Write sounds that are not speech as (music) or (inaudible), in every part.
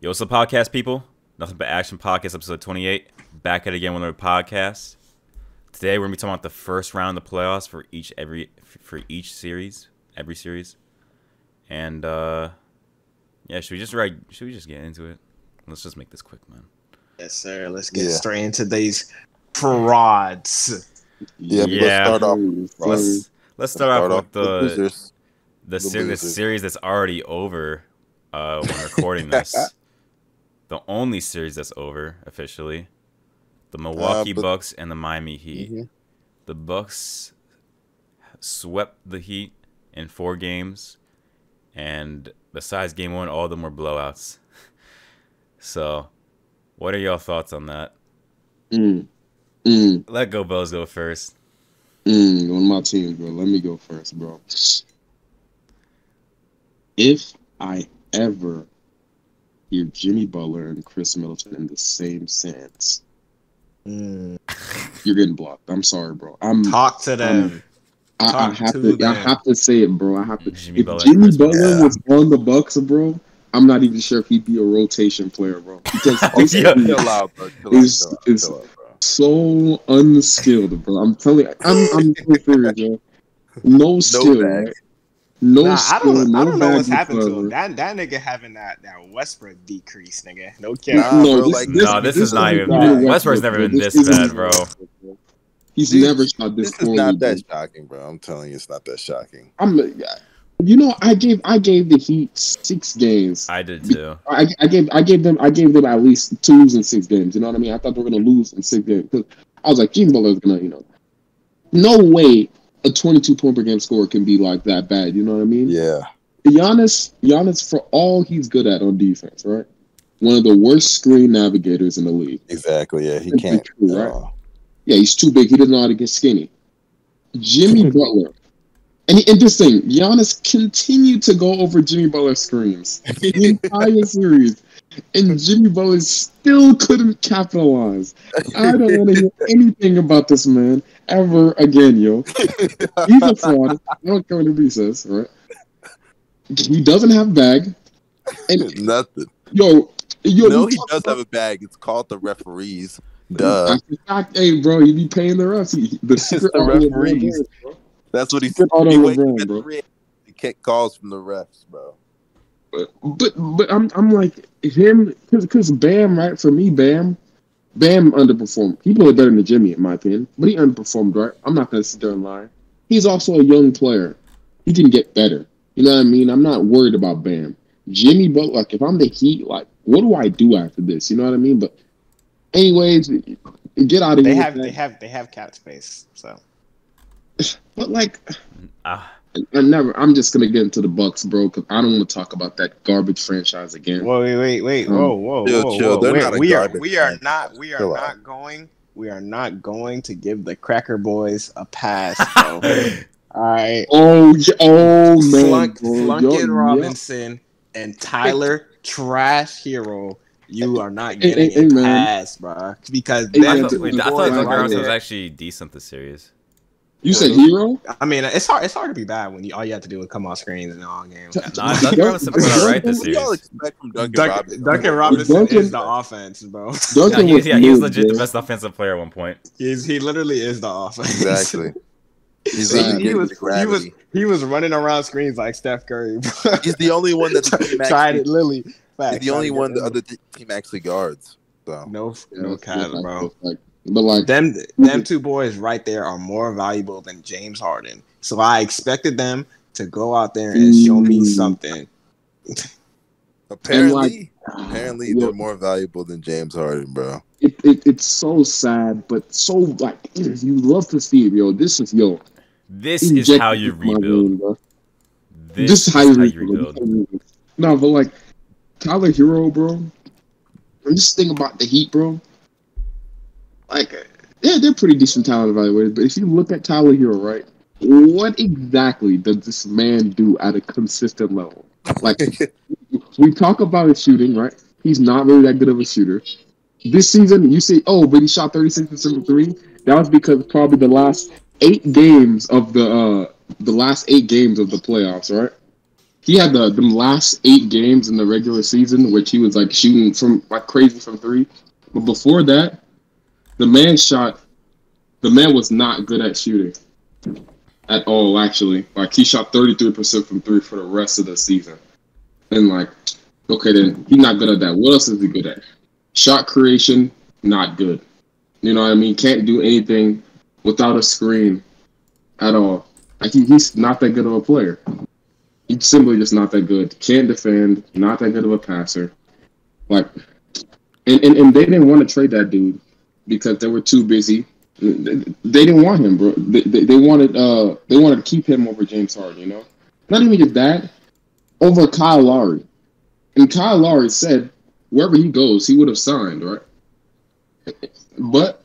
Yo, what's up, podcast people? Nothing but action podcast episode 28. Back at it again with another podcast. Today we're gonna be talking about the first round of the playoffs for each every for each series, every series, and uh yeah, should we just right? Should we just get into it? Let's just make this quick, man. Yes, sir. Let's get Yeah. straight into these prods. Yeah, Yeah. let's start off. Let's let's start off with the losers. the, the the series that's already over uh, when recording this. (laughs) the only series that's over officially. The Milwaukee Uh, but- Bucks and the Miami Heat. Mhm. The Bucks swept the Heat in four games, and besides game one, all of them were blowouts. (laughs) so, what are y'all thoughts on that? Mm. Mm. Let go, Bells go first. Mm. On my team, bro. Let me go first, bro. If I ever hear Jimmy Butler and Khris Middleton in the same sense. Mm. you're getting blocked. I'm sorry, bro. I'm Talk to them. I, I talk have to to I have to say it, bro. I have to Jimmy if Butler Jimmy Khris Butler Middleton. was on the Bucks, bro, I'm not even sure if he'd be a rotation player, bro. Because this Yeah. dude out, bro. Is- out, is- out, bro. so unskilled, bro. I'm telling you, I'm I'm so serious, bro. No (laughs) skill, bag. Right? No Nah, I don't. no I don't know what's bag happened to him. That that nigga having that that Westbrook decrease, nigga. No Nah, cap. no, bro, this, like- this, No, this is not even- not Westbrook's never been this isn't bad, bro. He's Dude, never shot this This is poorly. not that shocking, bro. I'm telling you, it's not that shocking. I'm, you know, I gave I gave the Heat six games. I did too. I, I gave I gave them I gave them at least twos in six games. You know what I mean? I thought they were gonna lose in six games I was like, Jimmy Butler's gonna, you know, no way a 22 point per game score can be like that bad. You know what I mean? Yeah. Giannis, Giannis, for all he's good at on defense, right? One of the worst screen navigators in the league. Exactly. Yeah. He Simply can't. true, right? uh, Yeah, he's too big. He doesn't know how to get skinny. Jimmy (laughs) Butler. And interesting, Giannis continued to go over Jimmy Butler's screens the entire series. And Jimmy Butler still couldn't capitalize. I don't want to hear anything about this man ever again, yo. (laughs) He's a fraud. I don't care what anybody says, right? He doesn't have a bag. And Nothing. yo, yo, no, he does about- have a bag. It's called the referees. Duh. Fact. Hey, bro, you be paying the refs. The (laughs) secret the referees. That's what he said. He on wakes up LeBron, at bro. three, He get calls from the refs, bro. But but but I'm I'm like him because because Bam right for me Bam Bam underperformed. He played better than Jimmy in my opinion, but he underperformed. Right, I'm not gonna sit there and lie. He's also a young player. He can get better. You know what I mean? I'm not worried about Bam. Jimmy, but like if I'm the Heat, like what do I do after this? You know what I mean? But anyways, get out of They here. have they have they have cap space. So But like Ah, I never. I'm just gonna get into the Bucks, bro, because I don't want to talk about that garbage franchise again. whoa, wait, wait, wait, Um, whoa, whoa, chill, whoa, chill. whoa. They're We're- not a we are we are not we are Chill not out. going we are not going to give the Cracker Boys a pass, (laughs) bro. All right. Oh, yeah, oh man, Flunk, bro. Flunkin' Yo, Robinson and Tyler Trash Herro. You are not Hey, getting hey, a man. pass, bro. Because Hey, I man, them thought, two wait, the I thought boys Duncan Robinson was actually decent this series. You said hero? I mean, it's hard. It's hard to be bad when you all you have to do is come on screen in all game. T- Nah, Duncan Robinson played all right this What do y'all expect from Duncan, Duncan, Robinson? Duncan Robinson Duncan- is the offense, bro. Yeah, Duncan he, was, yeah, he was good, legit the best offensive player at one point. He's he literally is the offense. Exactly. He's, He- he was- he was he was running around screens like Steph Curry. Bro. He's the only one that (laughs) the tried it, Lily. he's the only one the other team actually guards. So No, Yeah, no that's- cap, bro. like- But like, Them them two boys right there are more valuable than James Harden. So I expected them to go out there and show me Mm. something. (laughs) apparently, apparently yo, they're more valuable than James Harden, bro. it, it, it's so sad, but so like (clears throat) you love to see it, yo. This is yo. This is how you into my rebuild. vein, bro. This, This, is how you rebuild. rebuild. This how you rebuild. No, but like Tyler Herro, bro. And this thing about the Heat, bro. Like, yeah, they're pretty decent talent evaluators, but if you look at Tyler Herro, right, what exactly does this man do at a consistent level? Like, (laughs) we talk about his shooting, right? He's not really that good of a shooter. This season, you say, oh, but he shot 36% from three. That was because probably the last eight games of the uh the last eight games of the playoffs, right? he had the the last eight games in the regular season, which he was like shooting from like crazy from three. But before that, the man shot. The man was not good at shooting at all. Actually, like he shot thirty three percent from three for the rest of the season. And like, okay, then he's not good at that. What else is he good at? Shot creation, not good. You know what I mean? Can't do anything without a screen at all. Like he, he's not that good of a player. He's simply just not that good. Can't defend. Not that good of a passer. Like, and and, and they didn't want to trade that dude because they were too busy. They, didn't want him, bro. They, they, they wanted uh they wanted to keep him over James Harden. You know, not even just that, over Kyle Lowry. And Kyle Lowry said wherever he goes, he would have signed, right? But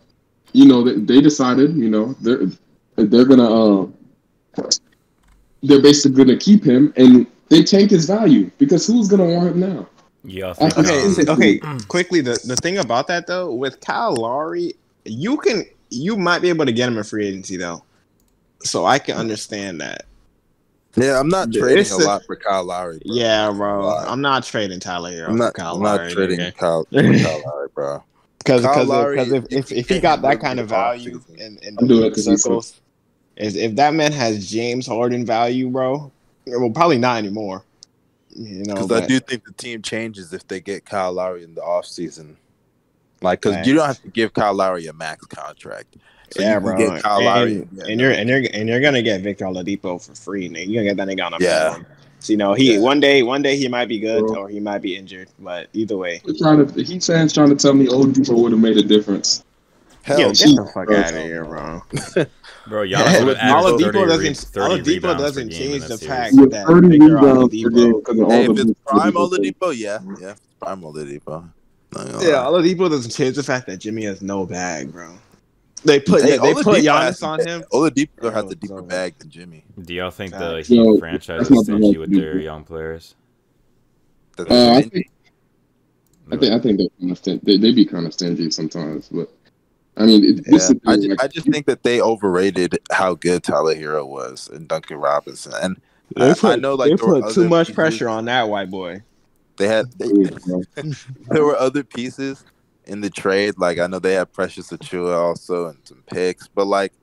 you know, they, they decided, you know, they're they're gonna uh, they're basically gonna keep him, and they tank his value because who's gonna want him now? Y'all Okay, um, okay. Quickly, the the thing about that though, with Kyle Lowry, you can you might be able to get him in free agency though, so I can understand that. Yeah, I'm not trading a a- lot for Kyle Lowry. Bro. Yeah, bro. I'm not trading Tyler Herro I'm not. for Kyle I'm not Lowry. trading nigga. Kyle, (laughs) for Kyle Lowry, bro. Because because because if, if, if he got that kind of value season. in, in the it league 'cause circles, is if that man has James Harden value, bro. Well, probably not anymore. You know, Because I do think the team changes if they get Kyle Lowry in the offseason. Like, because Facts. you don't have to give Kyle Lowry a max contract. So yeah, you bro. get Kyle and, Lowry. and, yeah, and you're and you're and you're gonna get Victor Oladipo for free, nigga. You're gonna get that nigga on a Yeah. minimum. So you know, he Yeah. one day one day he might be good Bro. or he might be injured, but either way, They're trying to, he trying to tell me Oladipo would have made a difference. Hell, yeah, no. get the fuck out of here, bro. (laughs) bro, Yeah, (laughs) Giannis would Oladipo average 30, doesn't re- 30 Oladipo rebounds doesn't change the that series. fact With that 30 Victor rebounds per Oladipo- game because of all Hey, if the it's prime Oladipo. Oladipo, yeah, yeah, it's prime Oladipo. Not gonna lie. Yeah, Oladipo doesn't change the fact that Jimmy has no bag, bro. They put Hey, yeah, they put Oladipo has Giannis the- on him. Oladipo has Oh, the deeper bag than Jimmy. Do y'all think the Heat Yo, franchise is stingy right with their young players? Uh, I think I think I think they're kind of stin- they they be kind of stingy sometimes, but I mean, it, Yeah, this is I, the ju- thing, I just think that they overrated how good Tyler Herro was and Duncan Robinson, and They I- put, I know, like, they put too much pieces- pressure on that white boy. they had they, (laughs) there were other pieces in the trade. Like I know they had Precious Achiuwa also and some picks, but like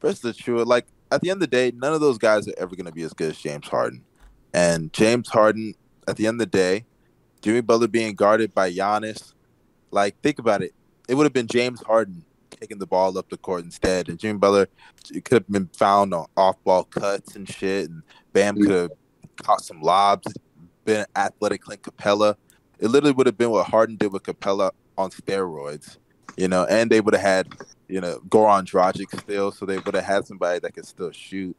Precious Achiuwa, like at the end of the day, none of those guys are ever going to be as good as James Harden. And James Harden, at the end of the day, Jimmy Butler being guarded by Giannis, like think about it, it would have been James Harden taking the ball up the court instead, and Jimmy Butler could have been found on off-ball cuts and shit, and Bam could have caught some lobs, been athletic Clint Capela. It literally would have been what Harden did with Capela on steroids, you know, and they would have had, you know, Goran Dragic still, so they would have had somebody that could still shoot,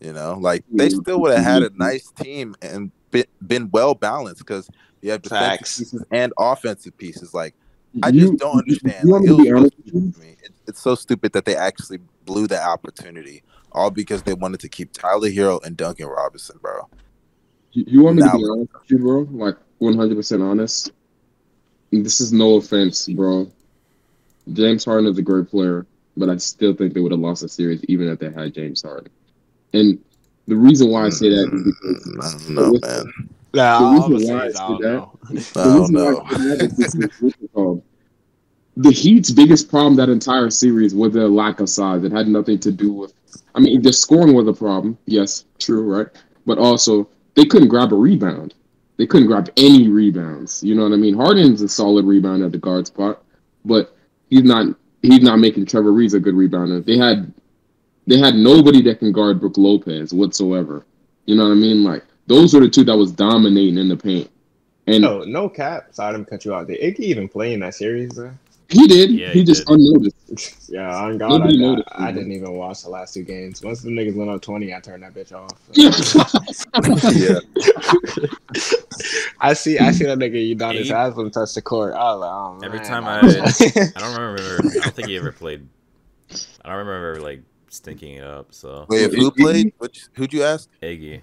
you know, like they still would have had a mm-hmm. nice team and been, been well balanced because you have defensive Facts. pieces and offensive pieces. Like I You- just don't understand. You want Like, it was so honest with you? stupid to me. It- it's so stupid that they actually blew that opportunity all because they wanted to keep Tyler Herro and Duncan Robinson, bro. You, you want me to be honest with you, bro? Like one hundred percent honest. This is no offense, bro. James Harden is a great player, but I still think they would have lost the series even if they had James Harden. And the reason why I say that is because Mm, I don't know, man. Nah, The reason I'm why I I say don't that- know. (laughs) I the don't reason why know. I say that is because what's it called? the Heat's biggest problem that entire series was their lack of size. It had nothing to do with. I mean, the scoring was a problem. Yes, true, right? But also, they couldn't grab a rebound. They couldn't grab any rebounds. You know what I mean? Harden's a solid rebounder at the guard spot, but he's not. He's not making Trevor Reeves a good rebounder. They had, they had nobody that can guard Brook Lopez whatsoever. You know what I mean? Like those were the two that was dominating in the paint. And No, no cap. Sorry to cut you out. Did Iggy even play in that series? Though? he did. Yeah, he, he just did. unnoticed. (laughs) Yeah, on God, Nobody I, noticed, I, I didn't even watch the last two games. Once the niggas went up twenty, I turned that bitch off. (laughs) Yeah. (laughs) I see, I see that nigga Udonis He- Haslam touch the court. I was like, oh, Every man. time I I- I don't remember. I don't think he ever played. I don't remember like stinking it up. So Wait, if who played? Which who'd you ask? Iggy.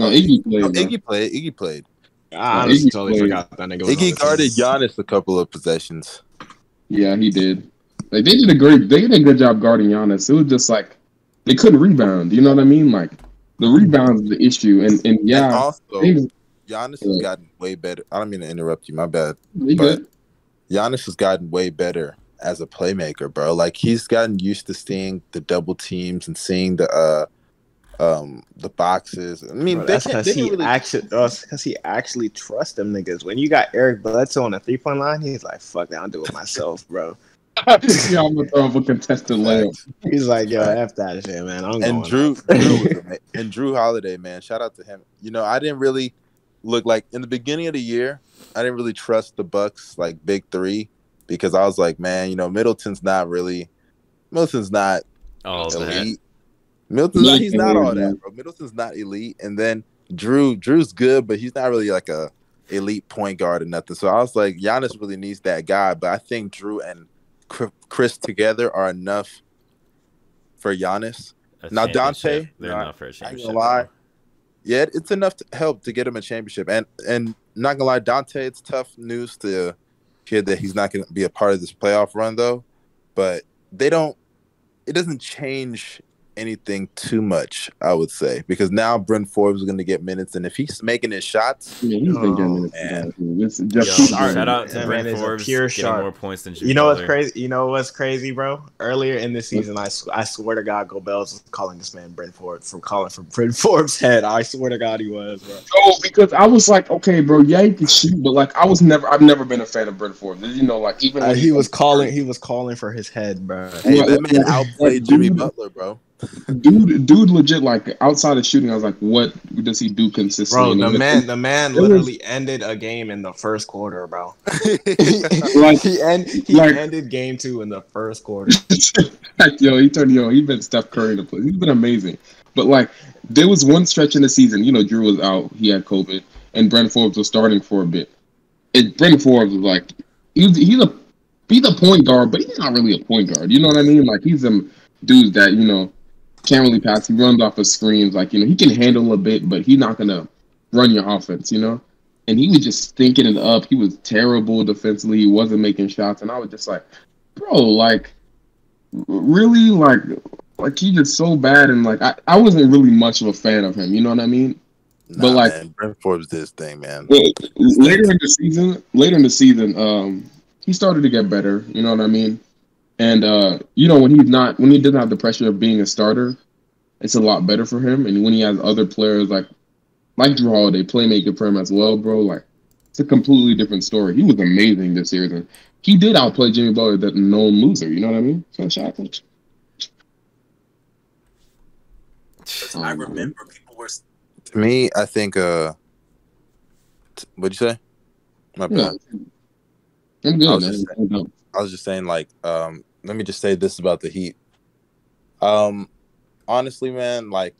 No, Iggy played. Bro. Iggy played. Iggy played. I honestly Iggy totally played. forgot that nigga. Iggy guarded team. Giannis a couple of possessions. Yeah, he did. Like they did a great, they did a good job guarding Giannis. It was just like they couldn't rebound. You know what I mean? Like the rebounds is the issue, and and And yeah, also, things- Giannis Yeah. has gotten way better. I don't mean to interrupt you. My bad. they But good. Giannis has gotten way better as a playmaker, bro. Like he's gotten used to seeing the double teams and seeing the uh um the boxes. I mean, Bro, that's because he really actually because he actually trusts them niggas. When you got Eric Bledsoe on the three point line, he's like, "Fuck that, I'll do it myself, bro." (laughs) yeah, I'm gonna throw up a contested layup. He's like, "Yo, f that shit, man." I'm and going Jrue. Jrue (laughs) was and Jrue Holiday, man, shout out to him. You know, I didn't really look like in the beginning of the year, I didn't really trust the Bucks like big three because I was like, man, you know, Middleton's not really Middleton's not Oh, that. elite. Middleton's not, he's not all that, bro. Middleton's not elite. And then Jrue, Jrue's good, but he's not really like a elite point guard or nothing. So I was like, Giannis really needs that guy. But I think Jrue and Khris together are enough for Giannis. A Now. Donte, they're no, not for a I ain't championship. gonna lie. Yeah, it's enough to help to get him a championship. And and not gonna lie, Donte, it's tough news to hear that he's not gonna be a part of this playoff run though. But they don't it doesn't change anything too much, I would say. Because now Bryn Forbes is gonna get minutes and if he's making his shots, Yeah, he's been getting it. man. It's just Sharp. shout out to That Bryn man is a Forbes pure getting sharp. more points than Jimmy You know what's crazy? You know what's crazy, bro? Earlier in the season, I, sw- I swear to God, Go Bells was calling this man Bryn Forbes from calling for Bryn Forbes' head. I swear to God, he was, bro. No, because I was like, okay, bro, yeah, he can shoot, but like, I was never, I've never been a fan of Bryn Forbes. You know, like even Uh, he was calling. He was calling for his head, bro. hey, Well, that man outplayed Jimmy Butler, bro. Dude, dude, legit, like outside of shooting, I was like, what does he do consistently? Bro, And the it- man, the man It was- literally ended a game in the first quarter, bro. (laughs) (laughs) Like- he end, he like- ended game two in the first quarter. (laughs) like, yo, he turned, yo, he been Steph Curry to play. He's been amazing. But like, there was one stretch in the season, you know, Jrue was out, he had COVID, and Bryn Forbes was starting for a bit. And Bryn Forbes was like, he's he's a he's a point guard, but he's not really a point guard. You know what I mean? Like, he's a dude that you know can't really pass. He runs off of screens, like you know, he can handle a bit, but he's not gonna run your offense. You know. And he was just thinking it up. He was terrible defensively. He wasn't making shots, and I was just like, bro, like really like like he just so bad and like I, I wasn't really much of a fan of him you know what i mean Nah, But, like- man, Bryn Forbes did his thing, man. later in the season later in the season um he started to get better you know what i mean and uh you know when he's not when he doesn't have the pressure of being a starter it's a lot better for him and when he has other players like like Jrue Holiday playmaker for him as well bro like it's a completely different story he was amazing this season he did outplay Jimmy Butler that known loser you know what I mean so shout out to I remember people were To me, I think uh what'd you say? My bad. Yeah. I'm I good. was man. just I'm good. I was just saying, like, um, let me just say this about the Heat. Um, honestly, man, like,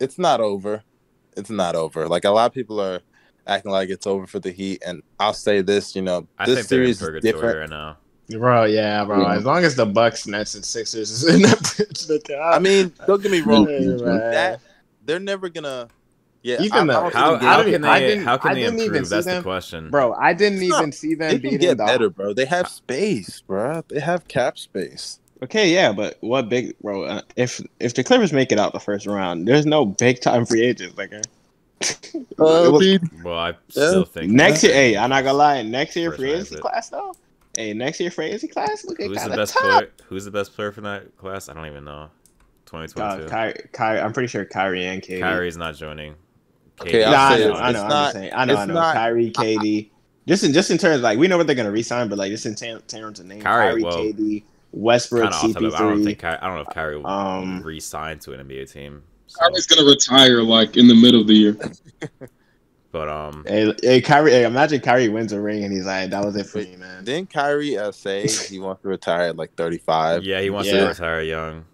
it's not over. It's not over. Like, a lot of people are acting like it's over for the Heat, and I'll say this, you know, I this think series is different. right now. Bro, yeah, bro. Yeah. As long as the Bucks, Nets, and Sixers is in that (laughs) bitch, I mean, don't get me wrong. Yeah, that they're never gonna. Yeah, Even I- I though- don't How, think I how they- didn't- can I they didn't- how can they didn't even improve? see That's the question. bro, I didn't No, even see them they can get the better, bro. They have space, bro. They have cap space. Okay, yeah, but what big bro? Uh, if if the Clippers make it out the first round, there's no big time free agents. Like uh, Uh, was- (laughs) Well, I still think next year, hey, I'm not gonna lie. Next year First free agency class though. Hey, next year free agency class looking who's the best tough. player? Who's the best player from that class? I don't even know. Uh, 2022. Kyrie, Kyrie, I'm pretty sure Kyrie and KD. Kyrie's not joining. Okay, KD. I'll Nah, I know, this. I know. It's I'm not- just saying. I know, I know. not- Kyrie, KD. Just in just in terms like we know what they're gonna resign, but like just in ter- terms of name, Kyrie, Kyrie, well, KD, Westbrook, Kind of off topic, but I don't think Kyrie, I don't know if Kyrie will Um, re-sign to an NBA team. So, Kyrie's gonna retire like in the middle of the year. (laughs) but um, Hey, hey, Kyrie. Hey, imagine Kyrie wins a ring and he's like, "That was it for me, man." Didn't Kyrie uh, say he (laughs) wants to retire at like 35? yeah, he wants Yeah. to retire young.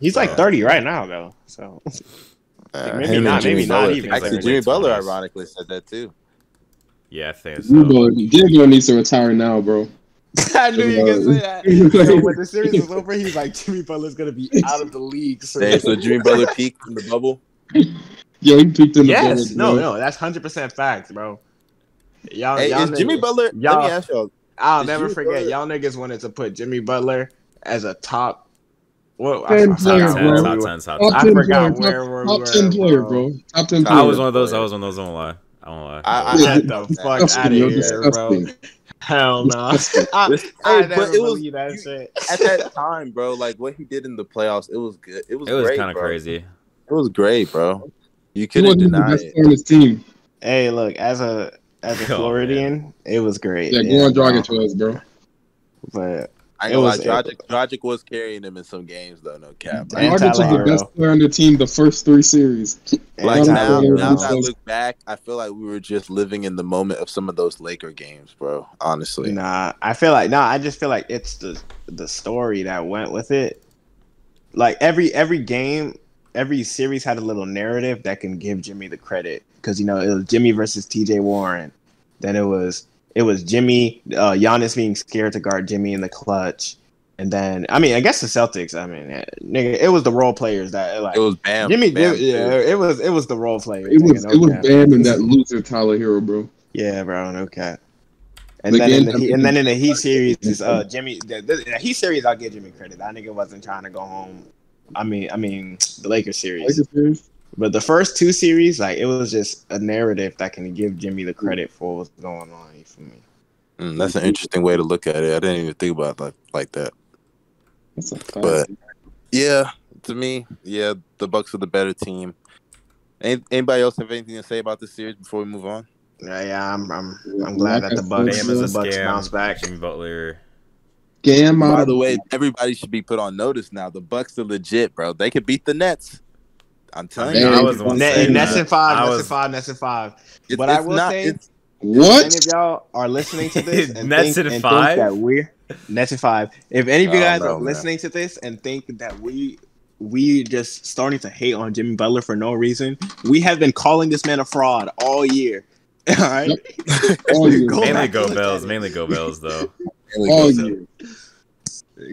He's like 30 right now, though. So (laughs) Uh, Maybe not, Jimmy maybe not Butler. even. Actually, Like Jimmy Butler 20s. ironically said that too. Yeah, I think Jimmy so. Butler, Jimmy Butler needs to retire now, bro. (laughs) I knew you were gonna say that. (laughs) So when the series was over, he's like, "Jimmy Butler's gonna be out of the league." So Hey, so Jimmy Butler peaked in the bubble. (laughs) Yo, he peaked in the yes, bubble, no, bro. no, that's hundred percent facts, bro. Y'all, Hey, y'all is Jimmy Butler? Let y'all- me ask y'all. I'll never Jimmy forget. Butler- Y'all niggas wanted to put Jimmy Butler as a top What? Ten I, player, Top forgot ten, bro. where top we were. ten, top Top ten. I forgot player, where we top were, 10 player, bro. bro. Top 10 player. I was one of those. I was one of those. I don't lie. I won't lie. I- I- Get the (laughs) fuck out of yo, here, bro. disgusting. Hell no. Disgusting. (laughs) I, I hey, never but it was that shit. at that (laughs) time, bro. Like what he did in the playoffs, it was good. It was. it was kind of crazy. It was great, bro. You couldn't wasn't the deny best it. on his team. Hey, look, as a as a Oh, Floridian, it was great. Yeah, Goran bro. Dragic was, bro. But I It know was- Dragic, Dragic was carrying him in some games though. No cap. And Dragic was the best player on the team the first three series. Like now, now that I look back, I feel like we were just living in the moment of some of those Laker games, bro. Honestly, Nah, I feel like nah. I just feel like it's the the story that went with it. Like every every game, every series had a little narrative that can give Jimmy the credit because you know it was Jimmy versus T.J. Warren. Then it was it was Jimmy, uh, Giannis being scared to guard Jimmy in the clutch, and then I mean I guess the Celtics. I mean, eh, nigga, it was the role players that like it was Bam. Jimmy. Bam, yeah, too. it was it was the role players. It was nigga, no it was. Bam and that loser Tyler Herro, bro. Yeah, bro, no cap. And But then in again, the, and then in the Heat series, is uh Jimmy. The, the, the Heat series, I'll give Jimmy credit. That nigga wasn't trying to go home. I mean, I mean the Lakers series. Lakers series. But the first two series, like it was just a narrative that can give Jimmy the credit for what's going on. You feel me? Mm, that's an interesting way to look at it. I didn't even think about it like like that. That's a. But yeah, to me, yeah, the Bucks are the better team. Any, anybody else have anything to say about this series before we move on? Yeah, yeah. I'm, I'm, I'm glad that the Bucks, Bam is the a Bucks bounce back. Jimmy Butler. Scam By the way, everybody should be put on notice now. The Bucks are legit, bro. They could beat the Nets. I'm telling Man, you. I was the one Net, saying Nets that. in five, I Nets in five, Nets in five. It's- but I will not- say- it's- what? If any of y'all are listening to this (laughs) and Nets think, in and five? think that we're Nets in five, if any of you Oh, guys no, are man. listening to this and think that we we just starting to hate on Jimmy Butler for no reason, we have been calling this man a fraud all year. (laughs) All right, (laughs) All year. Go Mainly back go and Bells. Mainly go Bells though. All year.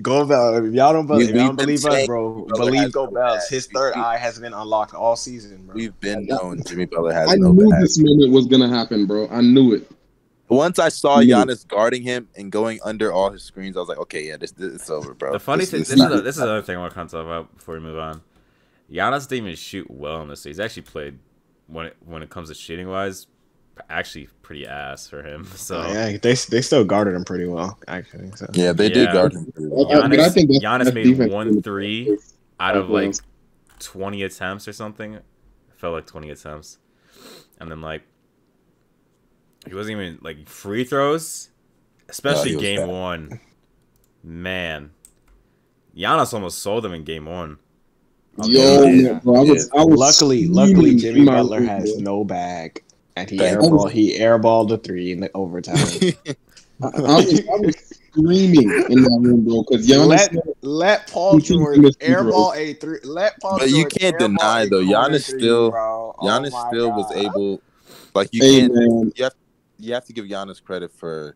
Go Bell. If y'all don't believe, We- if y'all don't believe us, bro, believe Go no Bells. His third eye has been unlocked all season, bro. We've been known Jimmy Butler has I no knew bag. this moment was gonna happen, bro. I knew it. Once I saw I knew Giannis guarding him and going under all his screens, I was like, okay, yeah, this, this is over, bro. The funny This- thing, this this is, not- a, this is another thing I want to kind of talk about before we move on. Giannis didn't even shoot well in this. He's actually played when it when it comes to shooting wise, actually pretty ass for him. (laughs) So oh, yeah, they they still guarded him pretty well, actually. So. yeah, they Yeah. did guard him. pretty well. I- but I think that's- Giannis that's made one three out of like twenty attempts or something. It felt like twenty attempts, and then like he wasn't even like free throws, especially he was game bad. one. Man, Giannis almost sold him in game one. Yo, Yeah. bro, I was, I was luckily, luckily, Jimmy Butler has no bag, and he Thank airball he airballed the three in the overtime. (laughs) I, I was, I was screaming in my room, bro, because Giannis. let let Paul He keeps George missing free throws. airball a three. Let Paul. But you can't deny, though, corner Giannis three, still- bro. Oh Giannis my still was able, like you Hey, can't. man. You have to give Giannis credit for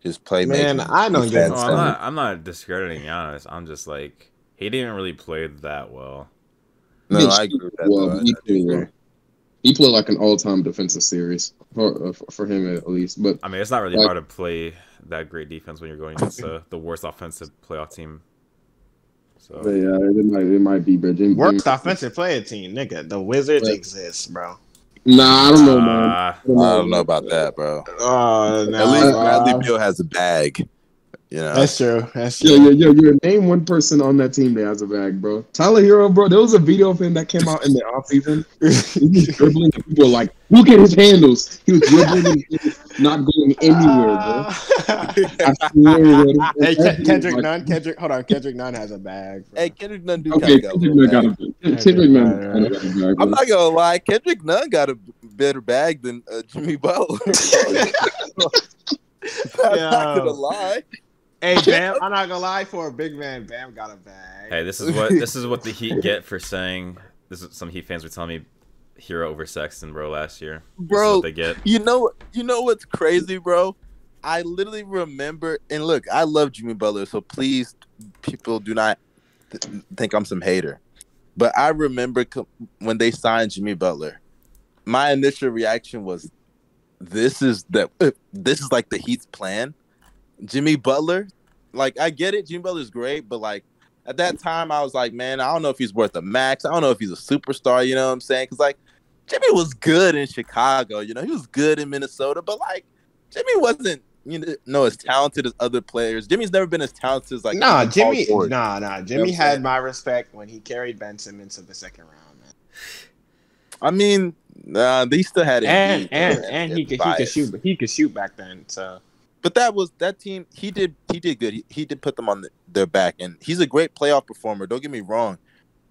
his playmaking. Man, I don't He's give a No, I'm not. I'm not discrediting Giannis. I'm just like he didn't really play that well. No, I agree with that. well, though. He played well. agree. He played like an all-time defensive series for uh, for him at least. But I mean, it's not really Like- hard to play that great defense when you're going (laughs) against uh, the worst offensive playoff team. So but yeah, it might it might be, but Jimmy, Worst offensive player team, nigga. The Wizards Right. exist, bro. Nah, I don't know, man. uh, I don't know about that, bro. Oh no, At least bro. Bradley Beal has a bag. You know, That's true. That's true. yo, yo, yo, name one person on that team that has a bag, bro. Tyler Herro, bro. There was a video of him that came out in the offseason. He was (laughs) dribbling, and people were like, look at his handles. He was dribbling, and not going (laughs) anywhere, bro. I swear, bro. (laughs) hey, That Ken- Kendrick like- Nunn. Kendrick, hold on. Kendrick Nunn has a bag. bro. hey, Kendrick Nunn do Okay, kind of got a Kendrick Nunn got bag. a Kendrick Nunn got a bag, bro. I'm not gonna lie, Kendrick Nunn got a better bag than uh, Jimmy Butler. I'm not gonna lie. Hey, (laughs) Bam. I'm not gonna lie. For a big man, Bam got a bag. hey, this is what this is what the (laughs) Heat get for saying. This is some Heat fans were telling me Herro over Sexton, bro, last year. This is Bro, what they get. You know, you know what's crazy, bro? I literally remember, and look, I love Jimmy Butler, so please, people do not th- think I'm some hater. But I remember co- when they signed Jimmy Butler, my initial reaction was, "This is the (laughs) this is like the Heat's plan." Jimmy Butler, like I get it, Jimmy Butler's great, but like at that time, I was like, man, I don't know if he's worth a max. I don't know if he's a superstar. You know what I'm saying? Because like Jimmy was good in Chicago. You know, he was good in Minnesota, but like Jimmy wasn't. You know, as talented as other players. Jimmy's never been as talented as like Nah, Jimmy. Nah, nah. Jimmy what I'm had my respect when he carried Ben Simmons to the second round, man. I mean, nah, they still had And Embiid, and and he could he could shoot. He could shoot back then. So But that was that team. He did he did good. He, he did put them on the, their back, and he's a great playoff performer. Don't get me wrong,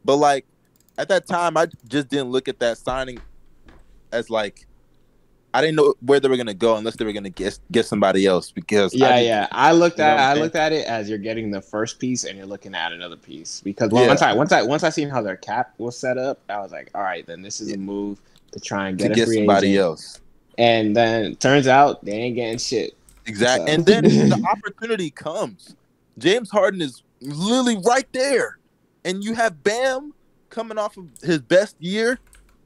but like at that time, I just didn't look at that signing as like I didn't know where they were gonna go unless they were gonna get get somebody else because yeah, just- yeah. I looked You know at saying? looked at it as you're getting the first piece and you're looking at another piece because Yeah. once I once I once I seen how their cap was set up, I was like, all right, then this is a move to try and to get a get free somebody agent. else. And then turns out they ain't getting shit. Exactly. So- And then the (laughs) opportunity comes. James Harden is literally right there. And you have Bam coming off of his best year,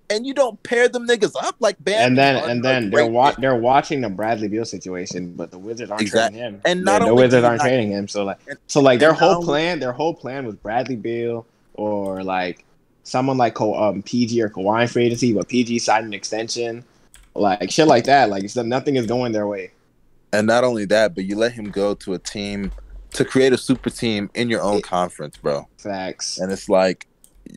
and you don't pair them niggas up like Bam. and then and then they're wa- they're watching the Bradley Beal situation, but the Wizards aren't Exact- trading him. and not the, the Wizards aren't not- trading him. So like and- so like their whole plan their whole plan was Bradley Beal or like someone like um, PG or Kawhi free agency, but PG signed an extension, like shit like that. Like nothing is going their way. And not only that, but you let him go to a team to create a super team in your own conference, bro. Facts. And it's like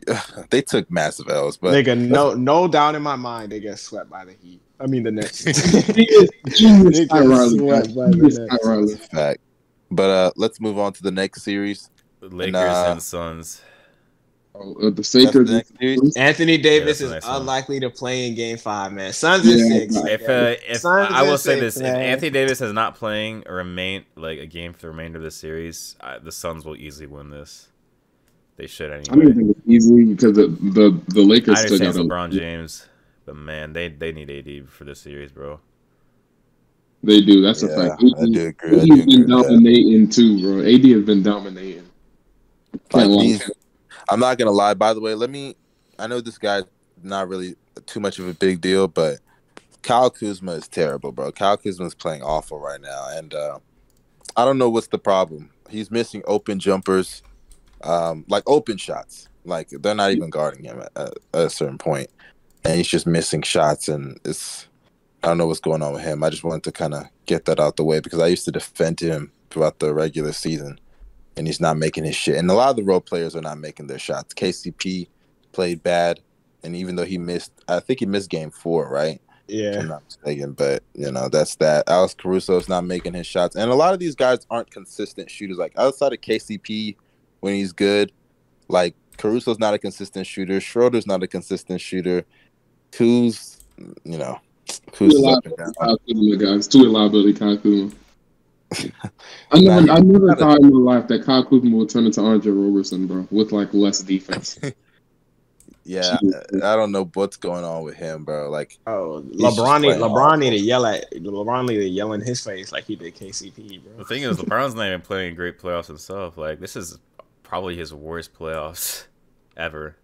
(sighs) they took massive L's, but Nigga, no no doubt in my mind they get swept by the Heat. I mean the Nets. (laughs) He is, he is They Pat get Riley. swept by He the is Pat Nets. Riley. it's a fact. But uh let's move on to the next series. Lakers Nah. and Suns. Oh, uh, the That's the Lakers. next series. Anthony Davis Yeah, is that's one. unlikely to play in Game Five, man. Suns in Yeah, six. If uh, if Suns I will in say six, this, man. if Anthony Davis is not playing or remain like a game for the remainder of the series, I, the Suns will easily win this. They should I anyway. don't think it's easily because the the, the Lakers I took understand out a- LeBron James, but man, they they need AD for this series, bro. They do. That's a Yeah, fact. I do agree. AD has been with that. dominating too, bro. AD has been dominating. Like Can't lie. he's, I'm not gonna lie. By the way, let me. I know this guy's not really too much of a big deal, but Kyle Kuzma is terrible, bro. Kyle Kuzma is playing awful right now, and uh, I don't know what's the problem. He's missing open jumpers, um, like open shots. Like they're not even guarding him at, at a certain point, and he's just missing shots. And it's I don't know what's going on with him. I just wanted to kind of get that out the way because I used to defend him throughout the regular season and he's not making his shit. And a lot of the role players are not making their shots. KCP played bad, and even though he missed, I think he missed game four, right? If Yeah. I'm not mistaken. But you know, that's that. Alex Caruso is not making his shots, and a lot of these guys aren't consistent shooters. Like outside of KCP, when he's good, like Caruso's not a consistent shooter. Schroeder's not a consistent shooter. Kuz, you know, Kuz is up and down. Kyle Kuzma, guys. Too liability, Kyle Kuzma. I never, I never thought in my life that Kyle Kuzma would turn into Andre Roberson, bro, with like less defense. (laughs) Yeah, I don't know what's going on with him, bro. Like Oh, just LeBron need LeBron awful. need to yell at LeBron need to yell in his face like he did KCP, bro. The thing is, LeBron's not even playing great playoffs himself. Like this is probably his worst playoffs (laughs) ever.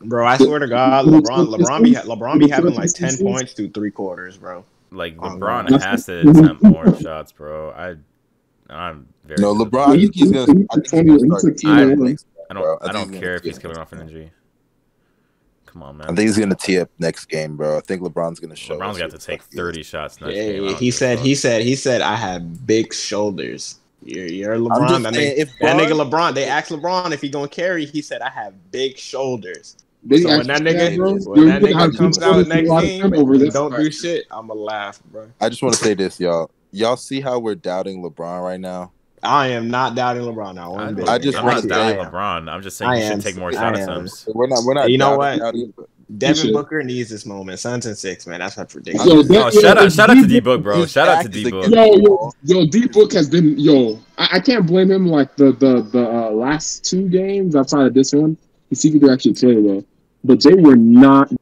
Bro, I swear to God, (laughs) LeBron LeBron be LeBron be having like ten points through three quarters, bro. Like Oh, LeBron no. has to attempt more shots, bro. I, I'm very. no, LeBron. I think he's gonna. I think he's gonna start. I- I don't. I, think don't he's care if he's tee coming off an next injury. Come on, man. I think he's gonna tee up next game, bro. I think LeBron's gonna show. LeBron's us got to take the fuck he is. 30 shots next Yeah, game. I don't he said fuck. he said he said I have big shoulders. You're, you're I'm LeBron. just That saying, if that Bron- nigga LeBron. They asked LeBron if he gonna carry. He said I have big shoulders. Did he So when that nigga, bro? when that nigga comes do out something next a lot of game turnover, and that's don't do shit, I'ma laugh, bro. I just want to say this, y'all. Y'all see how we're doubting LeBron right now? I am not doubting LeBron now. I, One. I just I'm wanna not say- doubting LeBron. I'm just saying I he should am. take more I shot am. attempts. We're not. We're not. You know what? doubting- Devin. Booker needs this moment. Suns and six, man. That's what's ridiculous. Yo, Oh, that- Oh, yo, shout yo, out, shout out to D- D Book, bro. Shout out to back D Book. Yo, yo, yo, D Book has been yo. I, I can't blame him. Like the the the uh, last two games outside of this one, he seemed to actually play well, but they were not.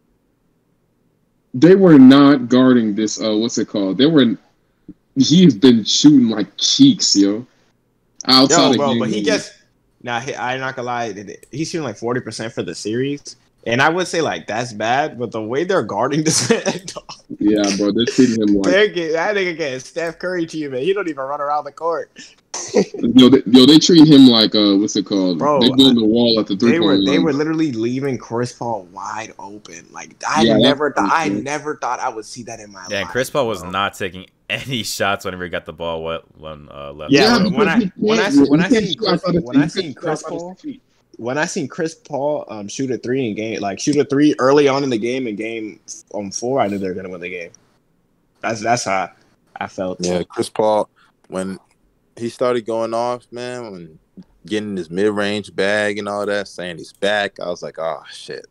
They were not guarding this. Uh, what's it called? They were. He's been shooting like cheeks, yo. Outside of bro, but he gets now. He, I'm not gonna lie. He's shooting like forty percent for the series, and I would say like that's bad. But the way they're guarding (laughs) this man, Yeah, bro, they're treating him like they're get, that nigga getting Steph Curry to you, man. He don't even run around the court. (laughs) Yo, they, yo, they treat him like uh, what's it called? Bro, they build a wall at the three they were point they line. were literally leaving Chris Paul wide open. Like I Yeah, never thought I never thought I would see that in my Yeah, life. and Chris Paul was bro. not taking (laughs) any shots whenever he got the ball what when uh, left. Yeah, when I- because when I- can't- when I can't seen Chris- when I seen Chris Paul- his feet. When I seen Chris Paul um, shoot a three in game, like shoot a three early on in the game, in game on four, I knew they were gonna win the game. That's that's how I felt. Yeah, Chris Paul, when he started going off, man, when getting his mid range bag and all that, saying he's back, I was like, oh shit,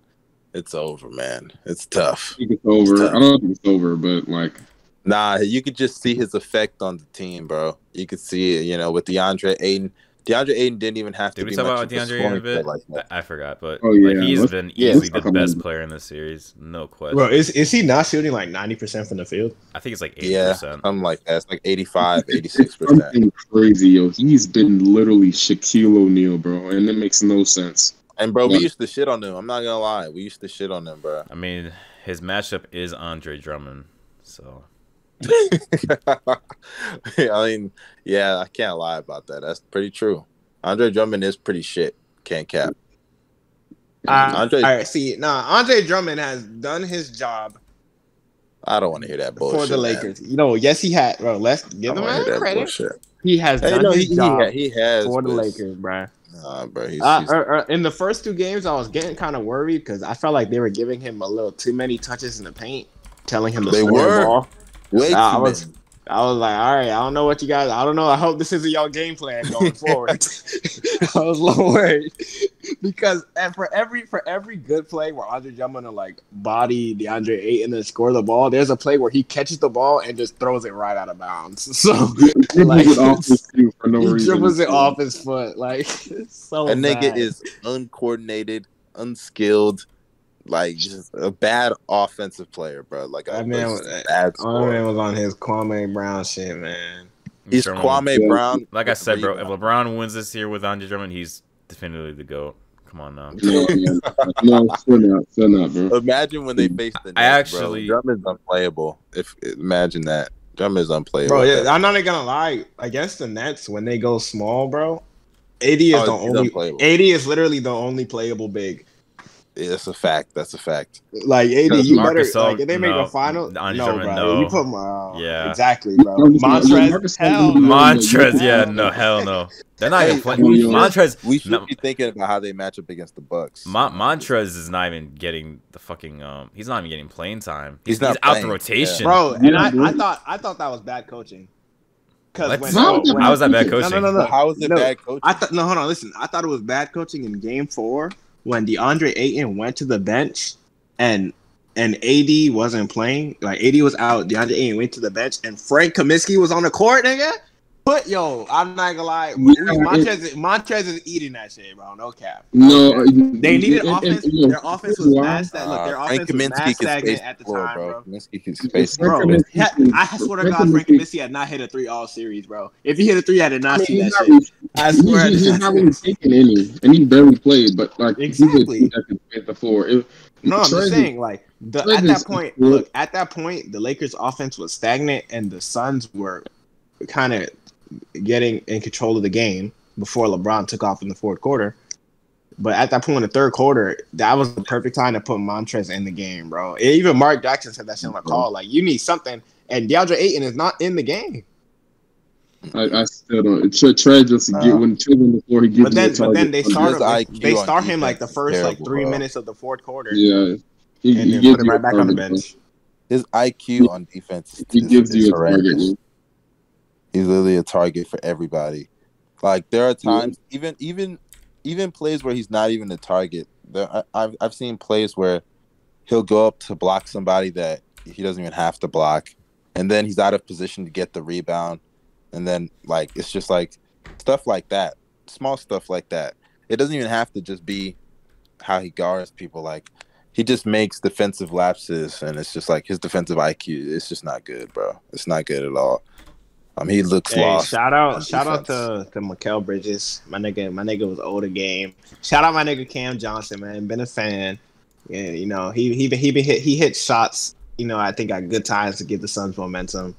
it's over, man. It's tough. I think it's over. I don't think it's over, but like Nah, you could just see his effect on the team, bro. You could see it, you know, with DeAndre Ayton. DeAndre Ayton didn't even have to Did we be talk much about DeAndre scoring a bit? like. I, I forgot, but Oh, like yeah, he's let's- been yeah, easily let's the best about player in this series, no question. Bro, is is he not shooting like ninety percent from the field? I think it's like eighty Yeah, percent. something like that. It's like 85, 86%. something crazy, yo. He's been literally Shaquille O'Neal, bro, and it makes no sense. And, bro, we used to shit on him. I'm not going to lie. We used to shit on him, bro. I mean, his matchup is Andre Drummond, so (laughs) I mean, yeah, I can't lie about that. That's pretty true. Andre Drummond is pretty shit. Can't cap. Uh, Andre- all right, see, nah, Andre Drummond has done his job I don't want to hear that bullshit. for the man. Lakers. You know, yes, he had. Bro, let's give him wanna that credit. bullshit. He has Hey, done no, his he, he, job ha- he has for the but- Lakers, bro. Nah, bro, he's, Uh, he's- uh, uh, in the first two games, I was getting kind of worried because I felt like they were giving him a little too many touches in the paint, telling him to They score were. the ball. Way I too was- many. I was like, all right, I don't know what you guys. I don't know. I hope this isn't your game plan going (laughs) forward. (laughs) I was a little worried because and for every for every good play where Andre Drummond to like body DeAndre Ayton and then score the ball, there's a play where he catches the ball and just throws it right out of bounds. (laughs) So He dribbles Like, it off his feet for no he reason. dribbles it off his foot, like it's so. That nigga is uncoordinated, unskilled, like just a bad offensive player, bro. Like a, That man was- a bad man was on his Kwame Brown shit, man. He's Drummond- Kwame Brown. Like I said, bro, if. LeBron wins this year with Andre Drummond, he's definitively the goat. Come on now. No, man. no, still not, still not, bro. Imagine when they face the Nets, I actually- bro. Drummond's unplayable. If imagine that, Drummond's unplayable. Bro, yeah, I'm not even gonna lie. Against the Nets, when they go small, bro, AD is Oh, the he's only. unplayable. AD is literally the only playable big. That. That's a fact. That's a fact. Like AD, you Marcus better Gasol, like if they make no. a final. Andre no, Drummond, bro, no. you put my Yeah. exactly, bro. Marcus- Montrez, hell, Marcus- no. Montrez, yeah, no, hell no. They're not Hey, even playing. oh. Montrez, We should no, be thinking about how they match up against the Bucks. Mon- Montrez is not even getting the fucking. Um, he's not even getting playing time. He's, He's not he's out the playing, rotation. bro. And Yeah, I, bro. I thought I thought that was bad coaching. Because What? when, How when- How was that bad no, coaching? no, no, no. How is it No, bad coaching? I thought no, hold on, listen. I thought it was bad coaching in Game Four when DeAndre Ayton went to the bench and and AD wasn't playing. Like AD was out, DeAndre Ayton went to the bench, and Frank Kaminsky was on the court, nigga. But yo, I'm not gonna lie, Yeah, Montrez, Montrez is eating that shit, bro. No cap. No, They needed and- and- offense. and, yo, Their offense was why. mad stagnant. Look, their Uh, Frank offense was Kaminsky mad can space stagnant at the floor, time, bro. Kaminsky can space the Bro, floor. Frank ha- Kaminsky- I swear to God, Frank Kaminsky- Kaminsky had not hit a three all series, bro. If he hit a three, I did I not mean, see he's that not shit. I swear. he- he's to not God. really taking any, and he barely played. But like Exactly. dude that can the floor. It- No, I'm Trez just saying, like the, at that point, look, at that point, the Lakers' offense was stagnant, and the Suns were kind of getting in control of the game before LeBron took off in the fourth quarter. But at that point in the third quarter, that was the perfect time to put Montrez in the game, bro. Even Mark Jackson said that shit on the call. Like, you need something, and DeAndre Ayton is not in the game. I, I still don't. Tre- Trey just Uh, get when Trey's on the floor, he gets. But then, you a but then they target. started. His Like, IQ they start him like the defense is first like three bro. minutes of the fourth quarter, Yeah, he, and he then gives put him you a right back on the bench. His IQ on defense He is, gives is you a target. He's literally a target for everybody. Like there are times, even even even plays where he's not even a target. There, I, I've I've seen plays where he'll go up to block somebody that he doesn't even have to block, and then he's out of position to get the rebound, and then like it's just like stuff like that, small stuff like that. It doesn't even have to just be how he guards people. Like he just makes defensive lapses, and it's just like his defensive IQ. It's just not good, bro. It's not good at all. Um, he looks Hey, lost. shout out, on shout out to to Mikal Bridges. My nigga, my nigga was older game. Shout out my nigga Cam Johnson, man. Been a fan. Yeah, you know he he been- he been hit he hit shots. You know I think at good times to give the Suns momentum.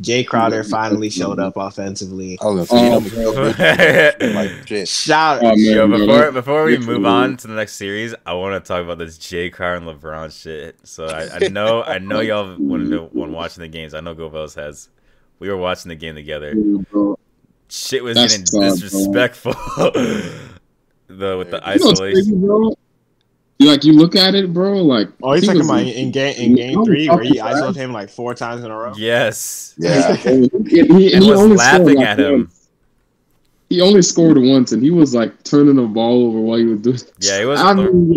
Jae Crowder finally showed up offensively. I was gonna say, you know, Oh, McHale Yo, (laughs) like. Shout Oh, man, before before we move on to the next series, I want to talk about this Jae Crowder and LeBron shit. So I, I know I know y'all when when watching the games. I know Govels has. We were watching the game together. bro. Shit was That's getting sad, disrespectful. (laughs) the with the You know what's isolation. crazy, bro? Like you look at it, bro. Like Oh, he's he talking about in, in game in game three where he isolated him like four times in a row. Yes. Yeah. (laughs) and he, And he was only laughing scored, like, at him. once. He only scored once, and he was like turning the ball over while he was doing. Yeah, he was. I mean,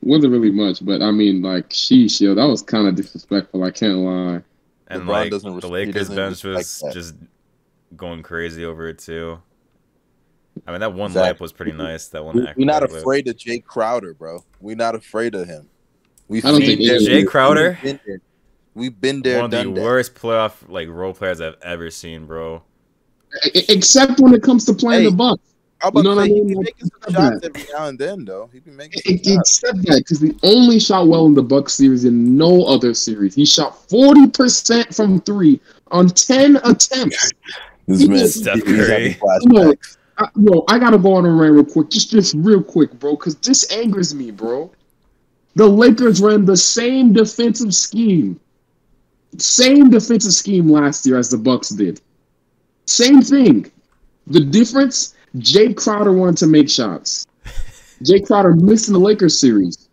wasn't really much, but I mean, like, sheesh, yo, that was kind of disrespectful. I can't lie. and LeBron like doesn't the Lakers bench was that. just going crazy over it too. I mean, that one Exactly. lap was pretty nice. That one. We're not acrobatic lap. afraid of Jae Crowder, bro. We're not afraid of him. We've I don't seen think there- Jae Crowder? We've been there, We've been there, one of the done that. worst playoff like role players I've ever seen, bro. Except when it comes to playing Hey, the Bucks. I'm about You know to what I say, he mean? be Like, making some except shots that. every now and then, though. He be making some shots. Except that, because he only shot well in the Bucks series in no other series. He shot forty percent from three on ten attempts. (laughs) This man, Steph he's Curry. flashbacks. I, yo, I gotta go on a rant real quick, just just real quick, bro, because this angers me, bro. The Lakers ran the same defensive scheme, same defensive scheme last year as the Bucks did. Same thing. The difference: Jae Crowder wanted to make shots. Jae Crowder missed in the Lakers series.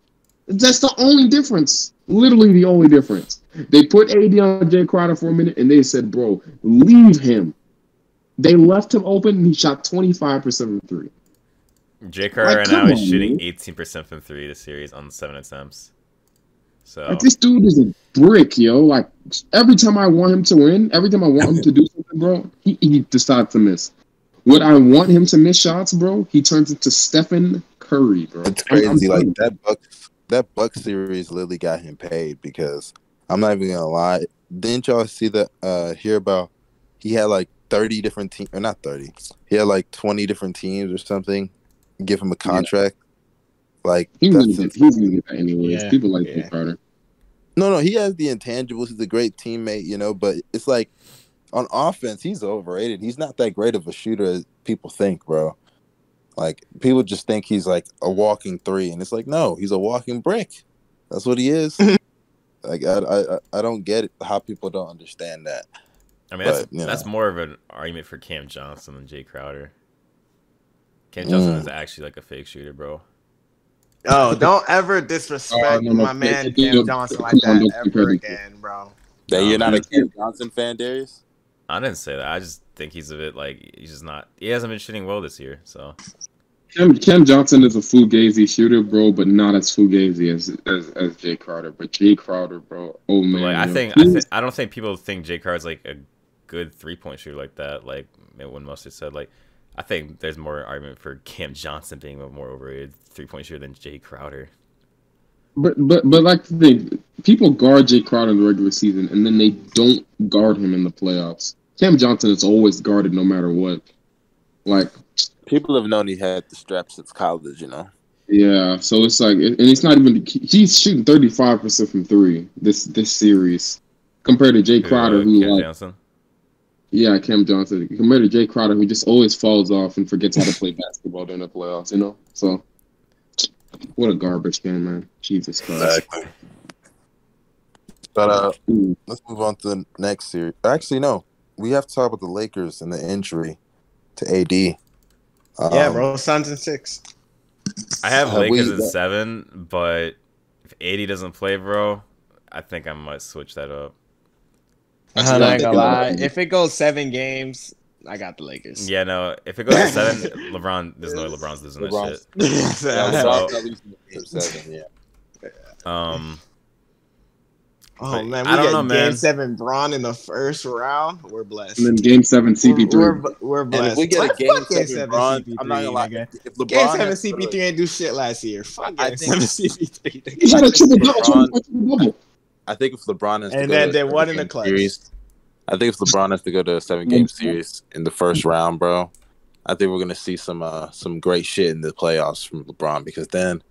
That's the only difference. Literally the only difference. They put AD on Jae Crowder for a minute, and they said, "Bro, leave him." They left him open, and he shot twenty five percent from three. Jae Crowder Like, right now come is shooting man. eighteen percent from three this series on seven attempts. So Like this dude is a brick, yo. Like every time I want him to win, every time I want him to do something, bro, he, he decides to miss. When I want him to miss shots, bro, he turns into Stephen Curry, bro. It's I'm- I'm crazy. Like telling that Bucks, that Bucks series literally got him paid because I'm not even gonna lie. Didn't y'all see the uh hear about? He had like 30 different teams, or not 30. He had like 20 different teams or something. Give him a contract. Like you, he was that's gonna get, he gonna get that anyways. Yeah, People like yeah. Carter. No, no, he has the intangibles. He's a great teammate, you know, but it's like on offense, he's overrated. He's not that great of a shooter as people think, bro. Like people just think he's like a walking three, and it's like no, he's a walking brick. That's what he is. (laughs) like I, I, I- I don't get it, how people don't understand that. I mean that's but, you that's know. more of an argument for Cam Johnson than Jae Crowder. Cam Johnson Mm. is actually like a fake shooter, bro. Oh, don't ever disrespect Oh, no, no, my man it- it- Cam Johnson like come that ever again, bro. That you're you're not not a a Cam Johnson fan, Darius. I didn't say that. I just think he's a bit like he's just not. He hasn't been shooting well this year. So Cam, Cam Johnson is a fugazi shooter, bro, but not as fugazi as as, as Jae Crowder. But Jae Crowder, bro, oh man, like I think I think I don't think people think Jae Crowder's like a good three point shooter like that. Like when Mustard said, like I think there's more argument for Cam Johnson being a more overrated three point shooter than Jae Crowder. But but but like the thing, people guard Jae Crowder in the regular season, and then they don't guard him in the playoffs. Cam Johnson is always guarded no matter what. Like People have known he had the strap since college, you know. yeah, so it's like, and it's not even he's shooting thirty five percent from three this this series compared to Jae Crowder, Uh, who Cam like Johnson. yeah Cam Johnson compared to Jae Crowder, who just always falls off and forgets how to play (laughs) basketball during the playoffs. You know, so what a garbage game, man! Jesus Christ. But uh, let's move on to the next series. Actually, no, we have to talk about the Lakers and the injury to AD. yeah, Um, bro. Suns and six. I have Uh, we- Lakers at seven, but if AD doesn't play, bro, I think I might switch that up. I I'm not gonna lie. If it goes seven games, I got the Lakers. Yeah, no. If it goes to seven, (laughs) LeBron, there's no way LeBron's losing that LeBron's- shit. (laughs) Yeah, So- LeBron's at least seven, yeah. Um, oh But man, we I don't got know, man. game seven Bron in the first round. We're blessed. And then Game Seven, CP3. We're, we're, we're And blessed. if we get a game Fuck seven, LeBron, I'm not gonna lie. nigga. If LeBron Game seven has to CP3 go- ain't do shit last year. Fuck I game think- seven CP3. (laughs) He had a triple double, triple double. I think if LeBron has to And go then to a they won in the seven-game clutch. series, I think if LeBron has to go to a seven game series in the first round, bro, I think we're gonna see some uh some great shit in the playoffs from LeBron because then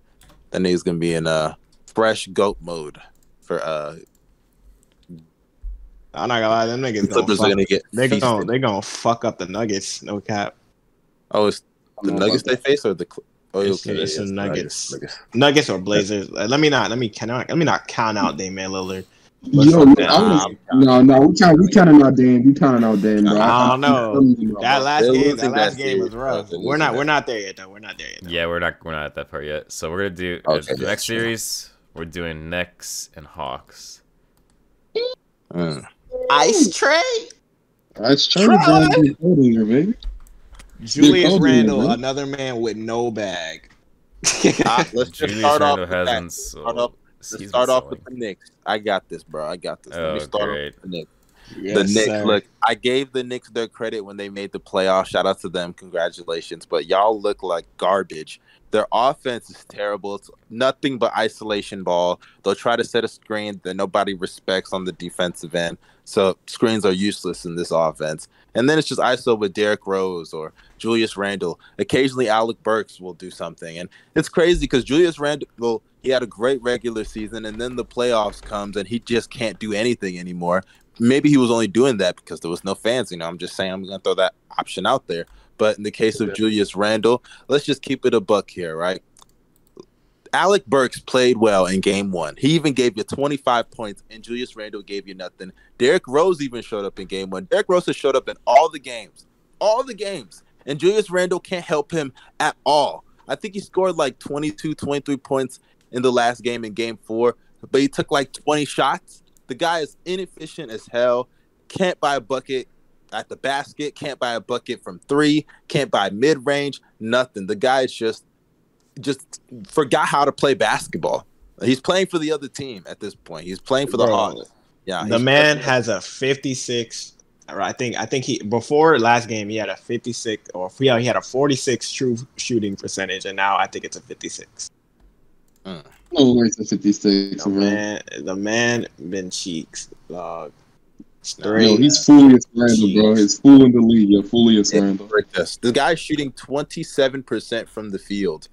then he's gonna be in uh fresh goat mode for uh I'm not gonna lie, them niggas The gonna Clippers fuck, are gonna get. they feasted. gonna they gonna fuck up the Nuggets. No cap. Oh, it's the I don't know Nuggets they face or the. Oh, It's- okay, it's the Nuggets. Nuggets. Nuggets or Blazers. Uh, Let me not. Let me cannot. Let me not count out Damian Lillard. Yo, fuck that. I was, no, no, we count, we counting out Dame. We counting out Dame, bro. I don't know. That last They're game. That last game was rough. bro. We're not. We're not there yet, though. We're not there yet. though. Yeah, we're not we're not at that part yet. So we're gonna do Okay, the next sure. series. We're doing Knicks and Hawks. Mm. Ice Trae. That's trying to drive the baby. Julius Kobe, Randle, bro. another man with no bag. (laughs) Ah, let's just Julius start off with that. hasn't. Start off, let's start off with the Knicks. I got this, bro. I got this. Let Oh, me start great. off with the Knicks. the Knicks, sir. look, I gave the Knicks their credit when they made the playoffs. Shout out to them. Congratulations. But y'all look like garbage. Their offense is terrible. It's nothing but isolation ball. They'll try to set a screen that nobody respects on the defensive end. So screens are useless in this offense. And then it's just ISO with Derrick Rose or Julius Randle. Occasionally Alec Burks will do something. And it's crazy because Julius Randle, he had a great regular season and then the playoffs comes and he just can't do anything anymore maybe he was only doing that because there was no fans. You know, I'm just saying I'm gonna throw that option out there. But in the case of Julius Randle, let's just keep it a buck here, right? Alec Burks played well in game one. He even gave you 25 points, and Julius Randle gave you nothing. Derrick Rose even showed up in game one. Derrick Rose has showed up in all the games, all the games. And Julius Randle can't help him at all. I think he scored like 22, 23 points in the last game in game four, but he took like 20 shots. The guy is inefficient as hell. Can't buy a bucket at the basket. Can't buy a bucket from three. Can't buy mid range. Nothing. The guy is just just forgot how to play basketball. He's playing for the other team at this point. He's playing for the Bro, Hawks. Yeah, the man has a 56. I think I think he before last game he had a 56 or yeah he had a 46 true shooting percentage and now I think it's a 56. No way to 56, The man, the man been cheeks, dog. Yo, Straight. he's fully Randle, bro. He's fooling the league. You're fully Yeah, Randle. break this. The guy's shooting 27% from the field.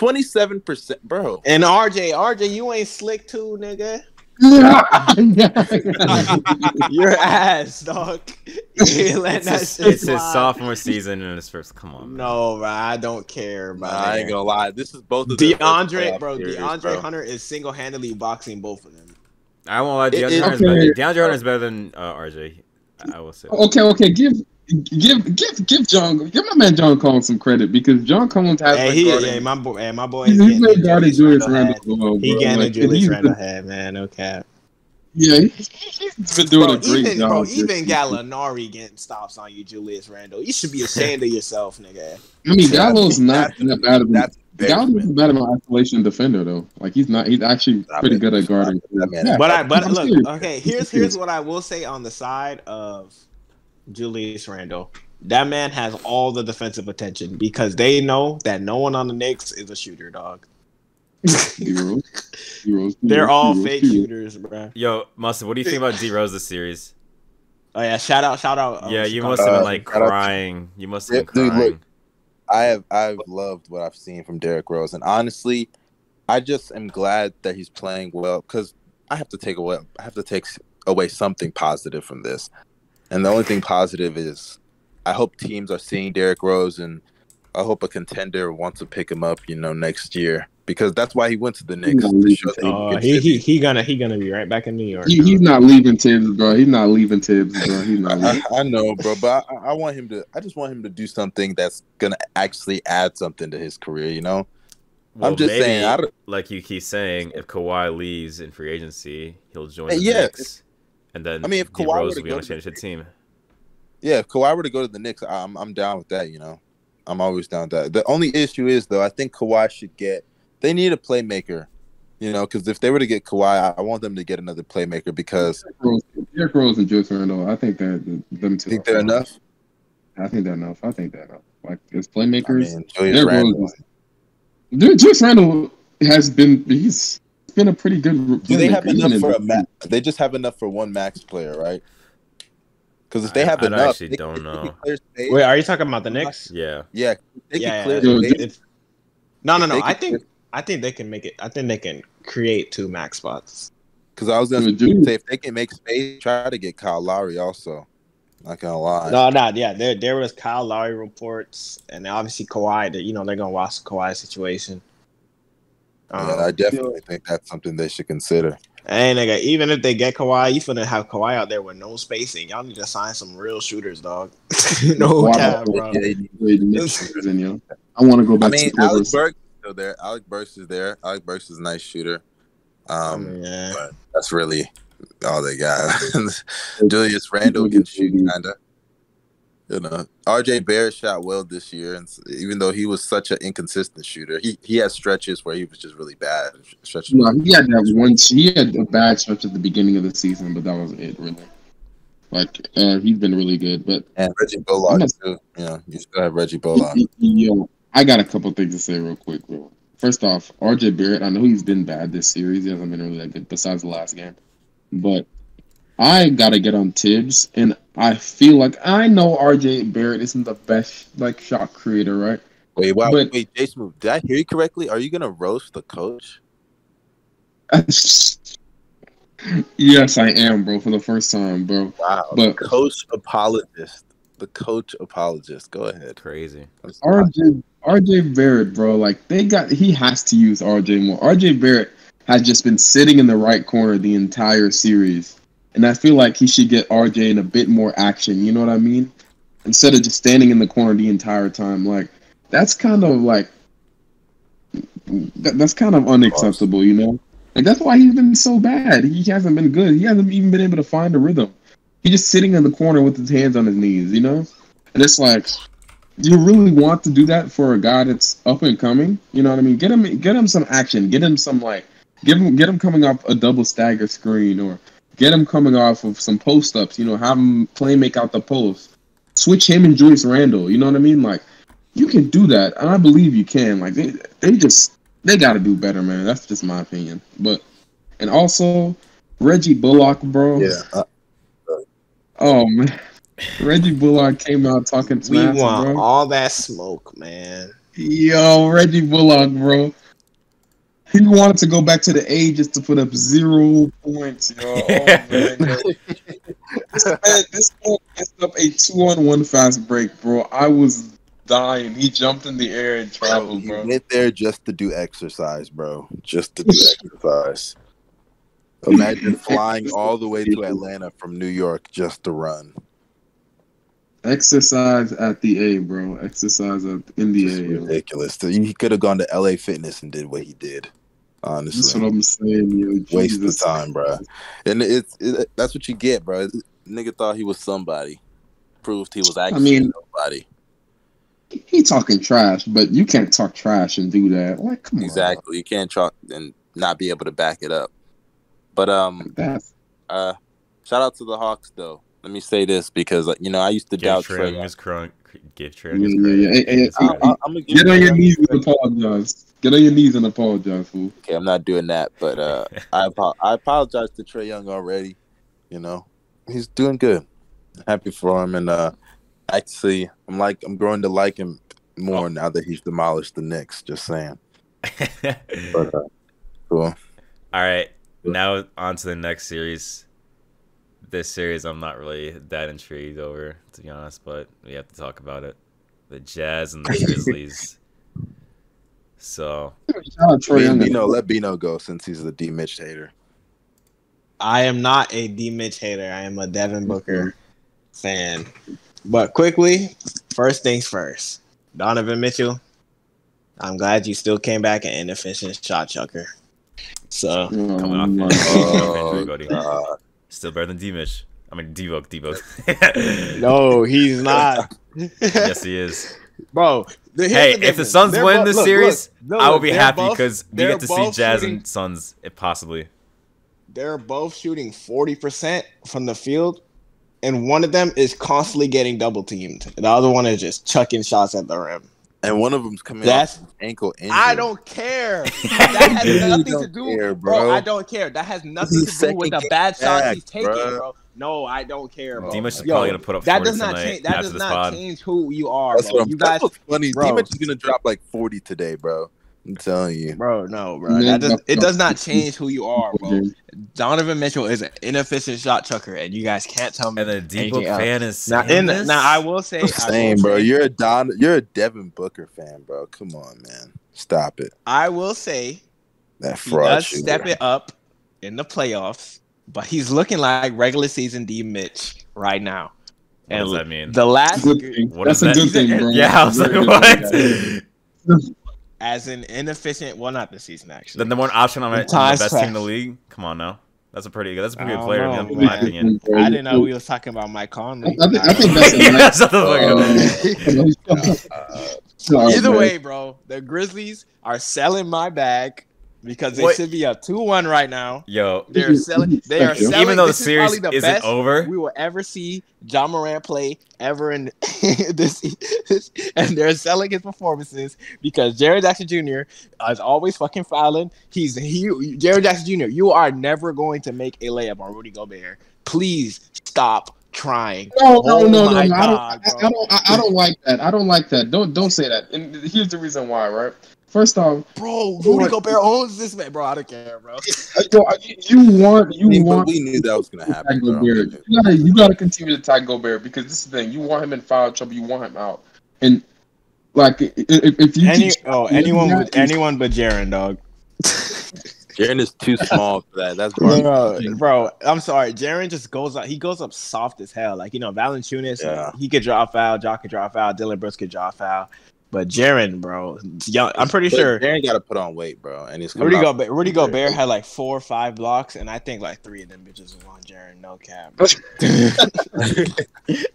27%, bro. and RJ, RJ, you ain't slick too, nigga. (laughs) Your ass, dog. You that It's, his, it's his sophomore season and his first. Come on, man. No, bro, I don't care Nah, about I ain't gonna lie. This is both of their DeAndre, playoff bro, series, DeAndre bro. Hunter is single handedly boxing both of them. I won't lie. It- DeAndre it- Hunter's better. Okay. DeAndre Hunter's better than uh, RJ. I I will say. okay, okay. Give, give, give, give John, give my man John Collins some credit because John Collins has Hey, been he, hey, my boy, hey, my boy. he's he's been guarding Julius Randle head. well, He bro. getting Like, Julius Randle head, man. No cap. Yeah, he's, he's been doing Bro, a great even job. bro, even. Gallinari getting stops on you, Julius Randle. You should be ashamed of yourself, nigga. I mean, Gallo's (laughs) not that bad of That's Gallo's not an isolation defender though. Like he's not. He's actually pretty good at guarding. Yeah, But I, but look, okay. Here's here's what I will say on the side of Julius Randle. That man has all the defensive attention because they know that no one on the Knicks is a shooter, dog. (laughs) Heroes. Heroes. They're all fake shooters, bro. Yo, Mustard, what do you think about D Rose this series? Oh yeah, shout out, shout out. um, yeah, you must have been Uh, like shout crying. You must have been Dude, crying. look. I have I've loved what I've seen from Derrick Rose, and honestly, I just am glad that he's playing well because I have to take away I have to take away something positive from this, and the only thing positive is I hope teams are seeing Derrick Rose, and I hope a contender wants to pick him up, you know, next year because that's why he went to the Knicks gonna to show that he Uh, he, he he gonna he gonna be right back in New York. He, he's not leaving Tibbs, bro. He's not leaving Tibbs, bro. He's not leaving. I, I know, bro, but I, I want him to. I just want him to do something that's gonna actually add something to his career. You know, Well, I'm just maybe, saying. I don't, like you keep saying, if Kawhi leaves in free agency, he'll join Hey, the yeah, Knicks, and then I mean, if D Kawhi Rose were to be on a to the championship team. yeah, if Kawhi were to go to the Knicks, I'm I'm down with that. You know, I'm always down with that. The only issue is though, I think Kawhi should get. They need a playmaker. You know, because if they were to get Kawhi, I, I want them to get another playmaker because Derrick Rose, Derrick Rose and Julius Randle. I think that them I two. think are they're enough. I think they're enough. I think they're enough. Like as I playmakers, mean, Julius Derrick Randle. Rose. is- Julius Randle has been. He's been a pretty good. Do they have enough for a max? They just have enough for one max player, right? Because if they I- have I enough, actually they don't can- they can know. Wait, are you talking about the Knicks? Yeah, Yeah, they Yeah, can clear yeah. space. If- no, no, no. I can think I think they can make it. I think they can create two max spots. Because I was gonna Dude, dude. say if they can make space, try to get Kyle Lowry also. Not gonna lie. No, no, yeah. There, there was Kyle Lowry reports, and obviously Kawhi. That you know they're gonna watch the Kawhi situation. Um, Yeah, I definitely think that's something they should consider. and nigga, even if they get Kawhi, you finna have Kawhi out there with no spacing. Y'all need to sign some real shooters, dog. (laughs) no cap, bro. Yeah, Wait, Nick (laughs) Season, yo. I want to go back. I back mean, to Alec Clippers. Burks is still there. Alec Burks is there. Alec Burks is a nice shooter. Um, yeah. but that's really all they got. (laughs) Julius Randle can shoot, kinda. You know, RJ Barrett shot well this year, and even though he was such an inconsistent shooter, he he had stretches where he was just really bad. Stretches. No, he had that one. He had a bad stretch at the beginning of the season, but that was it, really. Like uh, he's been really good, but And Reggie Bullock too. You you still have Reggie Bullock. (laughs) yo, I got a couple things to say real quick, bro. First off, RJ Barrett. I know he's been bad this series. He hasn't been really that good besides the last game, but I gotta get on Tibbs, and I feel like I know RJ Barrett isn't the best like shot creator, right? Wait, wow, But- wait, Jason, did I hear you correctly? Are you gonna roast the coach? (laughs) yes, I am, bro, for the first time, bro. Wow, But- the coach apologist. The coach apologist. Go ahead. Crazy. RJ RJ Barrett, bro, like they got he has to use RJ more. RJ Barrett has just been sitting in the right corner the entire series. And I feel like he should get RJ in a bit more action, you know what I mean? Instead of just standing in the corner the entire time. Like that's kind of like that, that's kind of unacceptable, you know? Like that's why he's been so bad. He hasn't been good. He hasn't even been able to find a rhythm. He's just sitting in the corner with his hands on his knees, you know? And it's like do you really want to do that for a guy that's up and coming? You know what I mean? Get him, get him some action. Get him some like, give him, get him coming off a double stagger screen, or get him coming off of some post ups. You know, have him play make out the post. Switch him and Julius Randle. You know what I mean? Like, you can do that, and I believe you can. Like, they, they just, they got to do better, man. That's just my opinion. But, and also, Reggie Bullock, bro. Yeah. Uh, Oh man, Reggie Bullock came out talking We smack, want bro. all that smoke, man. Yo, Reggie Bullock, bro. He wanted to go back to the A just to put up zero points, yo. Oh, (laughs) man, yo. This man, this man messed up a two on one fast break, bro. I was dying. He jumped in the air and bro, traveled, he went there just to do exercise, bro. Just to do (laughs) exercise. Imagine (laughs) flying all the way to Atlanta from New York just to run. Exercise at the A, bro. Exercise at in the It's A. yo. ridiculous. He could have gone to LA Fitness and did what he did. That's what I'm saying, yo. waste of time, bro. And it's it, that's what you get, bro. Nigga thought he was somebody. Proved he was actually mean- nobody. He talking trash, but you can't talk trash and do that. Like, come on. Exactly. You can't try and not be able to back it up. But um, That's uh, shout out to the Hawks though. Let me say this because like, you know I used to Give doubt Trae Trae. Young his credit. Give Trae Yeah, his credit. yeah. Hey, hey, It's hey, all right. I, I'm gonna Get on your knees and credit. apologize. Get on your knees and apologize, fool. Okay, I'm not doing that, but uh, (laughs) I apo- I apologize to Trae Young already. You know, he's doing good. Happy for him, and uh, actually, I'm like I'm growing to like him more Oh. now that he's demolished the Knicks. Just saying. (laughs) But uh, cool. All right, now on to the next series. This series, I'm not really that intrigued over, to be honest, but we have to talk about it. The Jazz and the (laughs) Grizzlies. So, Shout out Trae Young. Bino, let Bino go since he's the D Mitch hater. I am not a D Mitch hater. I am a Devin Booker fan. But quickly, first things first. Donovan Mitchell. I'm glad you still came back an inefficient shot chucker. So Oh, coming off my it. Injury. Oh, God. Still better than D Mitch. I mean, Devoke, Devoke. (laughs) no, he's not. (laughs) yes, he is. Bro, the, Hey, the if the. Suns They're win bo- this look, series, look, I will be happy because we get to see Jazz shooting- and Suns, if possibly. they're both shooting 40% from the field, and one of them is constantly getting double teamed. The other one is just chucking shots at the rim. And one of them's coming That's- off ankle injury. I don't care. (laughs) That has nothing to do, care, bro. bro. I don't care. That has nothing to do with the bad shots back, he's taking, bro. bro. No, I don't care, bro. D is Yo, probably gonna put up that 40 does not tonight change. That does not pod. change who you are, That's bro. what I'm. You that's guys, what's funny. bro. D Mitch is gonna drop like 40 today, bro. I'm telling you. Bro, no, bro. That does, it does not change who you are, bro. Donovan Mitchell is an inefficient shot chucker, and you guys can't tell me And the D anything book else. fan is Now, in this? now, I will say, I will Same, bro. say- You're a Don. You're a Devin Booker fan, bro. Come on, man. Stop it. I will say That he does step it up in the playoffs, but he's looking like regular season D Mitch right now. What and does that mean? The last, Good thing. What That's is a that? good (laughs) thing, bro. yeah, I was like, what? (laughs) thing, as an inefficient, well, not this season actually. the number one option on, my, on the Times best team in the league. Come on now, that's a pretty good. That's a pretty good player, know, in my opinion. I didn't know we was talking about Mike Conley. I think, I think (laughs) that's a yeah, nice. shut the fuck. Uh, (laughs) Either way, bro, the Grizzlies are selling my bag because they What? should be up two one right now. Yo, They're selling. They are selling. even though the this is series the isn't best over, we will ever see Ja Morant play ever in (laughs) this, and they're selling his performances because Jaren Jackson Jr. is always fucking fouling. He's he Jaren Jackson Jr. You are never going to make a layup on Rudy Gobert. Please stop trying. No, no, Oh no, no, my no. I don't. I. I don't. I, I don't like that. I don't like that. Don't don't say that. And here's the reason why. Right. First off, Bro, Rudy Gobert owns this man, bro. I don't care, bro. (laughs) yo, you want you I mean, want we knew that was gonna Ty happen. Bro. Gobert. You gotta you gotta continue to Ty Gobert because this is the thing. You want him in foul trouble. You want him out. And like if, if you Any keep- oh anyone with anyone but Jaren, dog. (laughs) Jaren is too small for that. That's Bro, bro. bro, I'm sorry. Jaren just goes up. He goes up soft as hell. Like you know, Valanciunas, Yeah. he could draw a foul. Jock could draw a foul. Dillon Brooks could draw a foul. But Jaren, bro, young, I'm pretty sure Jaren got to put on weight, bro, and he's Rudy coming off- Gobert, Rudy Gobert had like four or five blocks, and I think like three of them bitches was on Jaren. No cap. (laughs)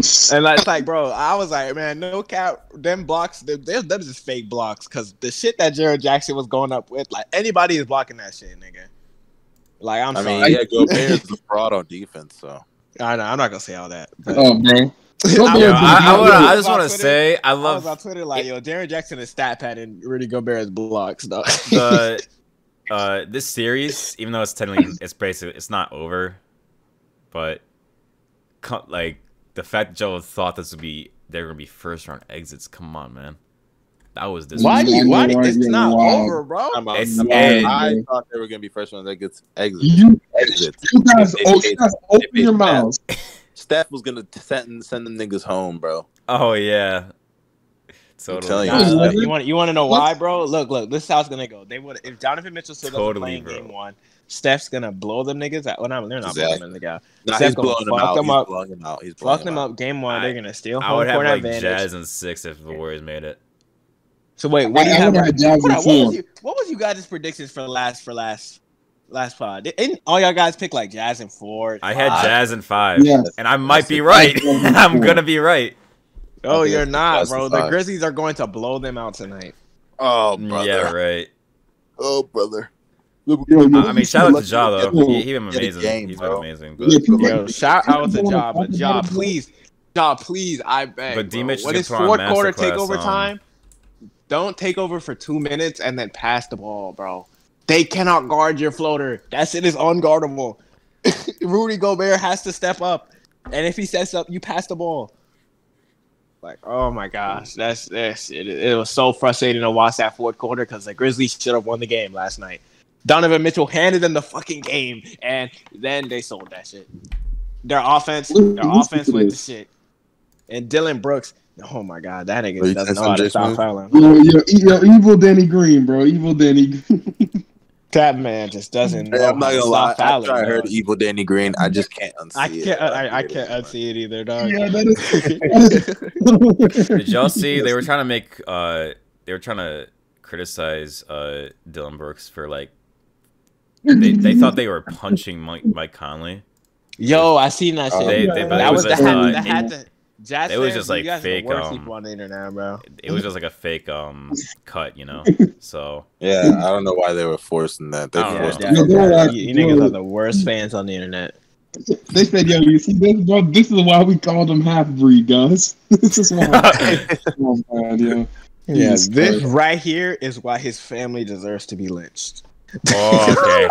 (laughs) And like, it's like, bro, I was like, man, no cap. Them blocks, them, them, them just fake blocks. Cause the shit that Jaren Jackson was going up with, like, anybody is blocking that shit, nigga. Like, I'm I mean, sorry. yeah, Gobert's (laughs) a fraud on defense, so I know, I'm not gonna say all that. But oh, bro. I Yo, I, I, wanna, I just want to say, I I was love on Twitter like, yo, Jaren Jackson is stat pad and Rudy Gobert's blocks, though. the uh (laughs) this series, even though it's technically it's basically it's not over, but like the fact that Joe thought this would be they're gonna be first round exits. Come on, man, that was this. why do you? Why do you? It's not wild? over, bro. I'm out. It's- I'm out. it- I thought they were gonna be first one that gets exit. You, Exit. you guys, It- oh, you guys open your mouths. (laughs) Steph was gonna send send them niggas home, bro. Oh yeah, telling totally. you. Nah, look, you want you want to know why, bro? Look, look. This is how it's gonna go. They would if Jonathan Mitchell still doesn't Totally, play in game one. Steph's gonna blow them niggas out. Well, not, they're not blowing them niggas out. Nah, Steph he's gonna blowing them fuck out. them He's up. blowing them out. He's blowing Fuck them out. up game one. I- they're gonna steal I would have court like advantage. Jazz and six if the Warriors made it. So wait, what do you I- I have? would've had Jazz Hold in on, what was you? What was you guys' predictions for last for last last pod? Didn't all y'all guys pick like Jazz and four? I had five? Jazz in five, Yeah. and I might be right. the- that's the I'm gonna be right. Oh, you're not, bro. the The. Grizzlies are going to blow them out tonight. Oh, brother. Yeah, right. Oh, brother. Look, Yo, yo, I I mean, shout out to Let's Ja though. He, he been amazing. Game, He's been amazing. But Yo, shout out to people Ja, wanna but Ja, please, Ja, please, I beg. But bro. D-Mitch when it's fourth quarter masterclass, takeover um, time, don't take over for two minutes and then pass the ball, bro. They cannot guard your floater. That shit is unguardable. (laughs) Rudy Gobert has to step up, and if he steps up, you pass the ball. Like, oh my gosh, that's this. It, it was so frustrating to watch that fourth quarter because the Grizzlies should have won the game last night. Donovan Mitchell handed them the fucking game, and then they sold that shit. Their offense, their offense to went to shit. And Dillon Brooks, oh my god, that Are nigga you doesn't saying know how to something, stop Jason? fouling. Yo, yo, yo, evil Danny Green, bro. Evil Danny. (laughs) That man just doesn't know Hey, I'm not gonna lie. stop fouling. After I heard dog. Evil Danny Green, I just can't unsee I can't, bro. I, I hate can't it, unsee it either, dog. yeah, that is. (laughs) (laughs) Did y'all see they were trying to make uh they were trying to criticize uh Dillon Brooks for like they, they thought they were punching Mike Mike Conley. Yo, I seen that shit. They, they, but that was was that had, uh, that had to. Jazz it was fans, just, you like, guys fake, um, on the internet, bro. it was just like a fake um cut, you know. (laughs) So Yeah, I don't know why they were forcing that. They I don't know. forced Yeah, it. Yeah, they're you, you niggas are the worst fans on the internet. (laughs) They said, "Yo, you see this, bro? This is why we call them half breed, guys. (laughs) this is why." oh man, yo. Yeah, Jesus this Christ. right here is why his family deserves to be lynched. oh, okay.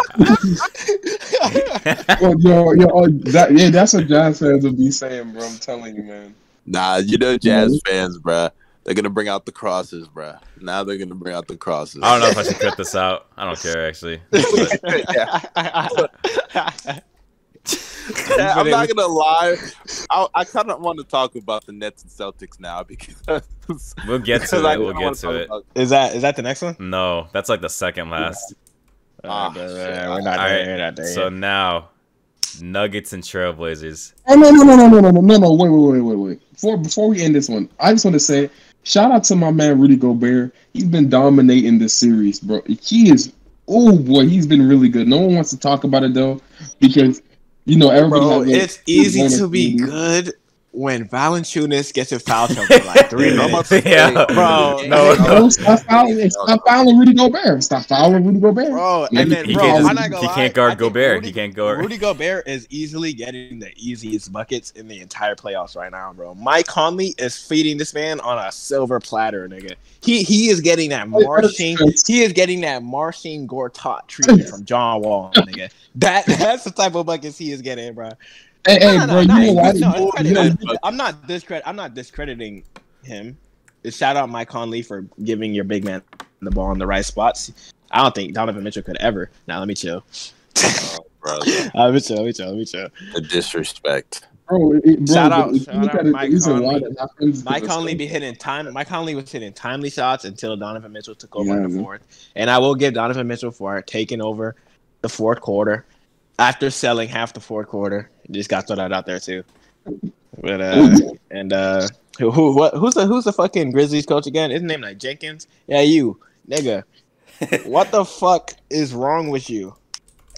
Well, yo, yo, oh, that, yeah, that's what Jazz fans will be saying, bro. I'm telling you, man. Nah, you know Jazz fans, bruh. They're gonna bring out the crosses, bruh. Now they're gonna bring out the crosses. I don't know if I (laughs) should cut this out. I don't care actually. (laughs) Yeah, I'm not gonna lie. I, I kind of want to talk about the Nets and Celtics now because (laughs) we'll get to I it. We'll get to talk it. about- is that is that the next one? No, that's like the second last. Shit. we're not All there. right, We're not there. So yet. now, Nuggets and Trailblazers. Oh no no no no no no no no no wait wait wait wait wait before before we end this one I just want to say shout out to my man Rudy Gobert. He's been dominating this series bro. He is oh boy he's been really good. No one wants to talk about it though because you know everybody Bro, it's easy to be good when Valanciunas gets in foul trouble like (laughs) three I'm minutes. about to. Bro, No, No, stop fouling stop fouling Rudy Gobert stop fouling Rudy Gobert Bro, Yeah, and then he bro, can't, I'm not gonna he lie, can't guard think Gobert. Rudy, he can't guard. Rudy Gobert is easily getting the easiest buckets in the entire playoffs right now, bro. Mike Conley is feeding this man on a silver platter, nigga. He he is getting that Marcin. He is getting that Marcin Gortat treatment from John Wall, nigga. That (laughs) that's the type of buckets he is getting, bro. Hey hey No, no, bro you know why no, you credit- know, I- I'm not discredit. I'm not discrediting him. Shout out Mike Conley for giving your big man the ball in the right spots. I don't think Donovan Mitchell could ever. Now let me chill. (laughs) Oh, brother, Uh, let me chill. Let me chill. Let me chill. the disrespect. bro, it, bro Shout out- shout out at it, Mike the reason why Conley. that happens is Mike Conley be hitting time. Mike Conley was hitting timely shots until Donovan Mitchell took over Yeah, in the man. fourth. And I will give Donovan Mitchell for taking over the fourth quarter after selling half the fourth quarter. Just got to throw that out there too. But uh, and uh, who, who what who's the who's the fucking Grizzlies coach again? His name like Jenkins. Yeah, you nigga. (laughs) What the fuck is wrong with you?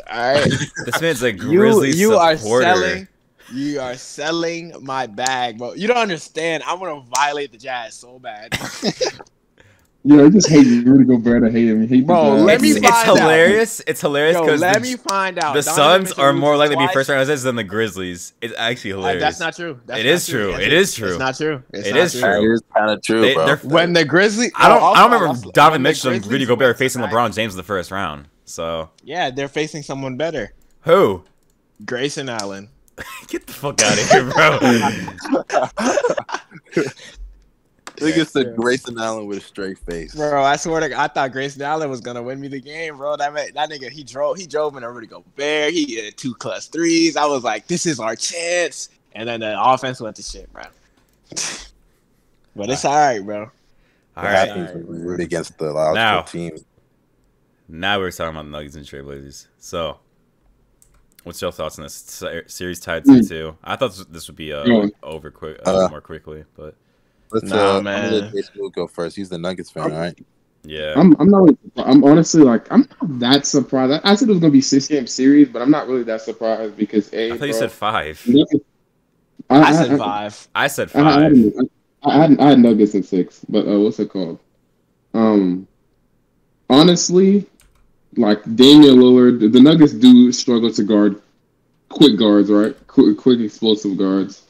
All right. (laughs) This man's a you Grizzlies you are supporter. selling you are selling my bag bro you don't understand i'm gonna violate the jazz so bad (laughs) you know, I just hate Rudy Gobert. I hate him. I hate Bro, let me it's find out. It's hilarious. It's hilarious because let the, me find out the Donovan Suns Mitchell are more loses likely to be first round exits than the Grizzlies. It's actually Uh, hilarious. that's not true that's It not is true. Yes, It is true. it's not true it's It not is true. true. That is kind of true, They- bro. when the grizzlies I don't. oh, I don't remember also, Donovan Mitchell and Rudy Gobert facing tonight- LeBron James in the first round. So yeah they're facing someone better who? grayson allen (laughs) Get the fuck out of here, bro. (laughs) (laughs) Look Yeah, at the. Grayson Allen with a straight face. Bro, I swear to God, I thought Grayson Allen was gonna win me the game, bro. That man, that nigga, he drove, he drove in a Rudy Gobert. He hit two clutch threes. I was like, this is our chance. And then the offense went to shit, bro. (sighs) but it's all right, bro. All What right. happens when root against the logical Now. team? Now we're talking about the Nuggets and Trailblazers. So, what's your thoughts on this series tied to Mm. two? I thought this- this would be uh, Go on. over quick, uh, Uh, more quickly, but Let's Nah, uh, I'm man. gonna let Jason go first. He's the Nuggets fan, all right? yeah. I'm I'm not. I'm honestly like I'm not that surprised. I, I said it was gonna be six game series, but I'm not really that surprised because a. I thought bro, you said five. I, I said five. I said I, I, five. had, I, had, I had Nuggets at six, but uh, what's it called? Um, honestly, like Damian Lillard, the Nuggets do struggle to guard quick guards, right? Quick, quick explosive guards.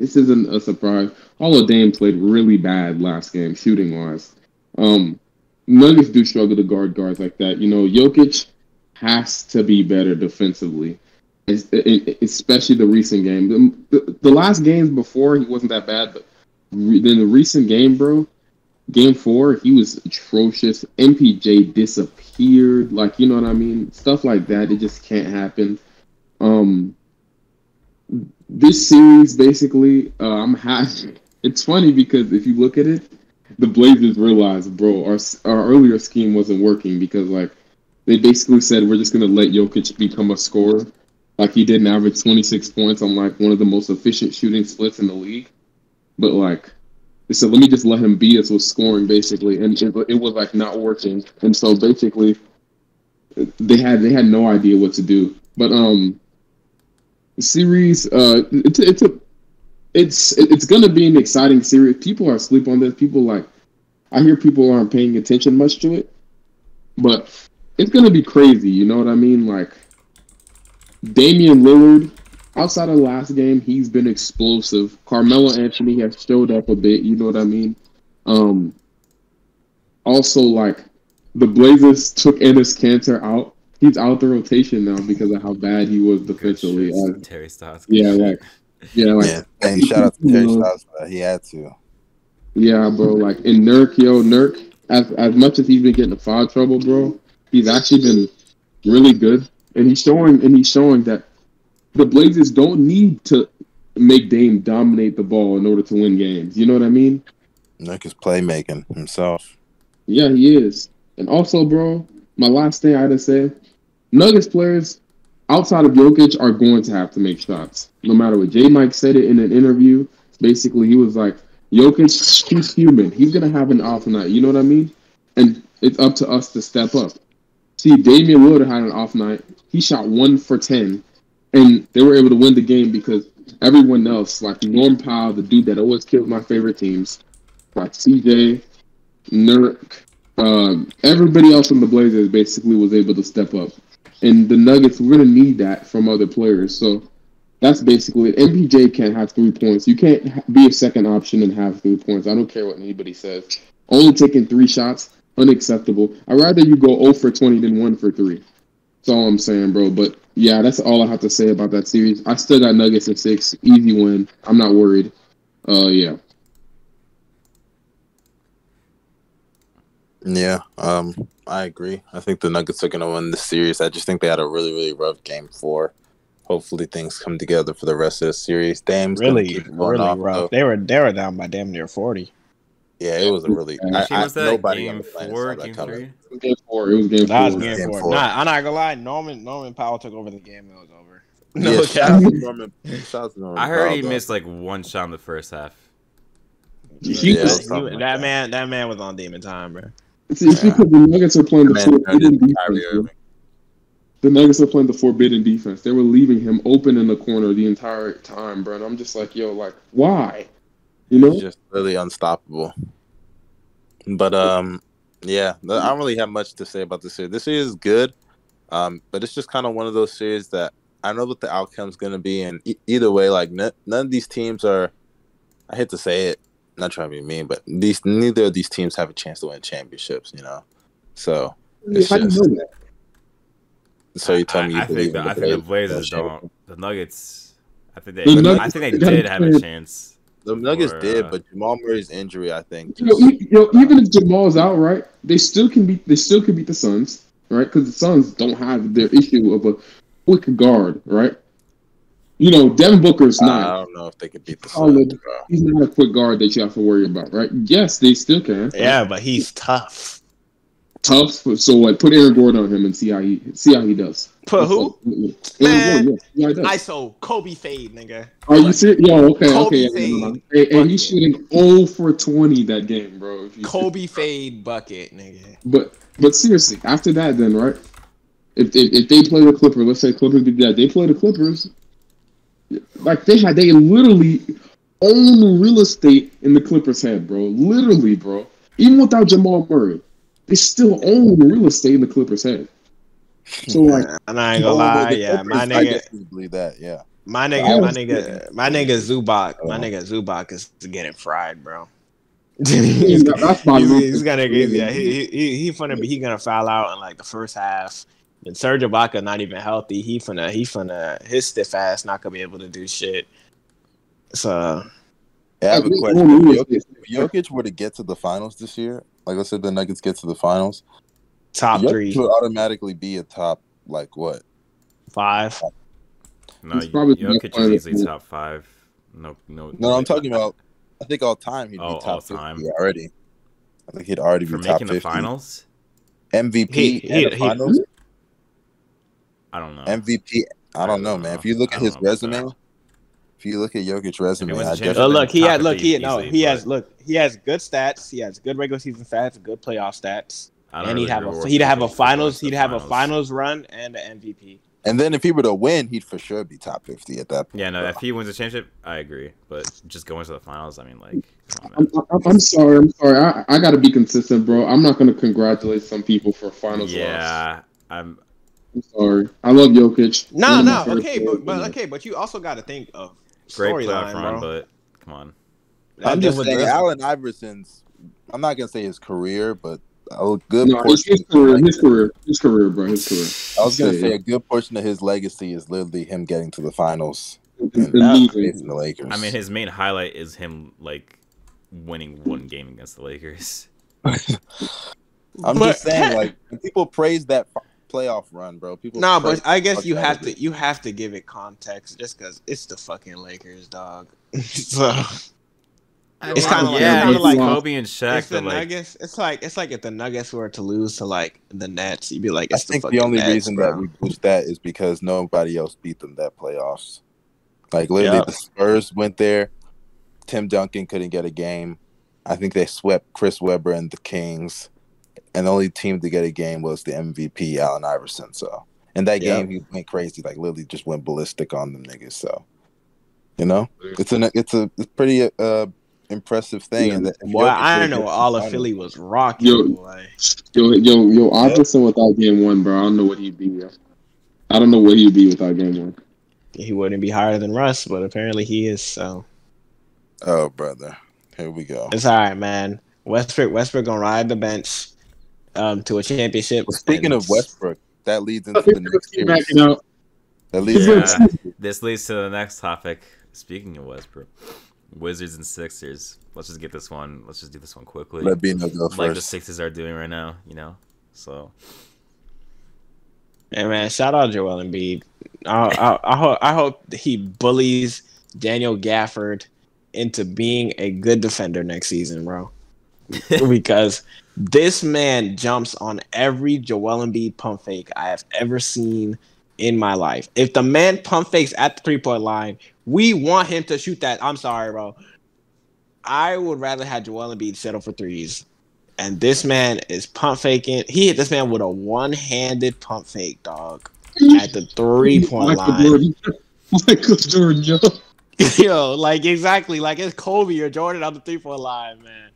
This isn't a surprise. Although Dame played really bad last game, shooting wise. Um, Nuggets do struggle to guard guards like that. You know, Jokic has to be better defensively, especially the recent game. The, the, the last games before he wasn't that bad, but then the recent game, bro, game four, he was atrocious. MPJ disappeared. Like, you know what I mean? Stuff like that. It just can't happen. Um, this series, basically, uh, I'm happy. (laughs) It's funny because if you look at it, the Blazers realized, bro, our our earlier scheme wasn't working because like they basically said we're just gonna let Jokic become a scorer, like he didn't average 26 points on like one of the most efficient shooting splits in the league, but like they said let me just let him be us with scoring basically, and it, it was like not working, and so basically they had they had no idea what to do, but um series uh it's it's a it's it's gonna be an exciting series. People are asleep on this. People like I hear people aren't paying attention much to it, but it's gonna be crazy. You know what I mean? Like Damian Lillard, outside of last game, he's been explosive. Carmelo Anthony has showed up a bit. You know what I mean? Um. Also, like the Blazers took Enes Kanter out. He's out the rotation now because of how bad he was defensively. Uh, Terry Stotts. yeah, like yeah, like Yeah. Hey, shout out to Terry Stotts for that. He had to. Yeah, bro. Like in Nurk, yo, Nurk. As as much as he's been getting in foul trouble, bro, he's actually been really good, and he's showing and he's showing that the Blazers don't need to make Dame dominate the ball in order to win games. You know what I mean? Nick is playmaking himself. Yeah, he is. And also, bro, my last thing I had to say, Nuggets players outside of Jokic are going to have to make shots, no matter what. J. Mike said it in an interview. Basically, he was like, Jokic, he's human. He's gonna have an off night. You know what I mean? And it's up to us to step up. See, Damian Lillard had an off night. He shot one for ten, and they were able to win the game because everyone else, like Norm Powell, the dude that always kills my favorite teams, like CJ, Nurk, um, everybody else on the Blazers basically was able to step up. And the Nuggets, we're gonna need that from other players. So that's basically it. MPJ can't have three points. You can't be a second option and have three points. I don't care what anybody says. Only taking three shots, unacceptable. I'd rather you go 0 for 20 than 1 for 3. That's all I'm saying, bro. But yeah, that's all I have to say about that series. I still got Nuggets at six. Easy win. I'm not worried. Uh, yeah. Yeah, um, I agree. I think the Nuggets are going to win this series. I just think they had a really, really rough game four. Hopefully, things come together for the rest of the series. Dame's Really, keep it going really off, rough. though. They were they were down by damn near forty. Yeah, it was a really. I, Actually, I, was that nobody on game the planet four, game three? Game four. It was game That was four. game, Game four. four. Nah, I'm not gonna lie. Norman Norman Powell took over the game. It was over. (laughs) No, No (laughs) shout out to Norman. Shout out to Norman I heard Powell, he though. missed like one shot in the first half. He Yeah, was- something He- like that that. man, that man was on demon time, bro. See, it's Yeah. because the Nuggets are playing the Man forbidden defense. The Nuggets are playing the forbidden defense. They were leaving him open in the corner the entire time, bro. And I'm just like, yo, like, why? You know? He's just really unstoppable. But um, yeah, I don't really have much to say about this series. This series is good, um, but it's just kind of one of those series that I know what the outcome's going to be, and e- either way, like n- none of these teams are. I hate to say it, not trying to be mean, but these neither of these teams have a chance to win championships. You know, so it's How do you just- know that? so you tell I, me you I believe think in the, I think the Blazers Blazers. don't. The Nuggets. I think they. The I think they did have a chance. The Nuggets Or, did, uh, but Jamal Murray's injury, I think, You know, e- you know, even if Jamal's out, right? They still can beat. They still can beat the Suns, right? Because the Suns don't have their issue of a quick guard, right? You know, Devin Booker's not. I don't know if they could beat the Solid. Suns, bro. He's not a quick guard that you have to worry about, right? Yes, they still can. Yeah, but he's tough. tough. So what? Put Aaron Gordon on him and see how he see how he does. Put who? Aaron Man. Gordon, yeah, see how he does. ISO Kobe fade, nigga. Are you serious? Yo, okay, Kobe okay. fade. yeah, no, no. Hey, hey, he's shooting 0 for 20 that game, bro. If you- Kobe fade bucket, nigga. But but seriously, after that, then right? If, if if they play the Clippers, let's say Clippers did that, they play the Clippers. Like they had, they literally own real estate in the Clippers' head, bro. Literally, bro. Even without Jamal Murray, they still own real estate in the Clippers' head. So like, And I ain't gonna lie, yeah, my nigga, believe that, yeah. my nigga, my nigga, my nigga Zubac, my Oh. nigga Zubac is getting fried, bro. (laughs) he's, (laughs) he's, he's, gonna, yeah, he, he, he finna be, he gonna foul out in like the first half. And Serge Ibaka not even healthy. He finna, he finna, his stiff ass not gonna be able to do shit. So Yeah, I have a question. If real Jokic, if Jokic were to get to the finals this year, like I said, the Nuggets get to the finals, top Jokic three, would automatically be a top, like what? five. No, He's probably the Jokic best player is easily the- top five. No, no. No, I'm talking about. I think all time he'd Oh, be top all time. 50 already. I think he'd already for be top making 50. the finals. MVP He- and he- the he- finals. I don't know. MVP. I don't know, man. If you look at his resume, that. if you look at Jokic's resume, I the definitely Oh, look, he had look, he 50 no, easily, he has look, he has good stats. He has good regular season stats, good playoff stats, I don't and he'd have a he'd have a finals he'd have the a finals run and an MVP. And then if he were to win, he'd for sure be top 50 at that point. Yeah, no. If he wins a championship, I agree. But just going to the finals, I mean, like, on, I'm. I'm, I'm sorry. I'm sorry. I, I got to be consistent, bro. I'm not going to congratulate some people for finals loss. yeah, I'm. I'm sorry. I love Jokic. No, One no, favorite okay, players but, but okay, but you also got to think of Great playoff storyline, bro. but come on. I'm That- just saying, was- Allen Iverson's. I'm not gonna say his career, but a good No, his, portion. his career, his career, his career, bro, his career. I was gonna Yeah. say a good portion of his legacy is literally him getting to the finals And and facing the Lakers. I mean, his main highlight is him like winning one game against the Lakers. (laughs) I'm But- just saying, like when people praise that f- playoff run, bro. People. No, praise but I guess you have to you have to give it context just because it's the fucking Lakers, dog. (laughs) so It's kinda like- yeah, kinda like- Kobe and Shaq. if the like, Nuggets, it's like it's like if the Nuggets were to lose to like the Nets, you'd be like, I it's think the, the only Nets, reason bro. that we boost that is because nobody else beat them that playoffs. Like literally, Yep. the Spurs went there. Tim Duncan couldn't get a game. I think they swept Chris Webber and the Kings, and the only team to get a game was the MVP Allen Iverson. So in that Yep. game, he went crazy. Like literally, just went ballistic on them niggas. So you know, it's a it's a it's pretty uh impressive thing. Yeah. And that, if Boy, Jokic I know get all of Philly was rocking, Yo. boy. Yo, yo, yo, Iverson without game one, bro. I don't know what he'd be. Yo. I don't know what he'd be without game one. He wouldn't be higher than Russ, but apparently he is. So Oh, brother, here we go. it's all right, man. Westbrook, Westbrook gonna ride the bench um to a championship. Well, speaking and of Westbrook, that leads into the next keep series. backing out. That leads Yeah. into the next series. this leads to the next topic. Speaking of Westbrook, Wizards and Sixers. Let's just get this one. Let's just do this one quickly. Let Bino go like the. Sixers are doing right now, you know. So Hey man, shout out Joel Embiid. I, I, I, hope, I hope he bullies Daniel Gafford into being a good defender next season, bro. (laughs) because this man jumps on every Joel Embiid pump fake I have ever seen in my life. If the man pump fakes at the three point line, we want him to shoot that. I'm sorry, bro. I would rather have Joel Embiid settle for threes. And this man is pump faking. He hit this man with a one handed pump fake, dog, at the three point Michael line. Jordan. Michael Jordan, yo. (laughs) Yo, like exactly, like it's Kobe or Jordan on the three point line, man.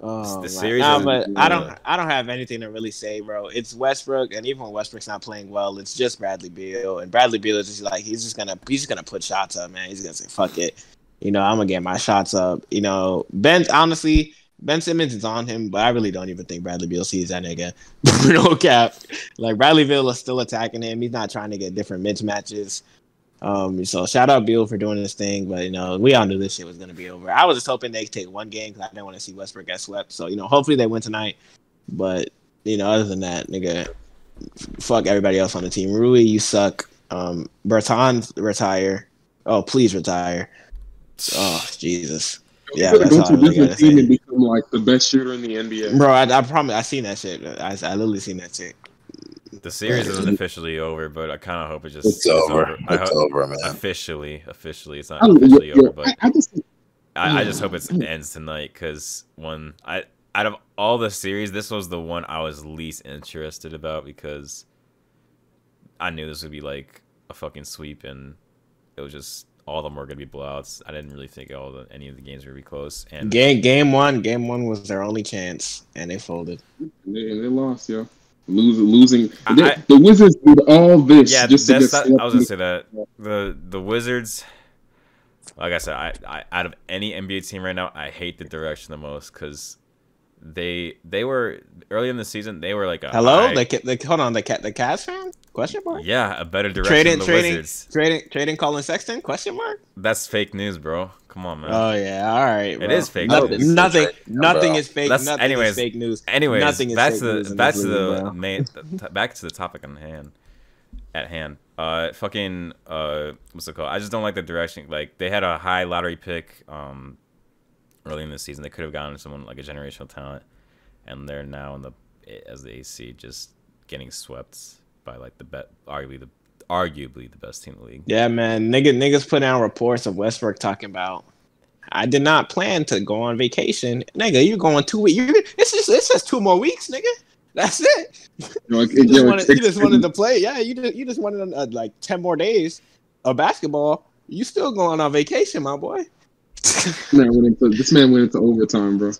Oh, The series Nah, is- but I don't. I don't have anything to really say, bro. It's Westbrook, and even when Westbrook's not playing well, it's just Bradley Beal, and Bradley Beal is just like he's just gonna, he's just gonna put shots up, man. He's gonna say, "Fuck it," you know. I'm gonna get my shots up. You know, Ben, honestly, Ben Simmons is on him, but I really don't even think Bradley Beal sees that nigga. (laughs) no cap. Like Bradley Beal is still attacking him. He's not trying to get different mismatches. Um, so shout out Bill for doing this thing, but you know we all knew this shit was gonna be over. I was just hoping they could take one game because I didn't want to see Westbrook get swept. So you know, hopefully they win tonight. But you know, other than that, nigga, fuck everybody else on the team. Rui, you suck. Um, Bertans retire. Oh, please retire. Oh Jesus, Yeah, that's go all to I a really different team and become like the best shooter in the NBA. bro. I, I promise. I seen that shit. I, I literally seen that shit. The series isn't officially over, but I kind of hope it just It's over. I It's over, man. Officially, officially, it's not um, I, don't- officially yo, over, but I, I just I, I just hope it ends tonight because when I out of all the series, this was the one I was least interested about because I knew this would be like a fucking sweep and it was just all of them were gonna be blowouts. I didn't really think all the any of the games were gonna be close. And Game game one, game one was their only chance, and they folded. they, they lost, yo. Losing, losing. I- the Wizards did all this yeah, just to that's get not, I was gonna say that the the Wizards. Like I said, I, I out of any NBA team right now, I hate the direction the most because they they were early in the season they were like a Hello, high- the, Ca- the hold on, the cat the Cavs fan? Question mark. yeah a better direction Trading, than the trading, Wizards. trading, trading. Collin Sexton? Question mark. That's fake news, bro. Come on, man. Oh yeah, all right. It bro. is fake Nothing, news. nothing, It's fake, nothing bro. is fake. That's- nothing anyways, is fake news. Anyways, nothing is back fake to news the in back to the bro. main t- back to the topic on hand. At hand, uh, fucking uh, what's it called? I just don't like the direction. Like they had a high lottery pick, um, early in the season. They could have gotten someone like a generational talent, and they're now in the as the AC just getting swept by like the bet, arguably the arguably the best team in the league. Yeah, man. Nigga, niggas put out reports of Westbrook talking about. I did not plan to go on vacation, nigga. You're going two weeks. You're, it's just it's just two more weeks, nigga. That's it. You know, (laughs) like, You just, wanted, you just wanted to play. Yeah, you just you just wanted uh, like ten more days of basketball. You still going on vacation, my boy. This man went into, this man went into overtime, bro.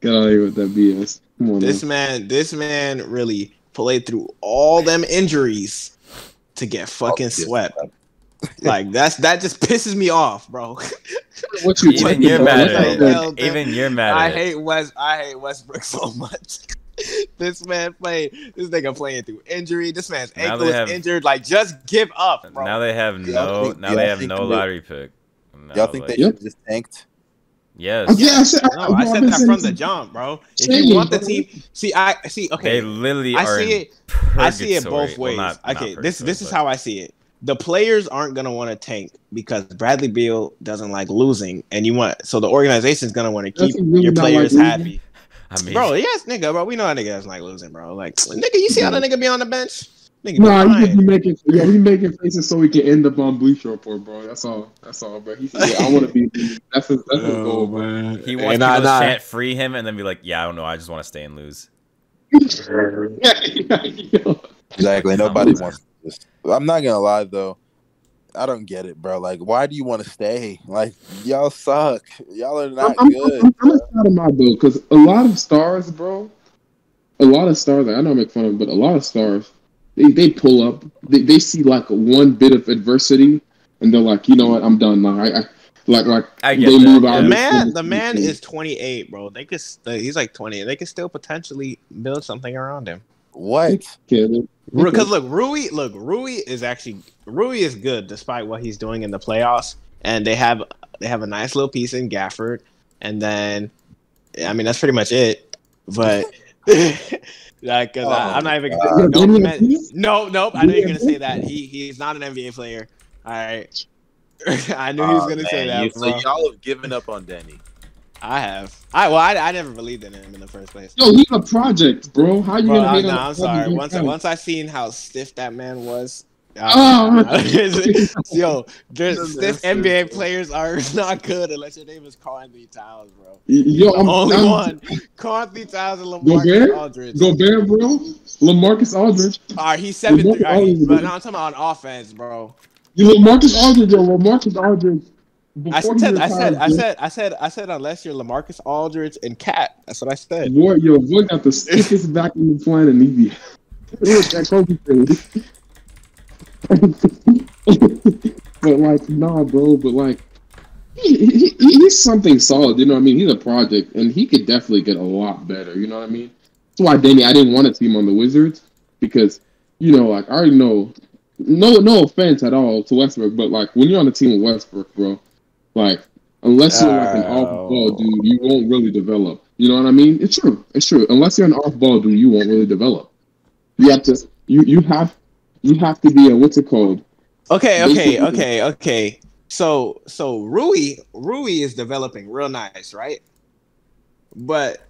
Get out of here with that BS. Come on, This man. man, this man really played through all them injuries to get oh, fucking Oh, swept. Like that's that just pisses me off, bro. (laughs) What you Even talking you're about? mad at it. man? Yo, Even you're mad I it. hate West. I hate Westbrook (laughs) so much. this man played. This nigga playing through injury. This man's Now ankle is have- injured. Like just give up, bro. Now they have no. think- now they have no lottery pick. Now, Y'all think like- they Yeah. should just tanked? Yes. Yeah, I said, No, I I've said that from the jump, bro. If you want the team, see, I see. They Okay, literally I see in it. I see it both ways. not- not okay, this this is purgatory, how I see it. The players aren't gonna want to tank because Bradley Beal doesn't like losing, and you want so the organization's gonna want to keep really your not like players happy. I mean, Bro, yes, nigga, bro. We know how nigga doesn't like losing, bro. Like, nigga, you see how the mm-hmm. nigga be on the bench? Nigga, Nah, he just be making yeah, he (laughs) making faces so he can end up on Bleacher Report, bro. That's all. That's all, bro. He said, yeah, I want to be. That's his. That's his goal, bro. man. he wants nah, people nah. to chant free him and then be like, "Yeah, I don't know. I just want to stay and lose." (laughs) Exactly. Nobody wants this. I'm not gonna lie though. I don't get it, bro. Like, why do you want to stay? Like, y'all suck. Y'all are not I'm, I'm, good. I'm, I'm excited about though, because a lot of stars, bro. A lot of stars. I know I make fun of, them, but a lot of stars, they, they pull up. They, they see like one bit of adversity, and they're like, you know what, I'm done now. I, I like like I get they that, move yeah. out. The man, the man is 28, bro. They could, he's like 20. They could still potentially build something around him. What? Because look, Rui, look, Rui is actually Rui is good despite what he's doing in the playoffs, and they have they have a nice little piece in Gafford, and then I mean that's pretty much it. But (laughs) (laughs) like, cause I, oh I'm not even Oh, gonna, God. no, man, no, nope. I knew you were gonna say that. He he's not an NBA player. All right, (laughs) I knew he was oh, gonna say that. You, so y'all have given up on Deni. I have. I well, I, I never believed in him in the first place. Yo, he's a project, bro. How you Bro, gonna I'm, hate I'm sorry. Once guy? once I seen how stiff that man was, Oh. (laughs) yo, there's, The stiff NBA players are (laughs) not good unless your name is Karl Anthony Towns, bro. Yo, I'm, Only I'm, one, Karl Anthony Towns and Gobert? LaMarcus Aldridge. Gobert, bro. LaMarcus Aldridge. All right, he's seven three. LaMarcus All right, Aldridge, but now I'm talking about on offense, bro. You LaMarcus Aldridge, yo. LaMarcus Aldridge. I before he said, I retired, said, I said, I said, I said, unless you're LaMarcus Aldridge and Cat. That's what I said. Boy, yo, boy got the stiffest back in the planet, and he be. Look at Kobe thing. (laughs) but like, nah, bro. But like, he, he, he- he's something solid. You know what I mean? He's a project, and he could definitely get a lot better. You know what I mean? That's why Danny, I didn't want to see him on the Wizards because, you know, like I already know. No, no offense at all to Westbrook, but like when you're on the team with Westbrook, bro, like unless you're like an Oh. off ball dude, you won't really develop. You know what I mean? It's true. It's true. Unless you're an off ball dude, you won't really develop. You have to. You you have you have to be a what's it called? Okay, okay, okay, okay. So so Rui Rui is developing real nice, right? But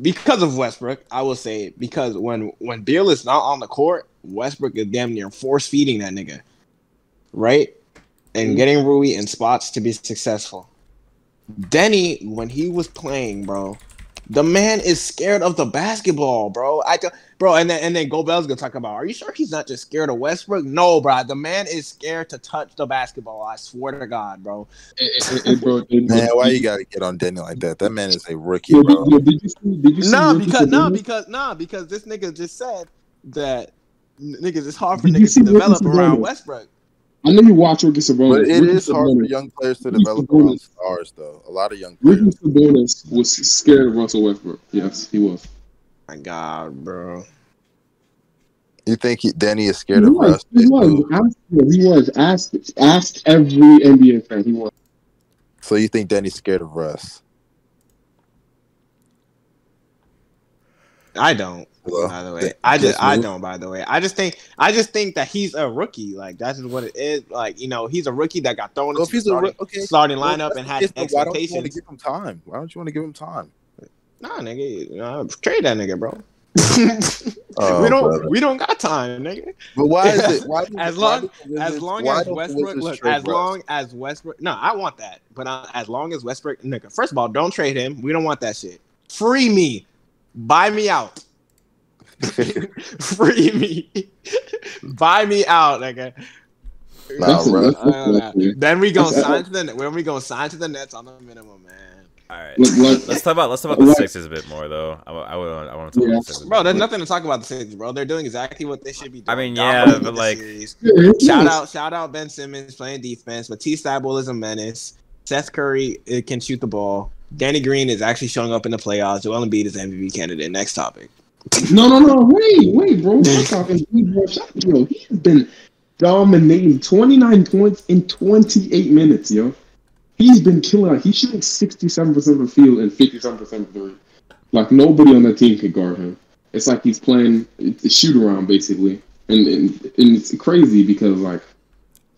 because of Westbrook, I will say because when when Beal is not on the court, Westbrook is damn near force feeding that nigga, right? And mm-hmm. getting Rui in spots to be successful. Deni, when he was playing, bro, the man is scared of the basketball, bro. I do, bro, and then and then Gobel's gonna talk about. Are you sure he's not just scared of Westbrook? No, bro. The man is scared to touch the basketball. I swear to God, bro. Bro, Man, why you gotta get on Deni like that? That man is a rookie, yo, bro. did, yo, did you see? Did you see? Nah, Ricky because nah, Sabonis? because nah, because this nigga just said that n- niggas it's hard for Did niggas to develop around Westbrook. I know you watch Ricky Sabonis. But it Ricky is hard for young players to Ricky develop Sabonis. around stars, though. A lot of young Ricky. Sabonis was scared of Russell Westbrook. Yes, he was. My God, bro. You think he, Deni is He scared of was. Russ? He was. Ask, he was. Ask, ask every NBA fan. He was. So you think Danny's scared of Russ? I don't. Well, by the way, th- I just I don't. By the way, I just think I just think that he's a rookie. Like that's just what it is. Like you know, he's a rookie that got thrown Well, into he's the a starting, okay, starting well, lineup and had but Why don't you want to give him time? Why don't you want to give him time? Nah, nigga, you know, trade that nigga, bro. (laughs) (laughs) Oh, we don't brother. we don't got time, nigga. But why is it? (laughs) Why do- As long- As long as Westbrook, look, as long as Westbrook, no, I want that. But uh, as long as Westbrook, nigga, first of all, don't trade him. We don't want that shit. Free me, buy me out. (laughs) Free me, (laughs) buy me out, nigga. Nah, That's a- Russ. that's- Uh, then we gonna sign to the when we gonna sign to the Nets on the minimum, man. All right. Let's talk about let's talk about the Sixers a bit more though. I, I, would- I want to talk Yeah. about the Sixers. Bro, there's nothing to talk about the Sixers, bro. They're doing exactly what they should be doing. I mean, yeah, Dominating but like- Shout out, shout out Ben Simmons playing defense. Matisse Thybulle is a menace. Seth Curry uh, can shoot the ball. Danny Green is actually showing up in the playoffs. Joel Embiid is MVP candidate. Next topic. No, no, no. Wait, wait, bro. We're talking. Bro, shut- yo, he's been dominating. Twenty nine points in twenty eight minutes, yo. He's been killing. out. He's shooting sixty-seven percent of the field and fifty-seven percent of three. Like nobody on that team can guard him. It's like he's playing it's a shoot around basically, and, and and it's crazy because like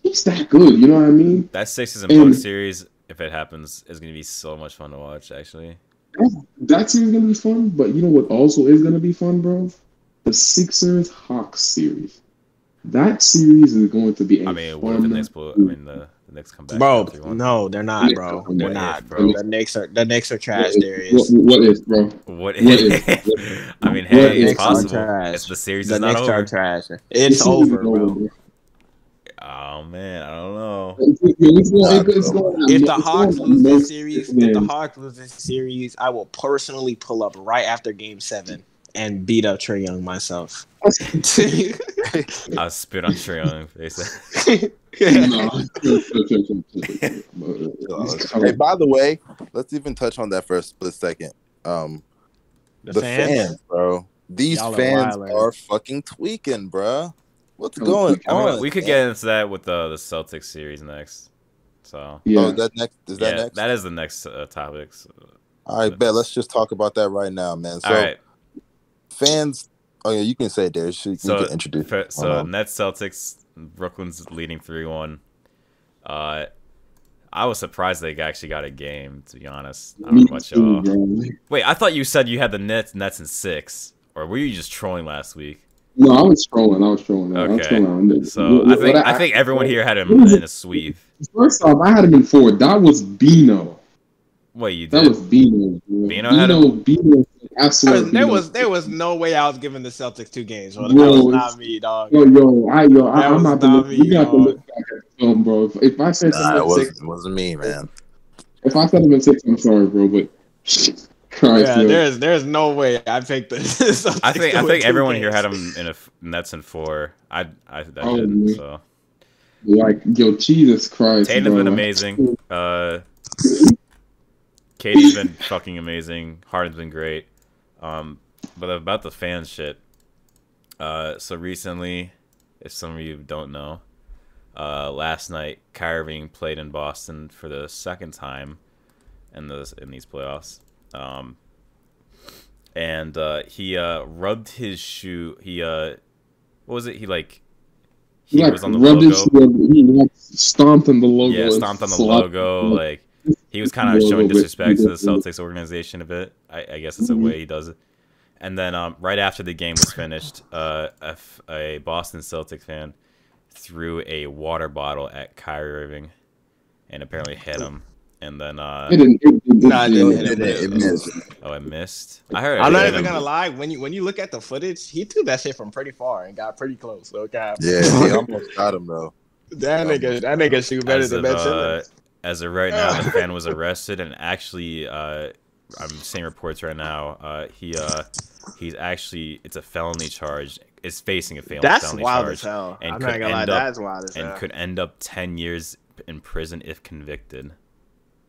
he's that good. You know what I mean? That Sixers and And- Bucks series, if it happens, is gonna be so much fun to watch. Actually, That series is gonna be fun. But you know what also is gonna be fun, bro? The Sixers Hawks series. That series is going to be. a I mean, what if the next blow? I mean, the, the next comeback. Bro, if you want. no, they're not, bro. What They're if, not, bro? bro. The Knicks are the Knicks are trash, What, Darius. what is, bro? What What if? if- (laughs) I mean, hey, if- it's possible. trash. It's the series The is not Knicks are over. trash. This It's series over, is bro. Oh man, I don't know. It's, it's going, it's going, If the Hawks lose this series, if the. Hawks lose this series, I will personally pull up right after Game Seven and beat up Trae Young myself. I spit on Trae Young face. No. (laughs) Hey, by the way, let's even touch on that for a split second. Um, The, the, fans? fans? bro. These Y'all fans wildin'. are fucking tweaking, bro. What's Oh, going I mean, on? we could get into that with the the Celtics series next. So yeah. Oh, that next is that yeah, next? that is the next uh, topic. So, All right, bet. Let's just talk about that right now, man. So all right. fans. Oh yeah, you can say it, Darius. You, you can introduce. fa- so Um, Nets Celtics, Brooklyn's leading three one. Uh, I was surprised they actually got a game. To be honest, I don't Me know about too, y'all. Wait, I thought you said you had the Nets Nets in six, or were you just trolling last week? No, I was trolling. I was trolling. I was Okay. trolling. So I think I think everyone here had him in a sweep. First off, I had him in four. That was Bino. Wait, you did? That was Bino. bro. Bino had Bino. Bino. Absolutely. there was there was no way I was giving the Celtics two games. Bro. That Bro, was not me, dog. Yo, yo, I, yo, I, I'm not to not me, We got to look back at the film, bro. If, if I said Nah, something it six, wasn't, wasn't me, man. if I said him in six, I'm sorry, bro. But Christ, Yeah, there's there's no way I picked the. Celtics (laughs) I think I think two everyone here had him in a f- Nets in four. I I, I Oh, didn't. man. So like, yo, Jesus Christ, Tatum's bro. been amazing. Uh, (laughs) KD's been fucking amazing. Harden's been great. Um, but about the fan shit. Uh, so recently, if some of you don't know, uh, last night Kyrie played in Boston for the second time in the in these playoffs. Um, and uh, he uh, rubbed his shoe. He uh, what was it? He like he like, was on the rubbed logo. his he like, stomped on the logo. Yeah, stomped on the logo. Like he was kind of showing disrespect to the Celtics organization a bit. I, I guess it's a Mhm. way he does it. And then um, right after the game was finished, uh, a, a Boston Celtic fan threw a water bottle at Kyrie Irving, and apparently hit him. And then uh, It didn't. It, it, Nah, it didn't hit him. it, it missed. oh, I missed. I heard. I'm it not even him. gonna lie. When you when you look at the footage, he threw that shit from pretty far and got pretty close. Okay, Yeah, he (laughs) almost got him though. that nigga that nigga shoot better As than of, Ben uh, Simmons. as of right now, the (laughs) fan was arrested, and actually, uh, I'm seeing reports right now. Uh, he uh, he's actually it's a felony charge. Is facing a fel- That's felony wild charge as hell. and I'm could not gonna lie, up- that's wild as and hell. And could end up ten years in prison if convicted.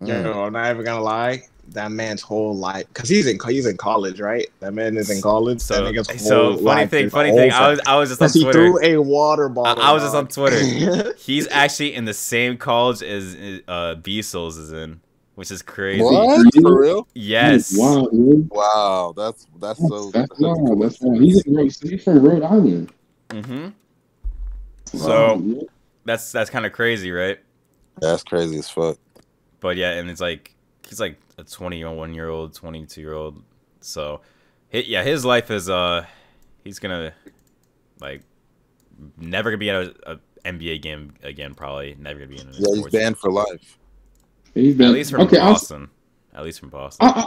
Mm. Yo, I'm not even gonna lie. That man's whole life, because he's in he's in college, right? That man is in college. So, that nigga's so funny life thing, funny thing. I was I was just on Because he Twitter. threw a water bottle. I was just on. Twitter. (laughs) He's actually in the same college as uh, Beasles is in, which is crazy. What for real? Yes. Wow, man. Wow, that's that's so. That's, that's wild. That's wild. He's, he's from Rhode Island. Mm-hmm. Wow, So man. that's that's kind of crazy, right? That's crazy as fuck. But yeah, and it's like he's like a 21 year old, 22 year old. So, yeah, his life is uh, he's gonna like never gonna be at a, a NBA game again. Probably never gonna be in. An Yeah, he's sports- banned for life. He's been, At least from okay, I'll, Boston. At least from Boston. I, I,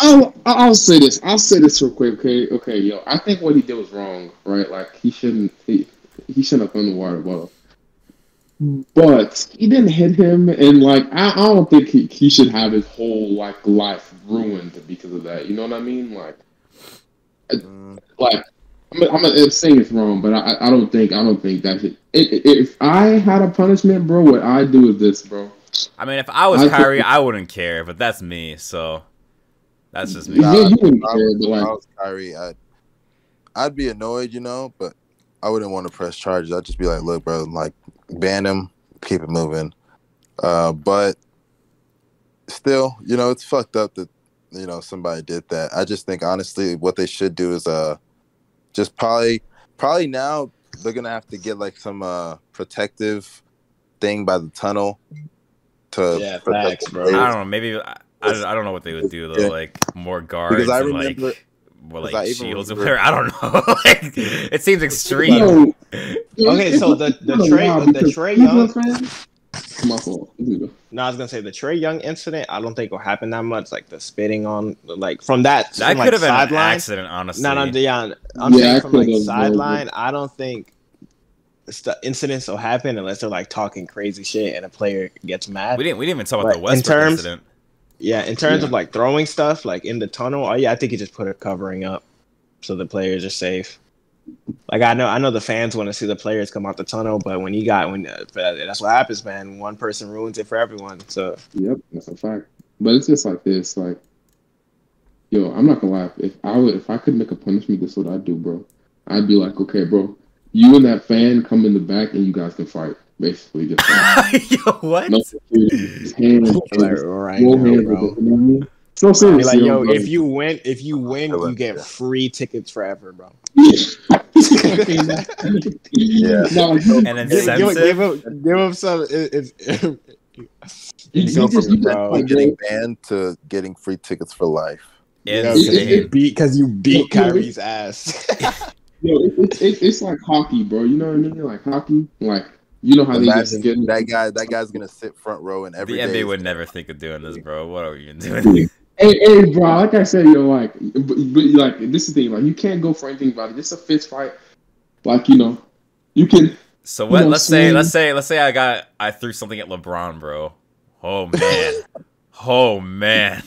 I'll, I'll say this. I'll say this real quick. Okay, okay, yo. I think what he did was wrong, right? Like he shouldn't. He, he shouldn't have thrown the water bottle. But he didn't hit him, and like I, I don't think he, he should have his whole like life ruined because of that. You know what I mean? Like, Mm, like I'm, I'm, I'm saying it's wrong, but I, I don't think I don't think that should. If, if I had a punishment, bro, what I do is this, bro. I mean, if I was I Kyrie, think- I wouldn't care, but that's me. So that's just me. Yeah, you wouldn't if I care, was- but if I was Kyrie, I'd, I'd be annoyed, you know, but I wouldn't want to press charges. I'd just be like, look, bro, like ban him, keep it moving. Uh, but still, you know, it's fucked up that you know somebody did that. I just think honestly, what they should do is uh, just probably probably now they're gonna have to get like some uh protective thing by the tunnel to Yeah, protect facts, bro. I don't know. Maybe I, I, don't- I don't know what they would do though. Yeah. Like more guards Because I and remember- like more like I even shields and remember- whatever. I don't know. (laughs) like, it seems extreme. Yo, Okay, so the the Trae the Trae Young. My fault. No, I was gonna say the Trae Young incident. I don't think will happen that much. Like the spitting on, like from that. That from, could like, have been an accident, honestly. No, no, yeah. I'm Yeah, saying from like could've, sideline. I don't think st- incidents will happen unless they're like talking crazy shit and a player gets mad. we didn't. We didn't even talk about But the in Westbrook terms- incident. Yeah, in terms Yeah. of like throwing stuff like in the tunnel, oh yeah, I think he just put a covering up so the players are safe. Like I know, I know the fans want to see the players come out the tunnel, but when you got when uh, that's what happens, man. One person ruins it for everyone. So Yep, that's a fact. But it's just like this, like, yo, I'm not gonna lie. If I would, if I could make a punishment, this is what I'd do, bro. I'd be like, okay, bro, you and that fan come in the back, and you guys can fight. Basically, just (laughs) fight. Yo, what? no security, just hands, (laughs) like, right no now, bro. you know what I mean? So Be serious, like, yo, bro. if you win, if you oh, win, you get yeah. free tickets forever, bro. (laughs) yeah, Yeah. no, And Give, give, incentive. give him, give him some. It, it's you, You go from bro. just, like, getting banned to getting free tickets for life. you know, Insane. 'cause you beat because you beat Yo, yo, Kyrie's ass. Yo, it, it, it, it's like hockey, bro. You know what I mean? Like hockey, like you know how they just Imagine get that guy. That guy's gonna sit front row and every the day NBA would never think of doing this, bro. What are we even doing? Hey, hey, bro. Like I said, yo, like, but, but like this is the thing. Like, you can't go for anything about it. Just a fist fight. Like, you know, you can. So what? know, let's say, let's say, let's say I got, I threw something at LeBron, bro. Oh man, oh man.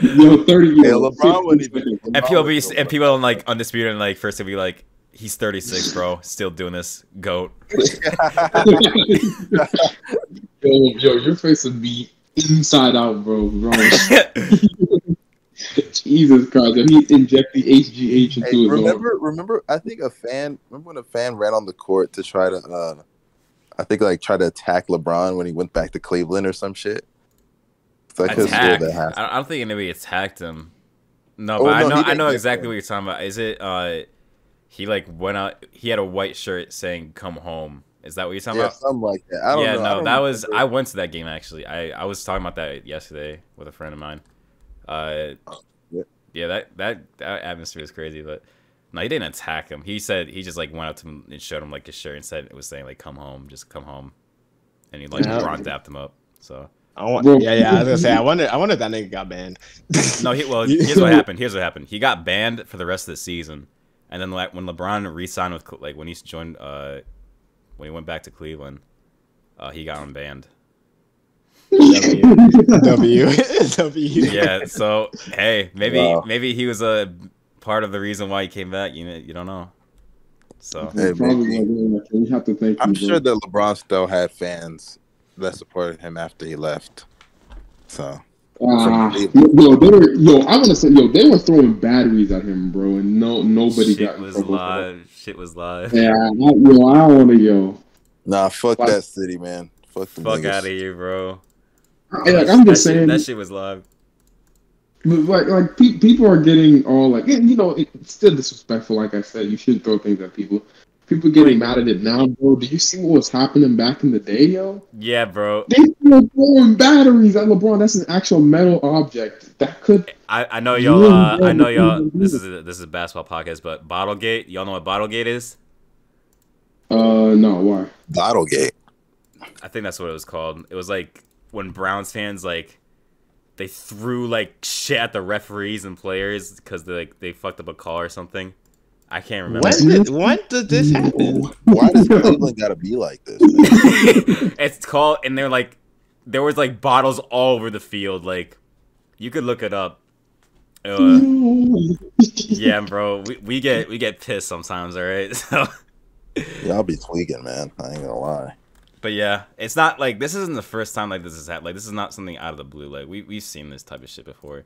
Yo, thirty. Hey, Yo, LeBron wouldn't even. And LeBron people be, and people in like undisputed, and like first they'd be like, he's 36, bro, still doing this, goat. (laughs) yo, yo, your face would be inside out, bro. Bro, (laughs) Jesus Christ, if he inject the HGH into Hey, his arm. remember, remember? I think a fan. Remember when a fan ran on the court to try to, uh I think like try to attack LeBron when he went back to Cleveland or some shit. So I could Attack. that I don't, think anybody attacked him. No, Oh, but I know, I know didn't. exactly what you're talking about. Is it? uh He like went out. He had a white shirt saying "Come home." Is that what you're talking Yeah, about? something like that. I don't yeah, know. I no, don't that was. I went to that game actually. I I was talking about that yesterday with a friend of mine. Uh, Yeah. yeah, that that that atmosphere was crazy, but no, he didn't attack him. He said he just like went up to him and showed him like his shirt and said it was saying like "Come home, just come home," and he like Yeah. LeBron dapped him up. So I want, yeah, yeah. I was gonna say, I wonder, I wonder if that nigga got banned. no, he well (laughs) here's what happened. Here's what happened. He got banned for the rest of the season, and then like when LeBron re-signed with Cle- like when he joined uh when he went back to Cleveland, uh, he got unbanned. W, (laughs) W. (laughs) yeah. So hey, maybe Wow. maybe he was a part of the reason why he came back. You know, you don't know. So Hey, Probably maybe. like, we have to thank I'm you, sure that LeBron still had fans that supported him after he left. So From uh, yo, they were yo. I want to say yo, they were throwing batteries at him, bro, and no nobody shit got in was live. Shit was live. Yeah, I, yo, I want to yo. nah, fuck Like- that city, man. Fuck the Fuck out of here, bro. Hey, like, I'm just that shit- saying, that shit was live. but like like pe- people are getting all like you know it's still disrespectful. Like I said, you shouldn't throw things at people. People getting mad at it now, bro. Do you see what was happening back in the day, yo? Yeah, bro. They were throwing batteries at LeBron. That's an actual metal object that could. I, I know y'all. Uh, I know y'all. This is a, this is a basketball podcast, but Bottlegate. Y'all know what Bottlegate is? Uh, no, why? Bottlegate. I think that's what it was called. It was like when Browns fans like they threw like shit at the referees and players because they like they fucked up a call or something. I can't remember. When did when did this happen? (laughs) Why does Cleveland gotta be like this? (laughs) it's called, and they're like, there was like bottles all over the field. Like, you could look it up. Uh, yeah, bro, (laughs) we, we get we get pissed sometimes. All right, so. Y'all be tweaking, man. I ain't gonna lie. But yeah, it's not like this isn't the first time like this has happened. Like this is not something out of the blue. Like we we've seen this type of shit before.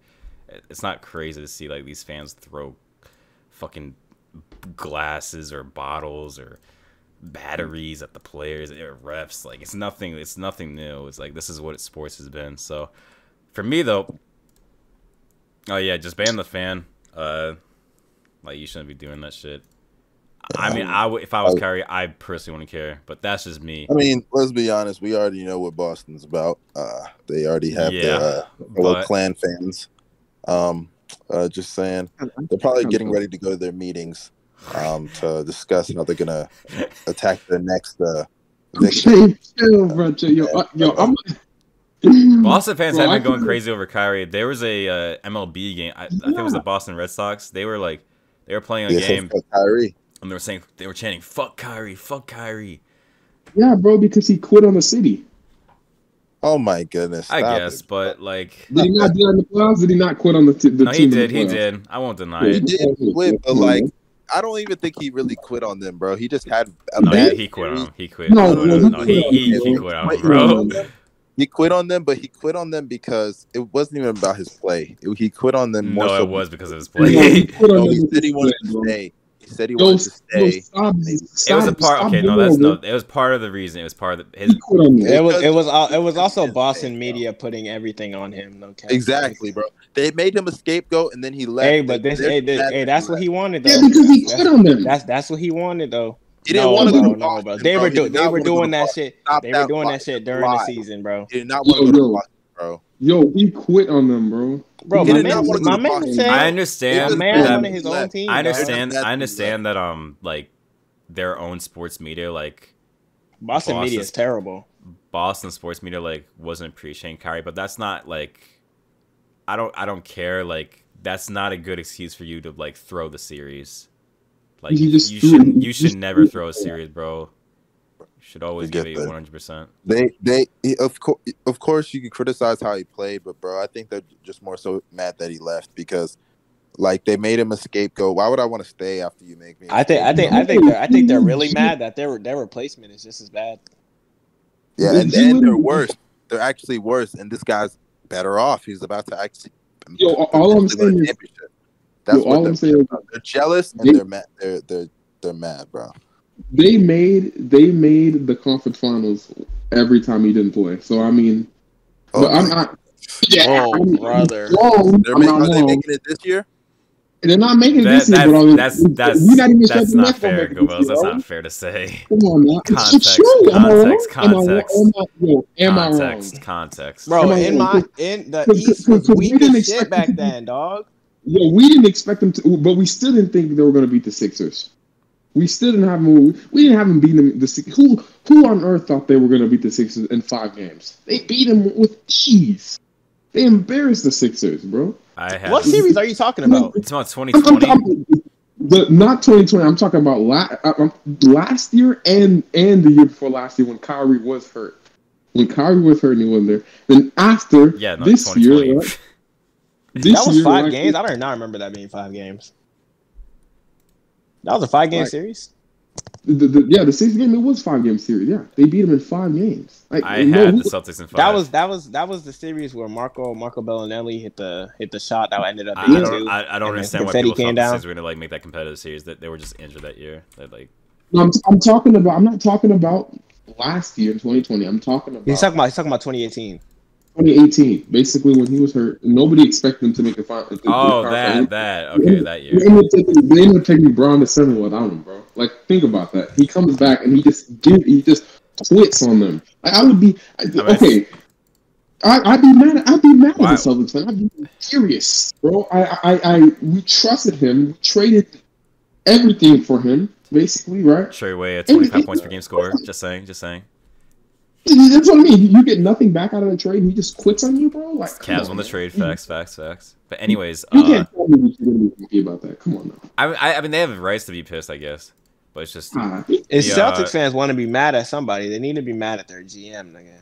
It's not crazy to see like these fans throw fucking glasses or bottles or batteries at the players or refs. Like it's nothing. It's nothing new. It's like this is what sports has been. So For me though, oh yeah, just ban the fan. Uh, like you shouldn't be doing that shit. I mean, I would if I was Kyrie, I personally wouldn't care, but that's just me. I mean, let's be honest. We already know what Boston's about. Uh, they already have Yeah, their uh, but- clan fans. Um, uh, just saying, they're probably getting ready to go to their meetings um, to discuss how they're gonna attack their next uh, victim. Chill, bro. Chill. Yo, uh, yo, I'm. Boston fans Bro, have been going crazy over Kyrie. There was a uh, MLB game. I, I think it was the Boston Red Sox. They were like, they were playing a Yeah, game, fuck Kyrie. and they were saying they were chanting "fuck Kyrie, fuck Kyrie." Yeah, bro, because he quit on the city. Oh my goodness! I guess, it. but like, Did he not do that in the playoffs? Did he not quit on the, t- the no, he team? in the did, he did. I won't deny he it. He did quit, but like, I don't even think he really quit on them, bro. He just had a No, bad he, he quit on series. him. He quit. No, he quit no, he. No, he, quit he, he quit on him, bro. (laughs) He quit on them, but he quit on them because it wasn't even about his play. It- he quit on them more No, so it was because of his No, he play. (laughs) quit on No, them he said he his wanted play, to stay. He said he Yo, wanted to yo, stay. stop, It was a part. stop Okay, no, that's no. It was part of the reason. It was part of the, his. quit on them. It was it was al- it was also Boston media putting everything on him. No cap. Exactly, bro. They made him a scapegoat, and then he left. Hey, but this hey, this, hey that's what he wanted though. Yeah, because he That's- quit on them. That's that's what he wanted though. He didn't no, want to go to no, Boston, bro. They bro. were He do, they were wanna go to doing that shit. They were doing that shit during the season, bro. He did not want to go to Boston, bro. Yo, he quit on them, bro. Bro, He my man, my man said, I understand man that. wanted his own team. I understand. That's I what understand that. Um, like their own sports media, like Boston media is terrible. Boston sports media, like wasn't appreciating Kyrie, but that's not like. I don't. I don't care. Like that's not a good excuse for you to like throw the series. Like He just you should. You should never throw a series, bro. You should always give it one hundred percent. They, they, of course, of course, you can criticize how he played, but bro, I think they're just more so mad that he left because, like, they made him a scapegoat. Why would I want to stay after you make me? a I think I think I think they're I think they're really mad that their their replacement is just as bad. Yeah, and, do and they're worse. They're actually worse, and this guy's better off. He's about to actually. Um, yo, all I'm potentially win a saying is- That's Yo, what all they're, I'm saying is they're jealous and They- they're mad. They're they're they're mad, bro. They made they made the conference finals every time he didn't play. So I mean, Oh, but I'm not. Yeah, Oh, I'm brother. wrong. they're I'm making, not are they making it this year? They're not making it That, this year, that's, but I mean, that's we- that's not even that's expecting not Nets to fair, make it this Goodwills. year, That's bro. not fair to say. Come on, now. It's Context, true. Am I wrong? context, Am I wrong? context. Am I, yo, am I wrong? Context, context. Bro, Come on, in yo, my cause- in the cause- East cause- was cause we weak didn't as shit expect back them to- then, dog. Yo, we didn't expect them to, but we still didn't think they were going to beat the Sixers. We still didn't have them. We didn't have them beat them. The Six- who who on earth thought they were going to beat the Sixers in five games? They beat them with ease. They embarrassed the Sixers, bro. I have. What series are you talking about? It's about I'm, I'm, 2020. The, not 2020. I'm talking about la- uh, um, last year and and the year before last year when Kyrie was hurt. When Kyrie was hurt and he wasn't there. Then after Yeah, no, this year, right? (laughs) this That was year, five right, games. I don't not remember that being five games. That was a five game Like- series. The, the, yeah, the sixth game it was five game series. Yeah, they beat them in five games. Like I no, had who- the Celtics in five. That was that was that was the series where Marco Marco Belinelli hit the hit the shot that ended up I, being I two. don't, I, I don't understand why confetti people came thought the down. Sixers were gonna like make that competitive series. That they were just injured that year. They like no, I'm, I'm talking about. I'm not talking about last year, 2020. I'm talking about He's talking about he's talking about 2018. 2018. Basically, when he was hurt, nobody expected him to make a final. oh that that okay that They year. ended, up taking, they ended up taking Bron to seven without him, bro. Like, think about that. He comes back and he just give, he just quits on them. Like, I would be I, mean, okay. I, I'd be mad. I'd be mad at the Celtics fan. I'd be furious, bro. I, I, I, we trusted him. We traded everything for him, basically, right? Trey Way at 25 points per game score. Just saying, just saying. That's what I mean. You get nothing back out of the trade, and he just quits on you, bro. Like, come Cavs on, won the trade. Facts, facts, facts. But anyways, You uh, can't tell me you're gonna be happy about that. Come on now. I, I I mean they have rights to be pissed, I guess. But it's just Ah, If Yeah. Celtics fans want to be mad at somebody, they need to be mad at their GM. Nigga.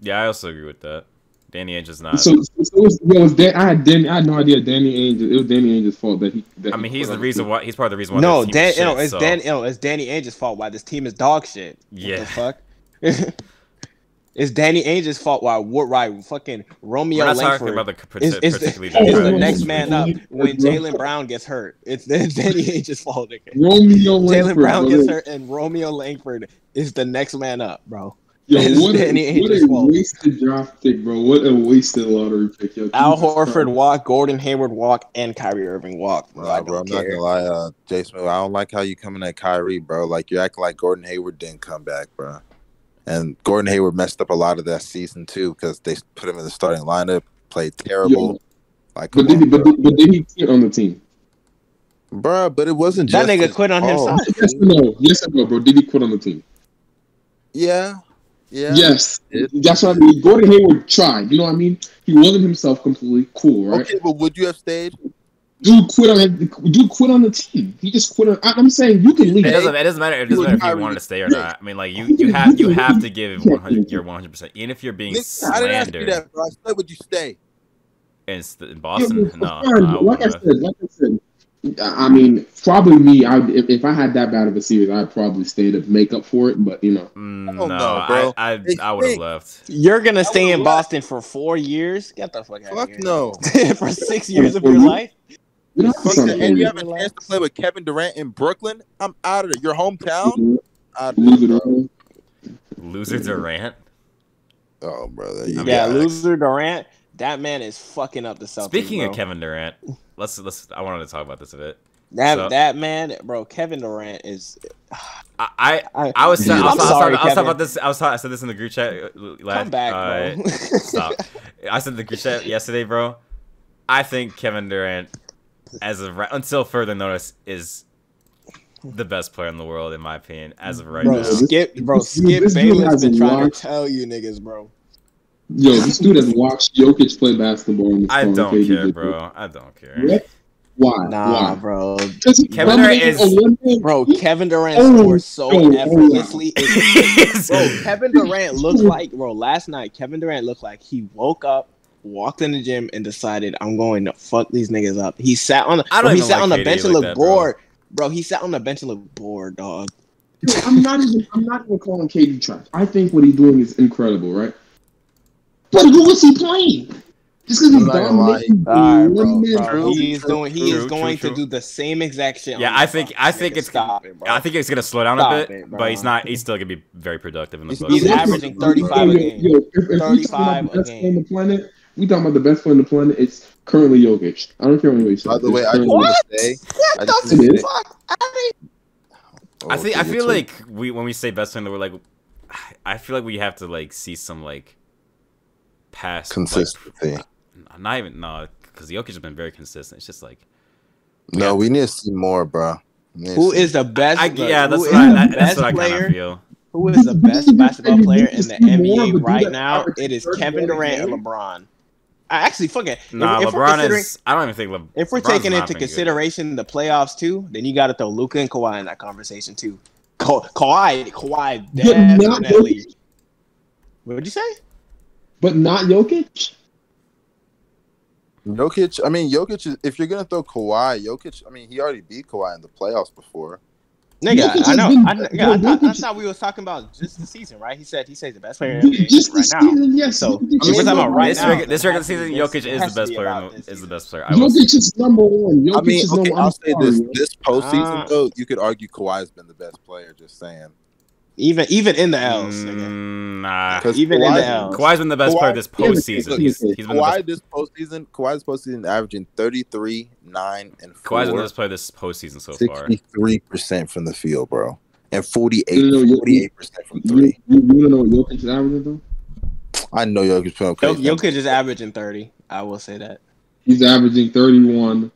yeah, I also agree with that. Danny Ainge is not. So, so it was, yo, it was Dan, I had Dan, I had no idea Danny Ainge. It was Danny Ainge's fault that he. That I mean, he's the reason team. why. He's part of the reason why. No, this team Dan, is shit, no, it's so- Dan, no, it's Danny Ainge's fault why this team is dog shit. What Yeah. the fuck? (laughs) it's Danny Ainge's fault why what right fucking Romeo We're not Langford talking about the partic- is, (laughs) is, the, is the next man up when Jaylen Brown gets hurt. It's, (laughs) it's Danny Ainge's fault. nigga. Romeo Jaylen Langford, Brown bro. gets hurt and Romeo Langford is the next man up, bro. Yo, His- what a, and he- he what a walked. wasted draft pick, bro. What a wasted lottery pick. Yo, Al Horford Christ. walk, Gordon Hayward walk, and Kyrie Irving walk. Bro, I Nah, bro, I'm don't gonna lie, uh, Jay Smith. I don't like how you coming at Kyrie, bro. Like you're acting like Gordon Hayward didn't come back, bro. And Gordon Hayward messed up a lot of that season too because they put him in the starting lineup, played terrible. Like, But come did, he, but, did, but did he quit on the team? Bruh, but it wasn't That just nigga his quit on fault. himself. Yes or no? Yes or no, bro? Did he quit on the team? Yeah, yeah. Yes. It- That's what I mean. Gordon Hayward tried. You know what I mean? He wasn't himself completely. Cool, right? Okay, but would you have stayed? Dude quit on dude quit on the team. He just quit on. I- I'm saying you can leave. It doesn't. It doesn't matter. It doesn't matter if would you not wanted to stay or not. I mean, like you, you have you have to give 100 your 100. percent Even if you're being Nigga, I didn't ask you slandered that, bro. I said, would you stay? in, in Boston, but no. fine, I like I said, like I said, I mean, probably me. I if, if I had that bad of a series, I'd probably stay to make up for it. But you know, Mm, no, know, bro. I I, I would have left. You're gonna stay in would've Boston for four years? Get the fuck out Fuck of here. no. (laughs) for six years of your life? You know, Fuck something- that. And you have a chance to play with Kevin Durant in Brooklyn. I'm out of there. Your hometown. Out of Lose it there, bro. all. Loser Durant. Oh, brother. You Yeah, loser Durant. That man is fucking up the Celtics. Speaking bro. of Kevin Durant, (laughs) let's let's. I wanted to talk about this a bit. that so- that man, bro, Kevin Durant is. I I, I, I was I was, I'm I was, sorry, talking, I was talking about this. I was talking, I said this in the group chat. uh, Last, Come back, uh, bro. stop. (laughs) I said the group chat yesterday, bro. I think Kevin Durant, as of right, until further notice, is the best player in the world in my opinion, as of right bro, now. Skip, bro, This Skip this dude Bayless has been trying watched- to tell you niggas, bro. Yo, this dude has watched Jokic play basketball. In I don't KD care, bro. I don't care. What? Why? Nah, Why? bro, Kevin Durant is- a bro. Kevin Durant Oh, scores so oh, oh, effortlessly. It's- (laughs) Bro, Bro, Kevin Durant looked like bro. Last night, Kevin Durant looked like he woke up, walked in the gym, and decided I'm going to fuck these niggas up. He sat on the I don't bro, he sat like on the KD bench and like looked that, bro. bored. Bro. he sat on the bench and looked bored, dog. Yo, I'm not even. I'm not even calling KD trash. I think what he's doing is incredible, right? But who is he playing? Just because he's I'm not gonna lie. dominating All right, bro. one man bro. team. He doing. He True, is going true, to do the same exact shit. Yeah, I think I think it's stop it, bro. I think it's gonna slow down Stop a bit, it, but he's not. He's still gonna be very productive in the He's- He's averaging 35 a game. yo, if, if we talking 35 about the a best player on the planet, we talking about the best player on the planet. It's currently Jokic. I don't care what you say. By the way, It's I just currently- want to say, I just the wanna say- fuck? I oh, think I feel so- like we when we say best player, we're like, I feel like we have to like see some like past consistency. like, consistency. not even no, because Jokic has been very consistent. It's just like No, we need to see more, bro. We need to Who see- is the best? I, look, yeah, that's what I, is that, that's best what I kind of feel. Who is the best basketball player in the (laughs) NBA of a dude right now? It is Kevin Durant and. LeBron. I actually fuck it. If- Nah, if, we're LeBron considering- is. I don't even think. Le, if we're LeBron's taking into been good. consideration the playoffs too, then you got to throw Luka and Kawhi in that conversation too. Ka- Kawhi, Kawhi, But not definitely. Jokic. What would you say? but not Jokic. Jokic, I mean, Jokic is, if you're going to throw Kawhi, Jokic, I mean, he already beat Kawhi in the playoffs before. Nigga, I know. been- I, know- yeah, I, Jokic- thought, I we was talking about just the season, right? He said he said the best player in the NBA Just right this now. yes. So, I mean, we're talking about number right This, now. one. this regular has to be season, this- Jokic it is has the best player. In is the best player. I will Jokic is number one. Jokic I mean, is okay, number I'll say this: this postseason, Uh, though, you could argue Kawhi's been the best player. Just saying, Even even in the L's. Mm, nah. because Even in the Kawhi- L's. Kawhi's been the best Kawhi- player this yeah, postseason. look, He's, look, he's been the Kawhi best. this postseason, Kawhi's postseason averaging 33, 9, and Kawhi's been the 4, best player this postseason so far. 63% from the field, bro. And 48, No, no, you- 48% from three. you, you don't know what Jokic is averaging though? I know Jokic put up Jok- crazy. Jokic is averaging thirty. I will say that. He's averaging 31,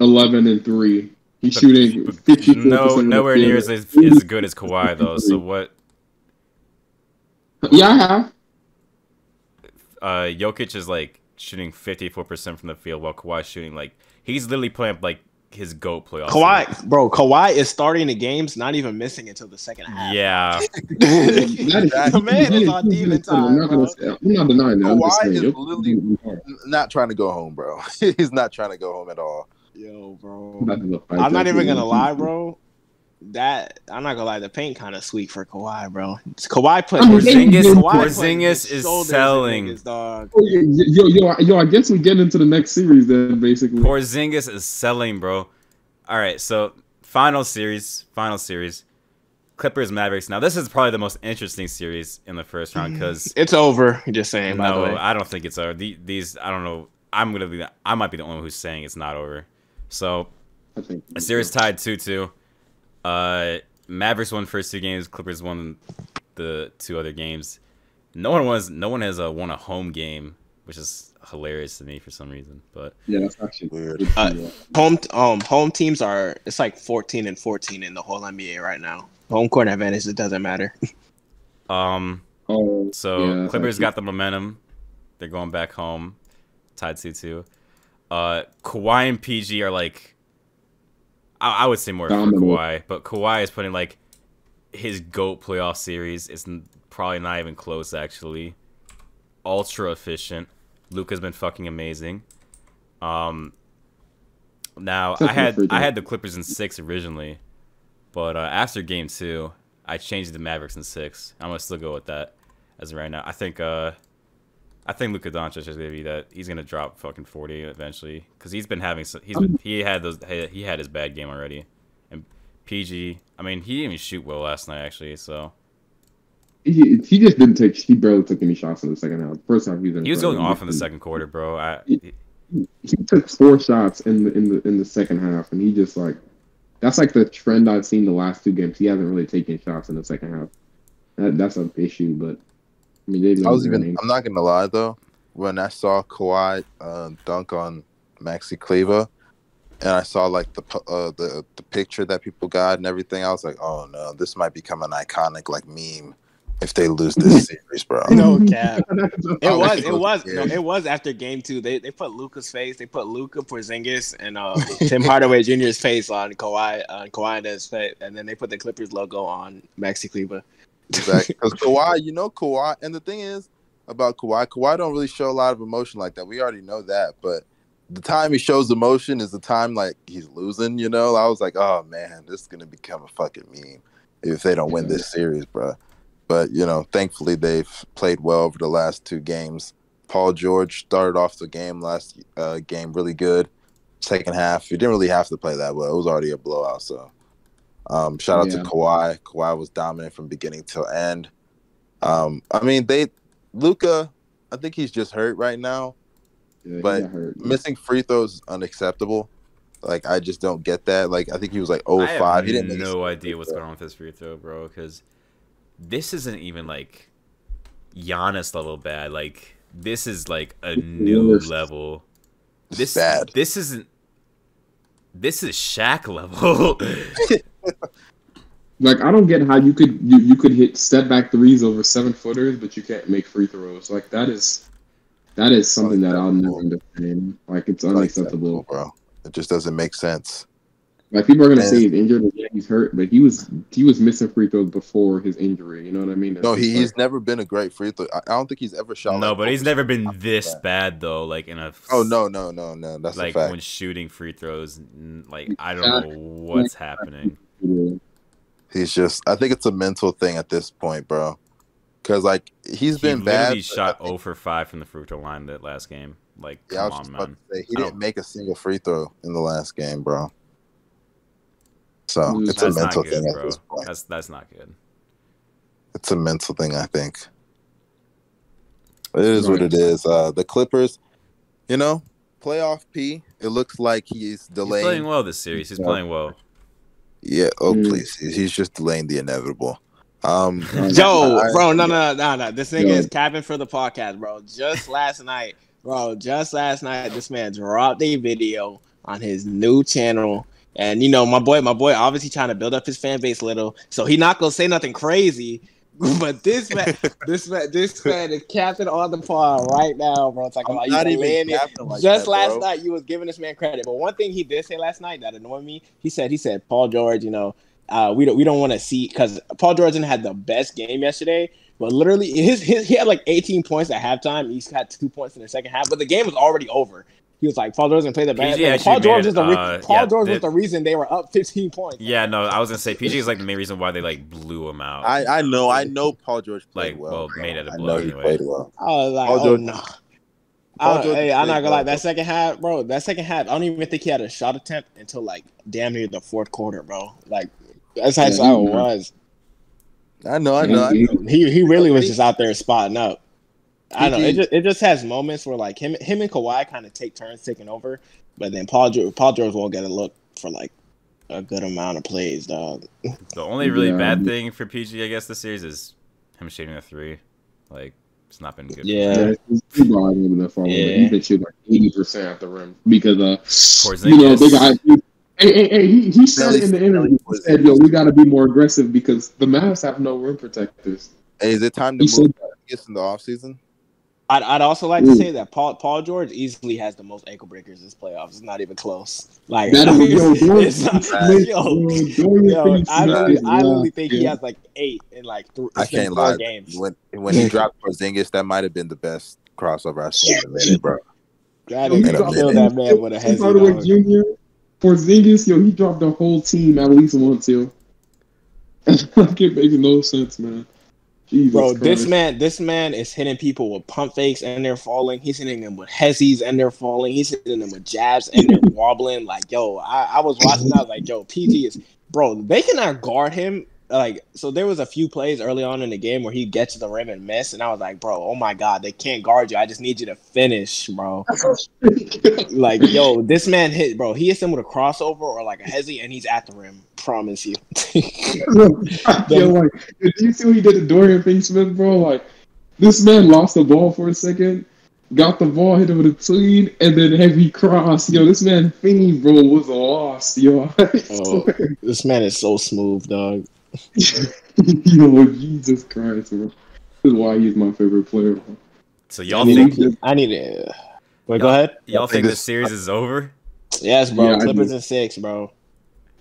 11, and 3. He's shooting No, nowhere near as, as good as Kawhi though. So what? Yeah, I have. Uh, Jokic is like shooting fifty four percent from the field, while Kawhi's shooting like he's literally playing like his goat playoff. Kawhi, bro, Kawhi is starting the games, not even missing until the second half. Yeah, (laughs) That the man is on demon time. I'm not, bro. gonna say, I'm not denying that. I'm just Kawhi saying, is literally- not trying to go home, bro. (laughs) He's not trying to go home at all. Yo, bro. I'm about to go fight I'm not even gonna lie, bro. That I'm not gonna lie, the paint kind of sweet for Kawhi, bro. Kawhi put I Porzingis, Kawhi Porzingis his is selling. niggas, dog. Oh, Yo, yo, yo, I guess we get into the next series then, basically. Porzingis is selling, bro. All right, so final series, final series. Clippers Mavericks. Now this is probably the most interesting series in the first round because (clears throat) It's over. Just saying. By the no, way, I don't think it's over. The- These I don't know. I'm gonna be. The, I might be the only one who's saying it's not over. So a series tied two two. Uh, Mavericks won first two games. Clippers won the two other games. No one was. No one has uh, won a home game, which is hilarious to me for some reason. But Yeah, that's actually Weird. good. Uh, home um home teams are it's like 14 and 14 in the whole NBA right now. Home court advantage it doesn't matter. (laughs) um, Oh, so yeah, Clippers got the momentum. They're going back home, tied two two. Uh, Kawhi and PG are like. I, I would say more for Kawhi, but Kawhi is putting like his goat playoff series. It's probably not even close actually. Ultra efficient. Luka's been fucking amazing. Um. Now I had I had the Clippers in six originally, but uh, after game two, I changed the Mavericks in six. I'm gonna still go with that as of right now. I think uh, I think Luka Doncic is gonna be that. He's gonna drop fucking 40 eventually because he's been having he's um, been, he had those he he had his bad game already, and PG. I mean he didn't even shoot well last night actually. So He, he just didn't take. He barely took any shots in the second half. First half, he was. he was going off in the second quarter, bro. I He took four shots in the in the in the second half, and he just like that's like the trend I've seen the last two games. He hasn't really taken shots in the second half. That, that's an issue, but I mean, they I was even. I'm not gonna lie though. When I saw Kawhi uh, dunk on Maxi Kleber, and I saw like the uh, the the picture that people got and everything, I was like, oh no, this might become an iconic like meme if they lose this (laughs) series, bro. (laughs) No (laughs) cap. It was. It was. No, it was after game two. They they put Luka's face. They put Luka Porzingis and uh, Tim Hardaway Jr.'s face on Kawhi on Kawhi and face, and then they put the Clippers logo on Maxi Kleber. Exactly. (laughs) Because Kawhi, you know Kawhi, and the thing is about Kawhi, Kawhi don't really show a lot of emotion like that. We already know that, but the time he shows emotion is the time like he's losing. You know, I was like, oh man, this is gonna become a fucking meme if they don't win this series, bro. But you know, thankfully they've played well over the last two games. Paul George started off the game last uh, game really good. Second half, he didn't really have to play that well. It was already a blowout, so um, shout out Yeah. to Kawhi. Kawhi was dominant from beginning till end. Um, I mean, they Luka. I think he's just hurt right now. Yeah, but hurt. Missing free throws is unacceptable. Like I just don't get that. Like I think he was like oh I have five. He didn't make no single idea what's going on with this free throw, bro. Because this isn't even like Giannis level bad. Like this is like a new level. This bad. This isn't. This is Shaq level. (laughs) Like I don't get how you could you, you could hit step back threes over seven footers, but you can't make free throws. Like that is that is something that I'll never understand. Like it's unacceptable. bro. It just doesn't make sense. Like people are gonna And- say he's injured and yeah, he's hurt, but he was he was missing free throws before his injury. You know what I mean? It's No, just he, like- he's never been a great free throw. I, I don't think he's ever shot. no, like, but he's over- never been this bad though. Like in a. Oh no, no, no, no. That's Like a fact. when shooting free throws, like I don't know what's happening. He's just. I think it's a mental thing at this point, bro. Because like he's he been bad. literally but shot I think- 0 for 5 from the free throw line that last game. Like, Yeah, I come was on, just about man. to say he I didn't don't- make a single free throw in the last game, bro. So it's a mental good, thing at bro. this point. That's that's not good. It's a mental thing, I think. It is what it is. Uh, the Clippers, you know, playoff P. It looks like he's He's delaying. playing well this series. He's Yeah. playing well. Yeah. Oh, Mm. please. He's he's just delaying the inevitable. Um, (laughs) Yo, I- bro, no, no, no, no. No. This nigga Yo. is capping for the podcast, bro. Just last night, bro. Just last night, this man dropped a video on his new channel, and you know, my boy, my boy, obviously trying to build up his fan base a little, so he not gonna say nothing crazy. (laughs) But this man, (laughs) this man, this man is capping on the pod right now, bro. It's like I'm about not even like Just that, last bro. night, you was giving this man credit, but one thing he did say last night that annoyed me. He said, he said, Paul George, you know, uh, we don't we don't want to see because Paul George didn't had the best game yesterday, but literally his, his he had like 18 points at halftime. He's got two points in the second half, but the game was already over. He was like, Paul George didn't play the best. PG and Paul George is the re- uh, Paul yeah, George the- was the reason they were up 15 points. Yeah, no, I was gonna say PG is like the main reason why they like blew him out. I I know I know Paul George played Like, well. well, made it a I blow know he anyway. played well. I was like, Paul oh George- no. Paul I- George hey, I'm not gonna lie. That second half, bro. That second half, I don't even think he had a shot attempt until like damn near the fourth quarter, bro. Like that's how Yeah, how it he- was. I know, I know. I know. He he really was just out there spotting up. I don't know. It just it just has moments where like him him and Kawhi kind of take turns taking over, but then Paul George, Paul George won't get a look for like a good amount of plays, dog. The only really Yeah. bad thing for PG, I guess, this series is him shooting a three. Like, it's not been good. Yeah. Yeah, he brought him that far. Yeah. Yeah. He's been shooting like eighty percent at the rim because uh, Porzingis. you know they got. Hey, hey, hey, he, he said Billy- it in the interview. He said, "Yo, we got to be more aggressive because the Mavs have no rim protectors." Hey, is it time to He move said, in the offseason? I'd, I'd also like to hmm. say that Paul Paul George easily has the most ankle breakers this playoffs. It's not even close. Like "That (laughs) is yo, Dorian, it's not- Finney- yo, Dorian yo, Finney I Smith really, is I really think he has like eight in like three. I can't four lie. games. When when he dropped Porzingis, that might have been the best crossover I've seen in a minute, bro. That Yo, is he Wait a kill minute. that man with a Tim hezzy. Hardaway dog. Jr. Porzingis, yo, he dropped the whole team at least once, yo. (laughs) like it makes no sense, man. Jesus Bro, Christ. this man, this man is hitting people with pump fakes and they're falling. He's hitting them with hezzies and they're falling. He's hitting them with jabs and they're (laughs) wobbling. Like, yo, I, I was watching. I was like, yo, PG is, bro. They cannot guard him. Like, so there was a few plays early on in the game where he gets to the rim and miss, and I was like, bro, oh my god, they can't guard you. I just need you to finish, bro. (laughs) Like, yo, this man hit, bro. He hits him with a crossover or like a hezzy, and he's at the rim. Promise you. (laughs) Yo, like, did you see what he did to Dorian Finney-Smith, bro? Like, this man lost the ball for a second, got the ball, hit him with a tween, and then heavy cross. Yo, this man Finney, bro, was lost, yo. (laughs) Oh. this man is so smooth, dog. (laughs) yo, Jesus Christ, bro. This is why he's my favorite player. Bro. So y'all need, think to, I need to. Wait, go ahead. y'all I think think this this- series is over? Yes, bro. Yeah, Clippers do. and six, bro.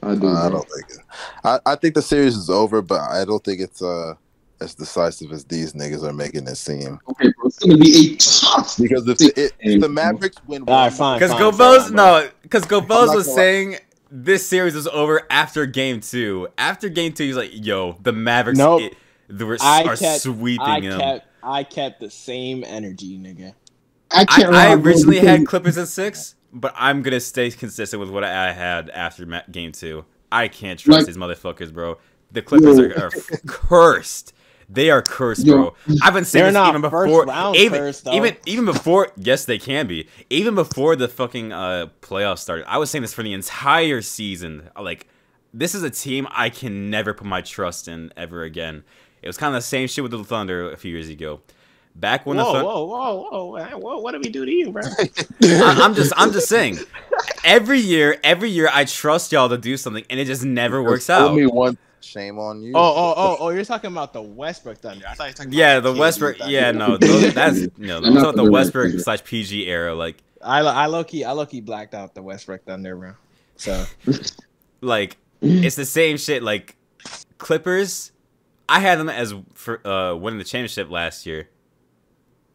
I do. Uh, I don't think it. I, I think the series is over, but I don't think it's uh as decisive as these niggas are making it seem. Okay, bro. It's gonna be a tough. Because if the, it, if the Mavericks win, All right, one- fine. Because fine, Gobels, fine, bro. no, because I'm Gobels not was gonna lie. saying this series was over after game two. After game two, he's like, "Yo, the Mavericks, Nope. it, they were, I are kept- sweeping I him." kept, I kept the same energy, nigga. I I, can't. I lie, bro, originally had Clippers at six, but I'm gonna stay consistent with what I had after ma- game two. I can't trust Like- these motherfuckers, bro. The Clippers are, are (laughs) cursed. They are cursed, Yo. bro. I've been saying They're this not even first before. round even, cursed, even even before. Yes, they can be. Even before the fucking uh, playoffs started, I was saying this for the entire season. Like, this is a team I can never put my trust in ever again. It was kind of the same shit with the Thunder a few years ago. Back when the whoa, Thunder. whoa, whoa, whoa, whoa! What, what did we do to you, bro? (laughs) I- I'm just I'm just saying. Every year, every year I trust y'all to do something and it just never works Fool out. Me one, shame on you. oh, oh, oh, oh! You're talking about the Westbrook Thunder. I thought you were talking Yeah, about the Westbrook. Thunder. Yeah, no, (laughs) those, that's you know, (laughs) those not the Westbrook with slash PG era. Like, I, I low key, I low key blacked out the Westbrook Thunder, bro. So (laughs) like it's the same shit. Like Clippers, I had them as for uh, winning the championship last year.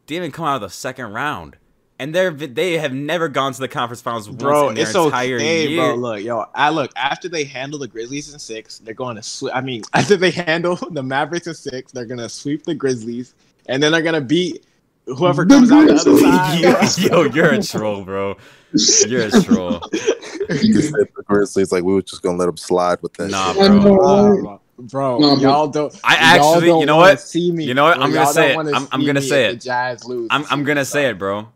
Didn't even come out of the second round, and they're they have never gone to the conference finals bro, once in their it's entire okay, year. bro. Look, yo, I look after they handle the Grizzlies in six, they're going to sweep. I mean, (laughs) after they handle the Mavericks in six, they're gonna sweep the Grizzlies, and then they're gonna beat whoever The comes out the other Grizzlies. side. (laughs) yo, you're a troll, bro. You're a troll. (laughs) You just said the Grizzlies like we were just gonna let them slide with that. Nah, shit. I bro. Uh, bro, No, y'all don't. I actually, don't you know what? See me. You know what? I'm gonna say it. I'm- I'm gonna say it. The Jazz lose. I'm I'm gonna say it, bro.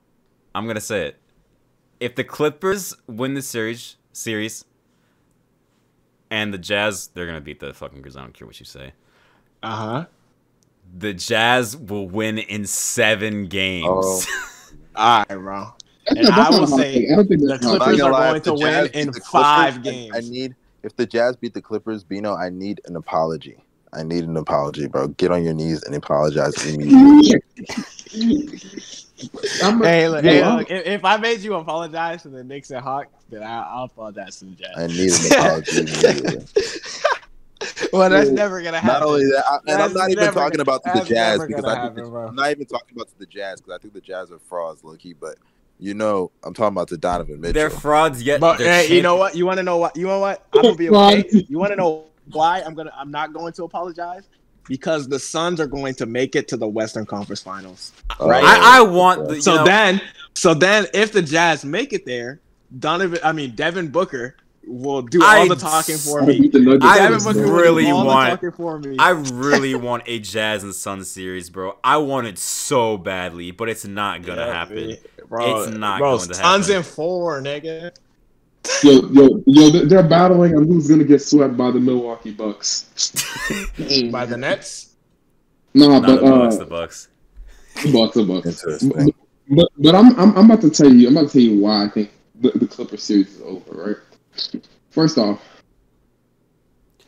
I'm gonna say it. If the Clippers win the series, series, and the Jazz, they're gonna beat the fucking Grizzlies. I don't care what you say. Uh huh. The Jazz will win in seven games. Oh. (laughs) All right, bro. And not- I will say take. I the that's I'm not not Clippers are going to win Jazz in the Clippers, five games. I need if the Jazz beat the Clippers, Bino, I need an apology. I need an apology, bro. Get on your knees and apologize immediately. (laughs) I'm a- Hey, look, hey, I'm- look, if, if I made you apologize to the Knicks and Hawks, then I, I'll apologize to the Jazz. I need an apology (laughs) immediately. well, that's Yo, never gonna happen. Not only that, I, and I'm not even never talking about the Jazz because I think happen, the, I'm not even talking about the Jazz because I think the Jazz are frauds, low key. But you know, I'm talking about the Donovan Mitchell. They're frauds yet. But they're hey, you know what? You want to know what? You know what? I'm gonna be okay. You want to know why I'm gonna? I'm not going to apologize because the Suns are going to make it to the Western Conference Finals. Oh, right? I, I want the. So know, then, so then, if the Jazz make it there, Donovan, I mean Devin Booker will do I all the talking for (laughs) me. beat the Nuggets. I Devin Booker bro. will do really all the want- talking for me. I (laughs) really want a Jazz and Suns series, bro. I want it so badly, but it's not gonna Yeah, happen. Bro, It's not bro, going to happen. Suns in four, nigga. Yo, yo, yo, they're- they're battling on who's gonna get swept by the Milwaukee Bucks. (laughs) By the Nets. Nah, Not but the Bucks, uh, the Bucks. the Bucks, the Bucks. Interesting. But but I'm, I'm I'm about to tell you I'm about to tell you why I think the, the Clippers series is over. Right. First off,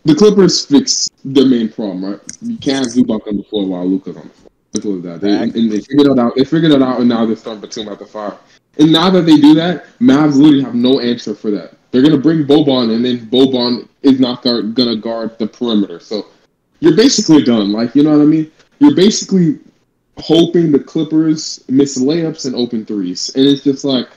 the Clippers fixed their main problem. Right. You can't have Zubac on the floor while Luka's on the floor. Simple as that. They, and they figured it out. They figured it out, and now they're starting to tune out the fire. And now that they do that, Mavs literally have no answer for that. They're gonna bring Boban, and then Boban is not guard, gonna guard the perimeter. So you're basically done. Like you know what I mean? You're basically hoping the Clippers miss layups and open threes, and it's just like,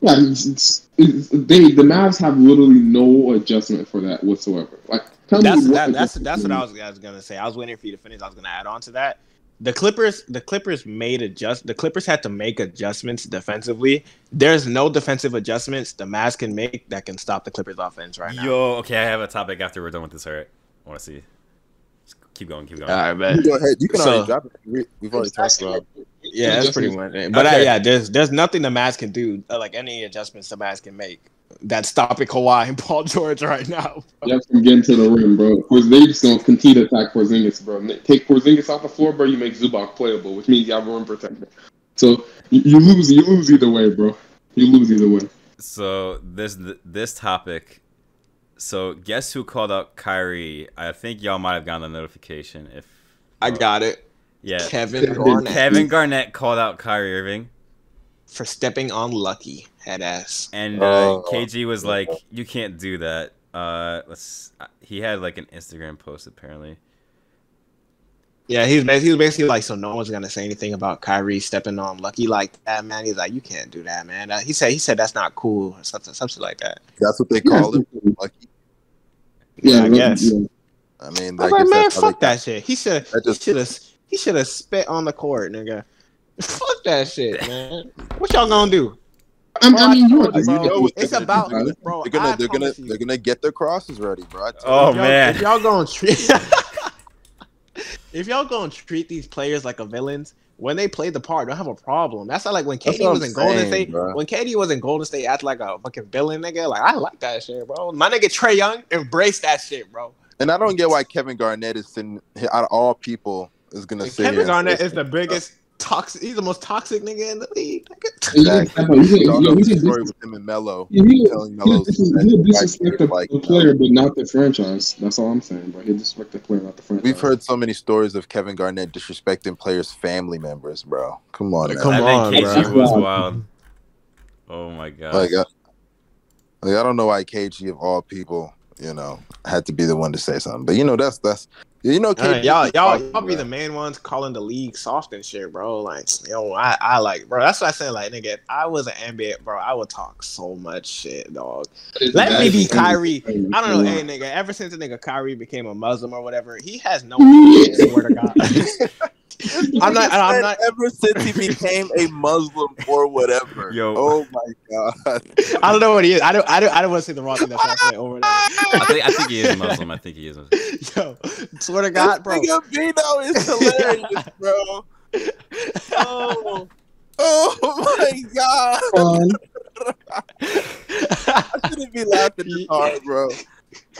yeah, it's, it's, it's, they the Mavs have literally no adjustment for that whatsoever. Like, tell That's me what that, that's that's what I was, I was gonna say. I was waiting for you to finish. I was gonna add on to that. The Clippers, the Clippers made adjust. The Clippers had to make adjustments defensively. There's no defensive adjustments the Mavs can make that can stop the Clippers offense right now. Yo, okay, I have a topic after we're done with this. All right, I want to see. Just keep going, keep going. All right, You man. go ahead. You can So- already drop it. We- We've already talked about. Yeah, that's pretty much it. But uh, Okay. yeah, there's there's nothing the Mavs can do, uh, like any adjustments the Mavs can make that's stopping Kawhi and (laughs) Paul George right now. You have to get into the rim, bro. Because they just gonna continue to attack Porzingis, bro. Take Porzingis off the floor, bro. You make Zubac playable, which means you have a rim protector. So you, you lose, you lose either way, bro. You lose either way. So this this topic. So guess who called out Kyrie? I think y'all might have gotten the notification. If I uh, got it. yeah, Kevin Kevin- Garnett Kevin Garnett called out Kyrie Irving, for stepping on Lucky head ass. and uh, Oh. KG was like, "You can't do that." Uh, let's. He had like an Instagram post apparently. Yeah, he's basically, he was basically like, so no one's gonna say anything about Kyrie stepping on Lucky like that, man. He's like, you can't do that, man. Uh, he said he said that's not cool, or something, something like that. That's what they call it. Lucky. Yeah, I guess. yeah. I mean, I I like, man, that's fuck that shit. He should That he should have he should have spit on the court, nigga. (laughs) Fuck that shit, man. What y'all gonna do? I, I mean, you're Bro, right. you know what it's they're gonna about do. bro. They're gonna, I they're gonna, you. they're gonna get their crosses ready, bro. Oh, If y'all- man. if y'all gonna treat (laughs) if y'all gonna treat these players like a villains when they play the part, don't have a problem. That's not like when That's KD what was I'm in Golden State. bro. When KD was in Golden State, act like a fucking villain, nigga. Like I like that shit, bro. My nigga Trae Young embrace that shit, bro. And I don't get why Kevin Garnett is sitting out of all people is gonna say Kevin Garnett is the biggest toxic. He's the most toxic nigga in the league. Nigga. (laughs) And Exactly. you can- You all know the story with him and Melo. you can- telling he'll Melo's dis- that he'll disrespect the, like, the you know. player, but not the franchise. That's all I'm saying, bro. He'll disrespect the player, not the franchise. We've heard so many stories of Kevin Garnett disrespecting players' family members, bro. Come on, Like, come on, think KG bro. was wild. Oh my god. Like, uh, like I don't know why KG of all people, you know, had to be the one to say something. But you know, that's that's you know, Uh, y'all, y'all, y'all be the main ones calling the league soft and shit, bro. Like, yo, I, I like, bro. That's what I said. Like, nigga, I was an NBA, bro, I would talk so much shit, dog. Let me be Kyrie. I don't know, hey, nigga. Ever since the nigga Kyrie became a Muslim or whatever, he has no. (laughs) swear to God. (laughs) (laughs) I'm not. I'm not. ever since he became a Muslim or whatever. (laughs) Yo. oh my god. I don't know what he is. I don't. I don't. I don't want to say the wrong thing that's happening over there. I think I think he is a Muslim. I think he is. Muslim. (laughs) Yo, swear to God, bro. This Bino is hilarious, bro. Oh, oh my god. I shouldn't be laughing this hard, bro.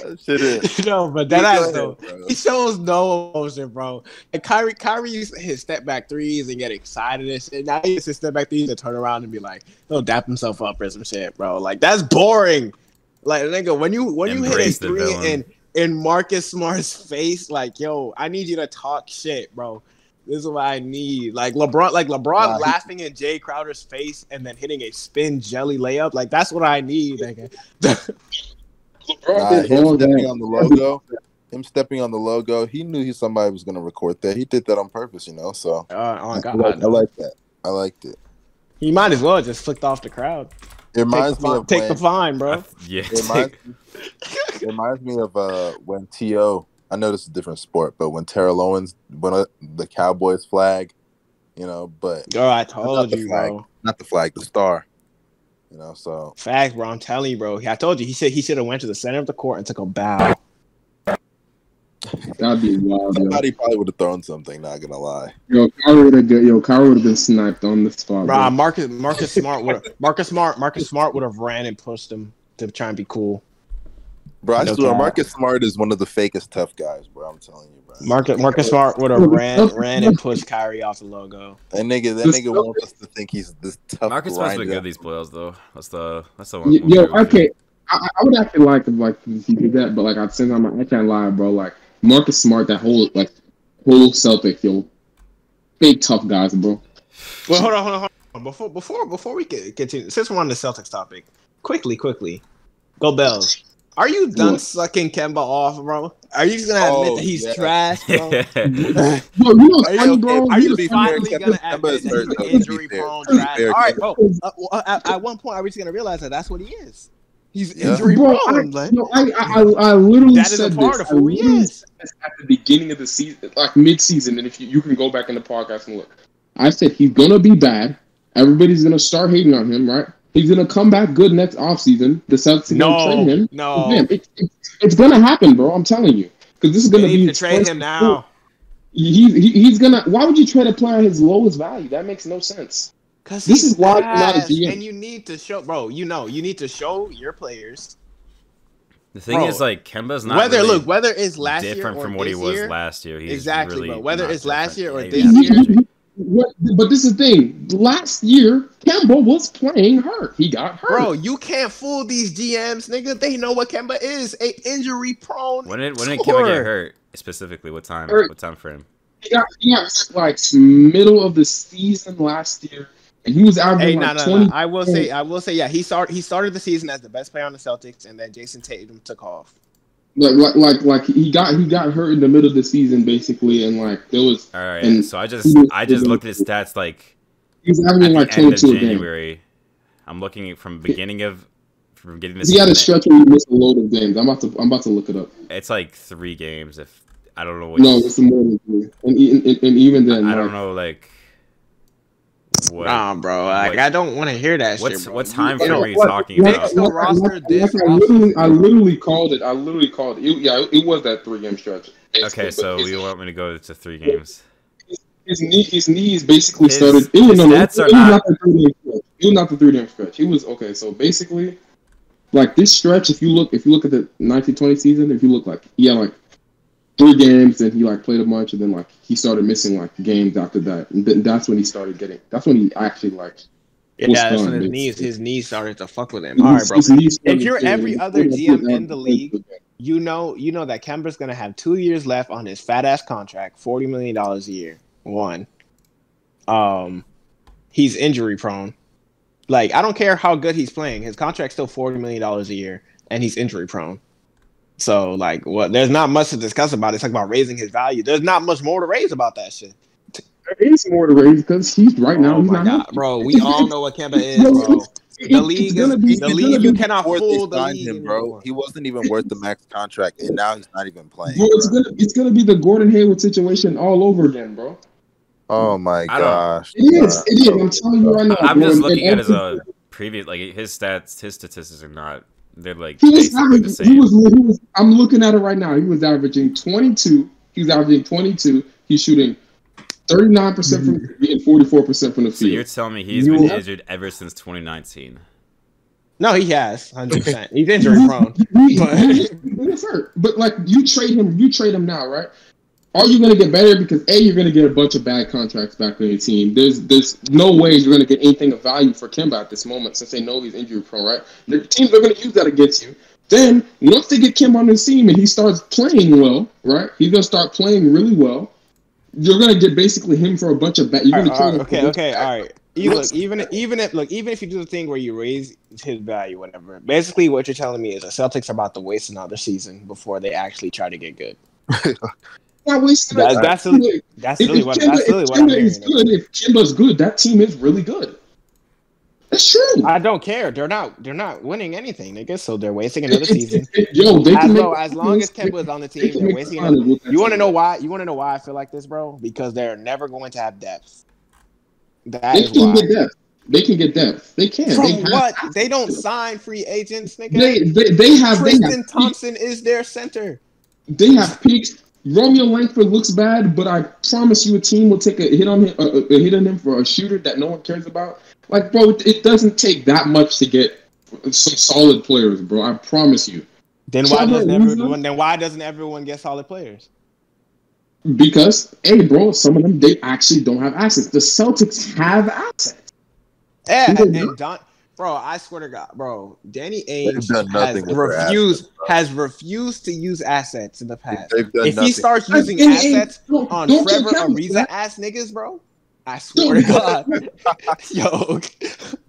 That shit is. (laughs) no, but that Go ass though. bro. He shows no emotion, bro. And Kyrie, Kyrie used his step back threes and get excited and shit. Now he used to step back threes and turn around and be like, he'll dap himself up or some shit, bro. Like that's boring. Like nigga, when you when you hit a three villain. in in Marcus Smart's face, like yo, I need you to talk shit, bro. This is what I need. Like LeBron, like LeBron Nah, he- laughing in Jae Crowder's face and then hitting a spin jelly layup. Like that's what I need, nigga. (laughs) Nah, him stepping on the logo, him stepping on the logo, he knew he somebody was gonna record that. He did that on purpose, you know. So Uh, oh I, like, I like that. I liked it. he might as well just flicked off the crowd. It reminds take me the, of fine, take when, the fine, bro. Yeah. It reminds, (laughs) it reminds me of uh, when To. I know this is a different sport, but when Terrell Owens went up the Cowboys flag, you know, but Girl, I told you, flag, bro. not the flag, the star. You know, so Fact, bro. I'm telling you, bro. I told you. He said he should have went to the center of the court and took a bow. That'd be wild, I yo. thought he probably would have thrown something. Not gonna lie. Yo, Kyrie would have yo, Kyrie would have been sniped on the spot, Bro, bro. Marcus Marcus Smart would Marcus Smart Marcus Smart would have ran and pushed him to try and be cool. Bro, I No swear, cap. Marcus Smart is one of the fakest tough guys, bro. I'm telling you, bro. Marcus Marcus Smart would have ran ran and pushed Kyrie off the logo. That nigga, that nigga wants us to think he's this tough. Marcus Smart's been grinder. good these playoffs though. That's the that's the one. Yo, okay. I, I would actually like if like if he did that, but like at the same time, I can't lie, bro. Like Marcus Smart, that whole like whole Celtic, yo, big tough guys, bro. Well, hold on, hold on, hold on. Before before before we get continue, since we're on the Celtics topic, quickly, quickly, go Bells. Are you done What? sucking Kemba off, bro? Are you just gonna admit Oh, that he's yeah. trash, bro? (laughs) Yo, you know Are you, funny, bro? are you to fair, finally gonna admit that he's though, an to be injury prone trash? All right, Kemba- bro. Uh, well, at, at one point, are we just gonna realize that that's what he is? He's Yeah. injury Bro, I, prone. Like, no, I, I, I, I literally that is said a part this. of who he is. at the beginning of the season, like mid-season, and if you, you can go back in the podcast and look, I said he's gonna be bad. Everybody's gonna start hating on him, right? He's gonna come back good next offseason. The Celtics are gonna No, trade him. no. Man, it, it, it's gonna happen, bro. I'm telling you, because this is gonna need be to trade him now. He, he, he's gonna. Why would you trade a player at his lowest value? That makes no sense. Cause This is why not a ass, GM. and you need to show, bro. You know, you need to show your players The thing Bro, is, like Kemba's not whether really look whether it's last year different or from what he this was year, last year. He's Exactly, really bro. Whether not it's last year or different. this year. What, but this is the thing. Last year, Kemba was playing hurt. He got hurt. Bro, you can't fool these GMs, nigga. They know what Kemba is. A injury prone. When did when did Kemba get hurt? Specifically, what time? Hurt. What time frame? he got he got like middle of the season last year, and he was Hey, averaging no, like no, twenty. no. I will say, I will say, yeah. He started. He started the season as the best player on the Celtics, and then Jayson Tatum took off. Like, like like like he got he got hurt in the middle of the season basically, and like there was All right. And so I just I just looked at his stats like He's having like twenty of two. January. I'm looking from beginning of from getting this. He had a stretch where he missed a load of games. I'm about to I'm about to look it up. It's like three games. If I don't know what No, it's more than three. And, e- and, and even then, I don't know like what Nah, bro. Like, what- I don't want to hear that what's shit, bro. what time frame are you what- talking what- about? the roster like, this like, I literally, I literally called it. I literally called it. It- yeah, it, it was that three game stretch. basically, Okay, but so you want me to go to three games? his knee, his knees basically His- started. It was, his no, no, stats it are was not- not the three game stretch. It was not the three game stretch. It was okay. So basically, like this stretch, if you look, if you look at the 1920 season, if you look like yeah, like three games, and he like played a bunch, and then like he started missing like games after that, and then that's when he started getting. That's when he actually like. Yeah, that's when his knees, his knees started to fuck with him. All right, bro. If you're every other he GM in the league, You know, you know that Kemba's gonna have two years left on his fat ass contract, forty million dollars a year. One, um, he's injury prone. Like I don't care how good he's playing, his contract's still forty million dollars a year, and he's injury prone. So like, what? There's not much to discuss about. it. It's like about raising his value. There's not much more to raise about that shit. There is more to raise because he's right now. oh he's my god, healthy. bro, we (laughs) all know what Kemba is, bro. The league is be- the league. You cannot Before fool the league him, bro, anymore. he wasn't even worth the max contract, and now he's not even playing. Bro, it's bro. gonna it's gonna be the Gordon Hayward situation all over again, bro. Oh my gosh, It is. It is. I'm telling you right now. I'm bro, just looking and at his uh previous like his stats. His statistics are not. They're like He was basically the averaging. He was, he was. I'm looking at it right now. He was averaging 22. He was averaging 22. He's shooting 39 percent from three and 44 percent from the So you're telling me he's You- been injured ever since 2019? No, he has hundred percent. He's injury prone. He- (laughs) But- he- he's hurt. But like you trade him, you trade him now, right? Are you gonna get better? Because a, you're gonna get a bunch of bad contracts back on your team. There's there's no way you're gonna get anything of value for Kemba at this moment since they know he's injury prone, right? The teams are gonna use that against you. Then once they get Kemba on the team and he starts playing well, right? He's gonna start playing really well. You're gonna get basically him for a bunch of bad. You're gonna right, all trade right, him okay, okay, all right. You look, even even if look, even if you do the thing where you raise his value, whatever. Basically, what you're telling me is the Celtics are about to waste another season before they actually try to get good. (laughs) Not wasting That's that that's really, that's If, really if what Kemba, that's really if what I'm is hearing. good, if Kemba's good, that team is really good. That's true. I don't care. They're not they're not winning anything, nigga. So they're wasting another season. Yo, they As, bro, as long as they- Kemba is on the team, can they're wasting another. You want to know why? You want to know why I feel like this, bro? Because they're never going to have depth. That They can why. get depth. They can get depth. They can. From they what? They don't sign free agents, nigga. They they, they have they Tristan have, Thompson is their center. they have peaks. Romeo Langford looks bad, but I promise you, a team will take a hit on him, a, a- hit on him for a shooter that no one cares about. Like, bro, it, doesn't take that much to get some solid players, bro. I promise you. Then why doesn't everyone? Then why doesn't everyone get solid players? Because, hey, bro, some of them they actually don't have assets. The Celtics have assets. Yeah, They and, don't. and Don, bro, I swear to God, bro, Danny Ainge has nothing with their refused assets, has refused to use assets in the past. If nothing. he starts using And- and- assets don't- on don't Trevor get counted for Ariza ass niggas, bro, I swear to God, (laughs) yo,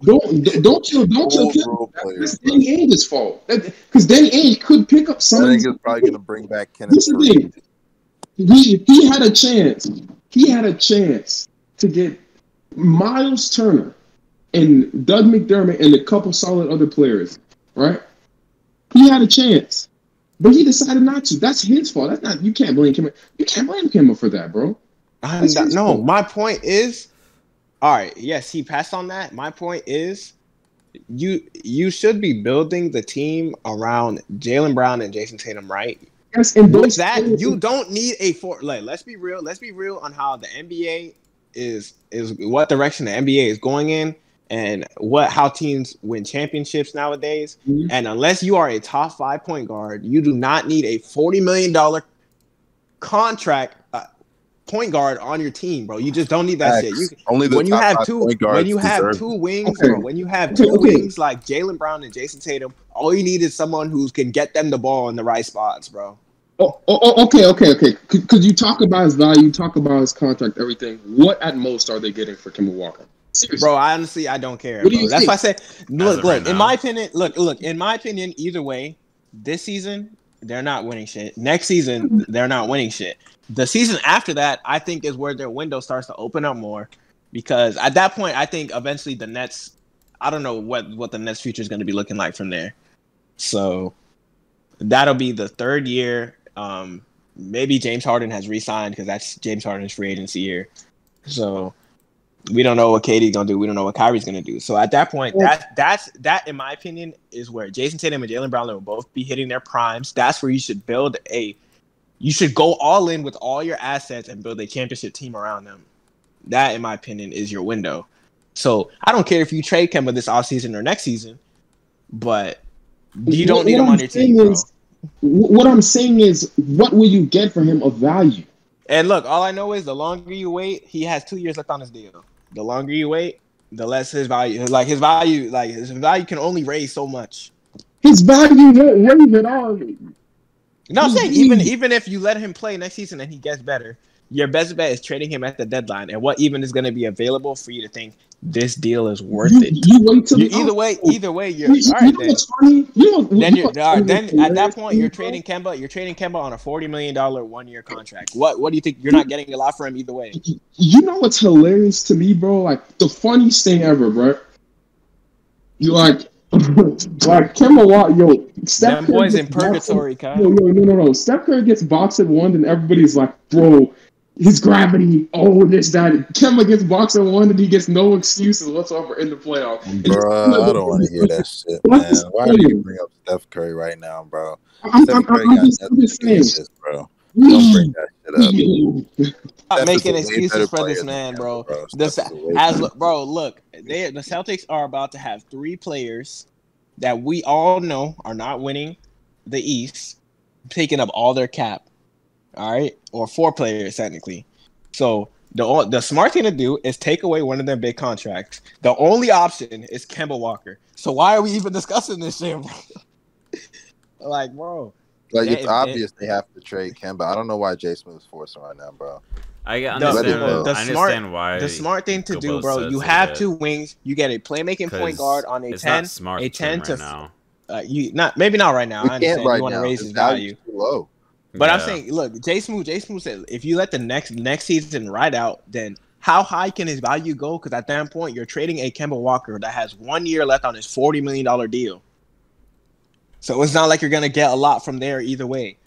Don't don't kill don't kill Old Kemba. role That's Danny Ainge's fault. Because Danny Ainge could pick up I some. of think it's probably gonna bring back Kenneth This is the Faried. thing. He he had a chance. He had a chance to get Miles Turner and Doug McDermott and a couple solid other players, right? He had a chance, but he decided not to. That's his fault. That's not. You can't blame him. You can't blame him for that, bro. Not- no, fault. my point is, all right, yes, he passed on that. My point is, you you should be building the team around Jaylen Brown and Jayson Tatum, right? Yes, and With that, you don't need a four. Like, let's be real. Let's be real on how the NBA is is what direction the NBA is going in, and what how teams win championships nowadays. Mhm. And unless you are a top five point guard, you do not need a forty million dollar contract uh, point guard on your team, bro. You just don't need that shit. You, Only the when you have five two point when you have deserve two wings, Okay. bro, when you have two okay. wings like Jaylen Brown and Jayson Tatum, all you need is someone who can get them the ball in the right spots, bro. Oh, oh, oh, okay, okay, okay. Because you talk about his value, you talk about his contract, everything. What at most are they getting for Kemba Walker? Seriously. Bro, I honestly I don't care. What do bro. you That's think? why I say look, look, right in now. my opinion, look, look, in my opinion, either way, this season, they're not winning shit. Next season, they're not winning shit. The season after that, I think is where their window starts to open up more. Because at that point, I think eventually the Nets I don't know what, what the Nets future is gonna be looking like from there. So that'll be the third year. Um maybe James Harden has re-signed because that's James Harden's free agency year. So we don't know what KD's gonna do. We don't know what Kyrie's gonna do. So at that point, that that's that in my opinion is where Jayson Tatum and Jaylen Brown will both be hitting their primes. That's where you should build a you should go all in with all your assets and build a championship team around them. That, in my opinion, is your window. So I don't care if you trade Kemba this offseason or next season, but you don't What- need what him I'm on your team, is- What I'm saying is, what will you get for him of value? And look, all I know is the longer you wait, he has two years left on his deal. The longer you wait, the less his value. Like his value, like his value can only raise so much. His value won't raise at all. No, I'm saying even even if you let him play next season and he gets better, your best bet is trading him at the deadline. And what even is going to be available for you to think this deal is worth You, it? you wait till either way, either way, you're You, you all right. know Then, funny? You know, then you you're know all right, what's then at that point you're trading Kemba. You're trading Kemba on a forty million dollar one year contract. What what do you think? You're not getting a lot for him either way. You know what's hilarious to me, bro? Like the funniest thing ever, bro. You like, (laughs) like Kemba Walker, yo, Steph Them boys in purgatory. Yo, yo, no, no, no. Steph Curry gets boxed at one, and everybody's like, bro, his gravity, oh, this, that. Kemba gets boxed at one, and he gets no excuses whatsoever in the playoff. And it's- I don't want to hear that shit, What man. is Why do you saying? bring up Steph Curry right now, bro? I'm, Steph Curry I'm, I'm got just, I'm nothing just to do with saying. this, bro. Don't bring that shit up. (laughs) Stop Steph is a making excuses for this man, bro. bro. The, Steph is a way as look- bro, look, they the Celtics are about to have three players that we all know are not winning the East, taking up all their cap. All right, or four players technically. So the the smart thing to do is take away one of their big contracts. The only option is Kemba Walker. So why are we even discussing this shit? bro? (laughs) like, bro, Like Yeah, it's it- obvious they have to trade Kemba. I don't know why Jay Smith is forcing right now, bro. I The- understand. the- the I smart- understand why. the smart thing to do, bro. You have but- two wings. You get a playmaking point guard on a it's ten. not smart a to 10 right to- now. Uh, you not maybe not right now. We I understand can't right you want to raise His his value. too low. But I'm saying, look, Jay Smooth, Jay Smooth said if you let the next next season ride out, then how high can his value go? Because at that point, you're trading a Kemba Walker that has one year left on his forty million dollar deal. So it's not like you're gonna get a lot from there either way.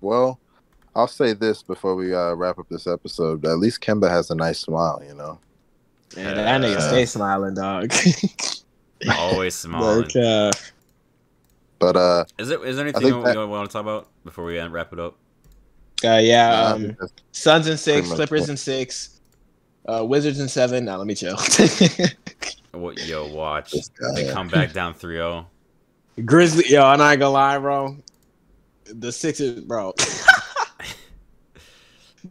Well, I'll say this before we uh, wrap up this episode. At least Kemba has a nice smile, you know. Man, that nigga Uh, stay smiling, dog. Always (laughs) smiling. Like, uh, But uh, Is there is there anything think you that- want to talk about before we end, wrap it up? uh, yeah, I um, Suns in six, Pretty much Clippers what- in six, uh, Wizards in seven. Now let me chill. (laughs) What yo watch? They come back down oh. 3-0. Grizzly, yo, I'm not gonna lie, bro. The Sixers, bro. (laughs)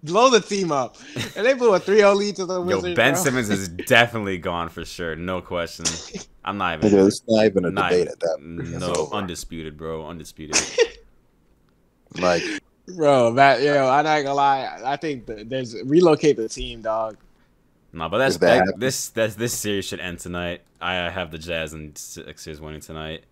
Blow the team up. And they blew a 3-0 lead to the Wizards. Yo, Ben bro. Simmons is definitely gone for sure, no question. (laughs) I'm not even. Nigga, it's not even a not debate at that. no, undisputed, bro, undisputed. Like, Bro, that yo, I'm not gonna lie. I think th- there's relocate the team, dog. No, but that's If that that, this that's this series should end tonight. I have the Jazz and Sixers winning tonight.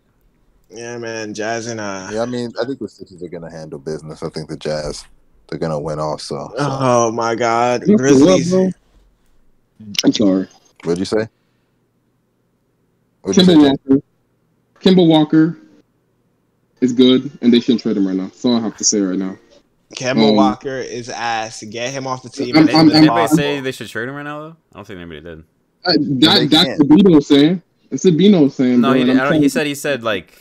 Yeah, man, Jazz and uh. yeah, I mean, I think the Sixers are gonna handle business. I think the Jazz, they're gonna win also. So. Oh my God, You what, Grizzlies. bro? I'm sorry. What'd you say? What'd you say, Walker. Kemba Walker is good, and they shouldn't trade him right now. That's all I have to say right now. Kemba Um, Walker is ass. Get him off the team. I'm- Did I'm- did I'm- anybody I'm- say they should trade him right now though? I don't think anybody did. Uh, they that, that's can't. Bino saying. It's what Bino saying. No, bro, he, did, I'm I don't, he said he said like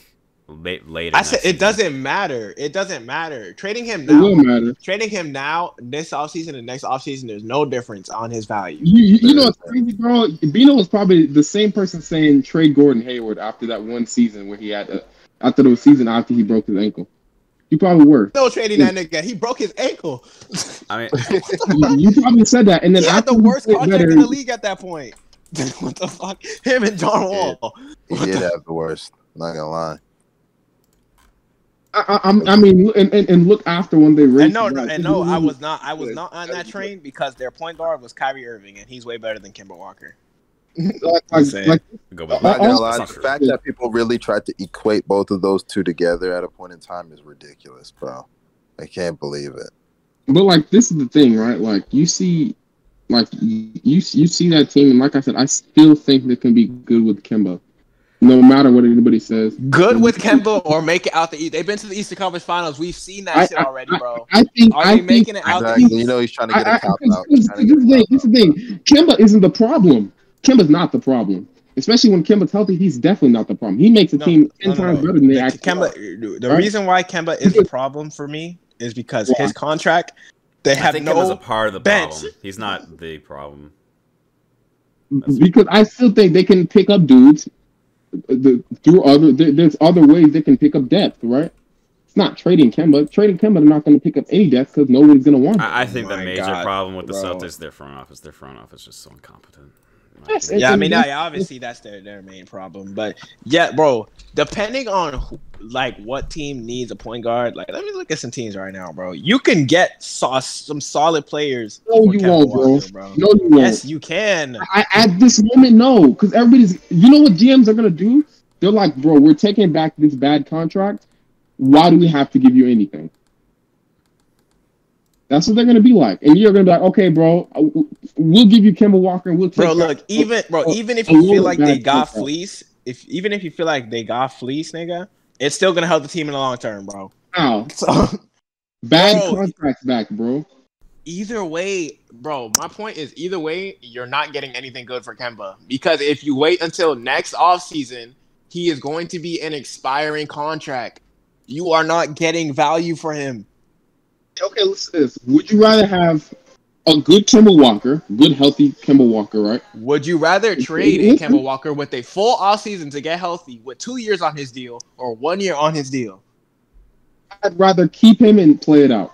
late, later. I next said it season. doesn't matter. It doesn't matter. Trading him now. it will now, matter. trading him now, this offseason and next offseason, there's no difference on his value. You, you, you know what's crazy, bro? Bino was probably the same person saying trade Gordon Hayward after that one season where he had uh, after the season after he broke his ankle. You probably were. No trading that nigga. He broke his ankle. I mean, you, (laughs) (laughs) you probably said that, and then he had the worst contract better- in the league at that point. (laughs) what the fuck? Him and John Wall. He did have the worst. Not gonna lie. I, I, I'm- mean, and, and, and look after when they raised. And no, no, and no, I was not. I was not on that train because their point guard was Kyrie Irving, and he's way better than Kemba Walker. Like, like, saying. like go with Not gonna lie. The fact that people really tried to equate both of those two together at a point in time is ridiculous, bro. I can't believe it. But like this is the thing, right? Like you see, like you you see that team, and like I said, I still think they can be good with Kemba, no matter what anybody says. Good with Kemba or make it out the East. They've been to the Eastern Conference Finals. We've seen that I- shit already, bro. I think. Are I they making think, it out the Exactly. East? You know he's trying to get I, I, a cop out. this, He's this is the thing. This is the thing. Kemba isn't the problem. Kemba's not the problem. Especially when Kemba's healthy, he's definitely not the problem. He makes the No, team ten no, no, times no. better than they The, actually. Kemba, are. the Right? reason why Kemba is the problem for me is because Why? his contract, they I have think Kemba's a part of the bench. problem. He's not the problem. because I still think they can pick up dudes the, through other. There, there's other ways they can pick up depth, right? It's not trading Kemba. Trading Kemba, they're not going to pick up any depth because nobody's going to want. Them. I, I think the major God, problem with the bro. Celtics, their front office, their front office is just so incompetent. Yeah, I mean, yeah, obviously that's their their main problem. But yeah, bro, depending on who, like what team needs a point guard, like let me look at some teams right now, bro. You can get so- some solid players. No, you Kemba won't, bro. Walker, bro. No, you won't. Yes, you can. I, at this moment, no, because everybody's. You know what GMs are gonna do? They're like, bro, we're taking back this bad contract. Why do we have to give you anything? That's what they're gonna be like, and you're gonna be like, okay, bro, we'll give you Kemba Walker, and we'll take. Bro, look, even bro, a- even if you feel like they got fleece, if even if you feel like they got fleece, nigga, it's still gonna help the team in the long term, bro. Ow, (laughs) So bad Bro. contracts back, bro. either way, bro, my point is either way, you're not getting anything good for Kemba. Because if you wait until next offseason, he is going to be an expiring contract. You are not getting value for him. Okay, listen to this. Would you rather have a good Kemba Walker, good healthy Kemba Walker, right? Would you rather trade a Kemba Walker with a full offseason to get healthy with two years on his deal or one year on his deal? I'd rather keep him and play it out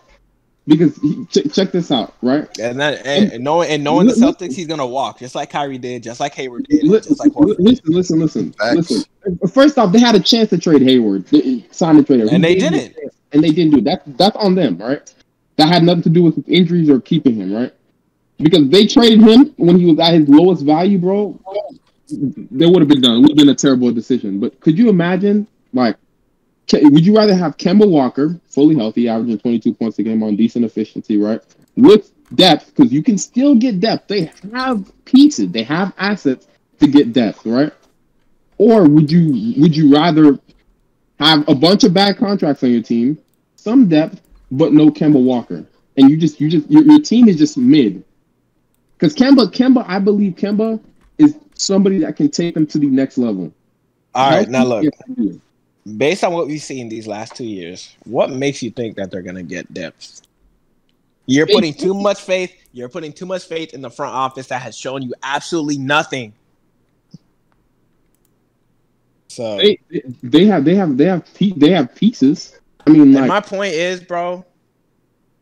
because he, ch- check this out, right? And that and, and knowing and knowing the Li- Celtics, he's gonna walk just like Kyrie did, just like Hayward did, Li- just like Horford. did. Listen, listen, listen, Facts. listen. First off, they had a chance to trade Hayward, sign signed a trader, And they didn't. And they didn't do that. That's on them, right? That had nothing to do with his injuries or keeping him, right? Because they traded him when he was at his lowest value, bro. They would have been done. It would have been a terrible decision. But could you imagine, like, would you rather have Kemba Walker fully healthy, averaging 22 points a game on decent efficiency, right? With depth, because you can still get depth. They have pieces, they have assets to get depth, right? Or would you would you rather have a bunch of bad contracts on your team, some depth, but no Kemba Walker, and you just you just your, your team is just mid? Because Kemba, Kemba, I believe Kemba is somebody that can take them to the next level. All right, now look. Based on what we've seen these last two years, what makes you think that they're gonna get depth? You're putting too much faith. You're putting too much faith in the front office that has shown you absolutely nothing. So, They, they, they have, they have, they have, they have pieces. I mean, like, my point is, bro,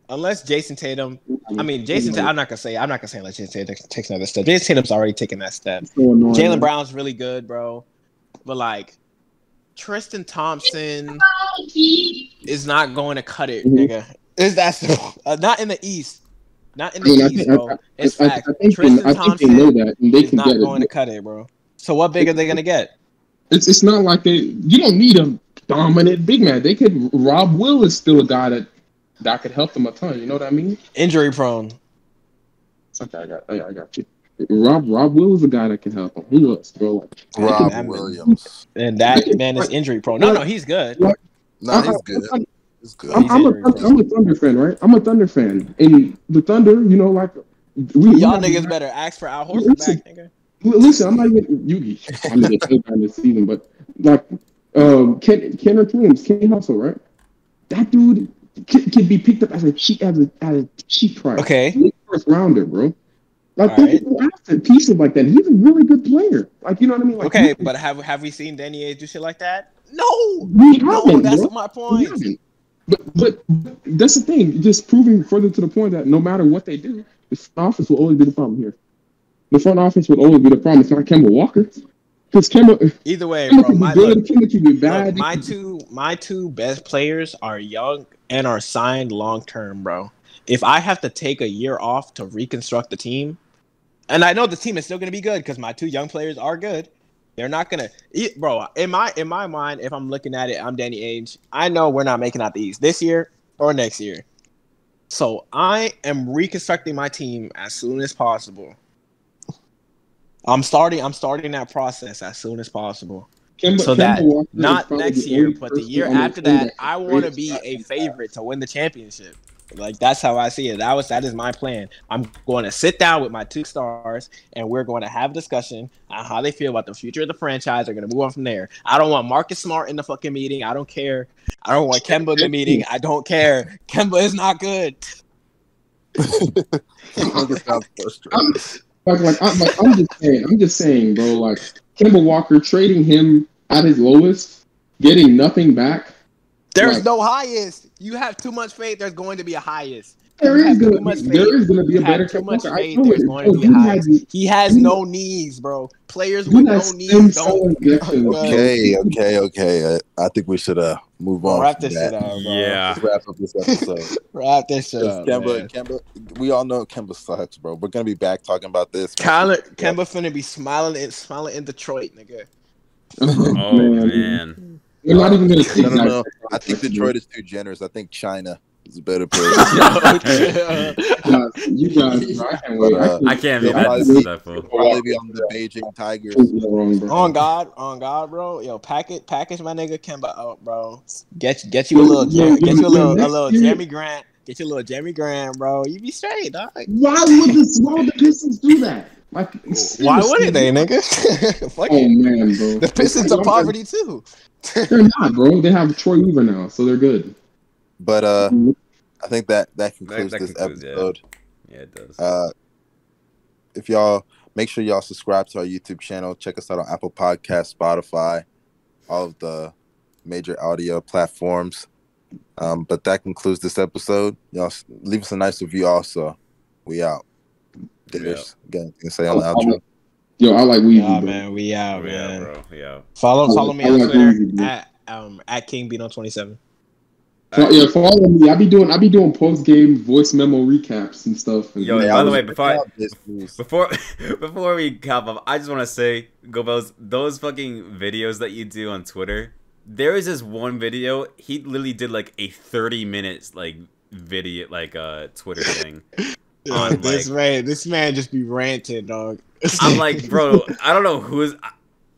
unless Jayson Tatum, I mean Jayson, I'm not gonna say, I'm not gonna say unless Jayson Tatum takes another step. Jayson Tatum's already taken that step. so annoying, Jaylen man. Brown's really good, bro. But like Tristan Thompson is not going to cut it, Mhm. nigga. Is that uh, not in the East? Not in I the mean, I East, think, bro. I, it's I, I, fact. I think, they, Tristan I think they know that, and they is can not get going it. to cut it, bro. So what big are they gonna get? It's it's not like they. You don't need a dominant big man. They could. Rob Will is still a guy that that could help them a ton. You know what I mean? Injury prone. Okay, I got, I, I got you. Rob Rob Will is a guy that can help them. Who else, bro? Like, Rob That- Williams. And that man is injury prone. No, no, he's good. No, he's good. I'm, He's good. I'm, I'm, a, injury prone. I'm a Thunder fan, right? I'm a Thunder fan, and the Thunder, you know, like we, we Y'all have- niggas better ask for Al Horford back, nigga. Listen, I'm not even you. I mean, still down this season, but like, um, Ken Kenrich Williams, Ken Hustle, right? That dude can, can be picked up as a cheap as a as a cheap price. Okay. First rounder, bro. Like All right. after pieces like that. He's a really good player. Like you know what I mean? Like, Okay, but have have we seen Danny Ainge do shit like that? No. we No, that's bro. my point. But, but that's the thing. Just proving further to the point that no matter what they do, the office will always be the problem here. The front office would always be the problem. It's not Kemba Walker. Because Kemba, Either way, Kemba bro. My, good, look, Kemba can be look, my two my two best players are young and are signed long term, bro. If I have to take a year off to reconstruct the team, and I know the team is still gonna be good because my two young players are good. They're not gonna, bro. In my in my mind, if I'm looking at it, I'm Danny Ainge. I know we're not making out the East this year or next year. So I am reconstructing my team as soon as possible. I'm starting. I'm starting that process as soon as possible. Kemba, so Kemba that Walker Not next year, but the year after that, I want to be a favorite to win the championship. Like that's how I see it. That was that is my plan. I'm going to sit down with my two stars, and we're going to have a discussion on how they feel about the future of the franchise. They're going to move on from there. I don't want Marcus Smart in the fucking meeting. I don't care. I don't want Kemba in the meeting. I don't care. Kemba is not good. (laughs) Niggas sounds (laughs) frustrated. I'm, like, like, I'm, like, I'm just saying, I'm just saying, bro. Like Kemba Walker trading him at his lowest, getting nothing back. There's Right. no highest. You have too much faith. There's going to be a highest. There You is have too gonna be, there is gonna be a better have too much Walker. I faith. There's going to be a you He has you- no knees, bro. Players you with no knees don't. injections. (laughs) Okay, okay, okay. I, I think we should uh move on. Wrap this shit up, bro. Yeah. Let's wrap up this episode. (laughs) Wrap this shit 'Cause up, Kemba, man. Kemba, we all know Kemba sucks, bro. We're gonna be back talking about this. Kyler, Kemba finna be smiling in smiling in Detroit, nigga. (laughs) Oh man. We're not even gonna take No, no, that. no. I think Detroit is too generous. I think China is a better place. (laughs) Yo, (laughs) you guys, bro, I can't wait. But, uh, I can't be that disrespectful. Probably be on the Beijing Tigers. on God, on God, bro. Yo, package, package my nigga Kemba out, bro. Get get you a little, Yeah, get you a little, a little Jerami Grant. Get you a little Jerami Grant, bro. You be straight, dog. Why would this? Why would the Pistons do that? Like, Why wouldn't they, nigga? (laughs) Fuck Oh it. man, bro. The Pistons are poverty too. They're not, bro. They have Troy Weaver now, so they're good. But uh, I think that that concludes that this concludes, episode. Yeah, it does. Uh, if y'all make sure y'all subscribe to our YouTube channel, check us out on Apple Podcast, Spotify, all of the major audio platforms. Um, but that concludes this episode. Y'all leave us a nice review. Also, we out. Ditters, got anything to say on the outro? Yo, I like Weezy, Yeah, bro. man, we out, yeah, man. bro. Yeah. Follow I follow me I on like Twitter Weezy, at um at King Bino twenty seven. Fo- yeah, follow me. I be doing I be doing post game voice memo recaps and stuff. And, Yo, Hey, by the way, before I- checking out this news. Before (laughs) before we cap up, I just want to say, Gobels, those fucking videos that you do on Twitter. There is this one video. He literally did like a thirty minutes like video like uh Twitter thing. (laughs) on, this man, this man just be ranting, dog. I'm (laughs) like, bro, I don't know who's.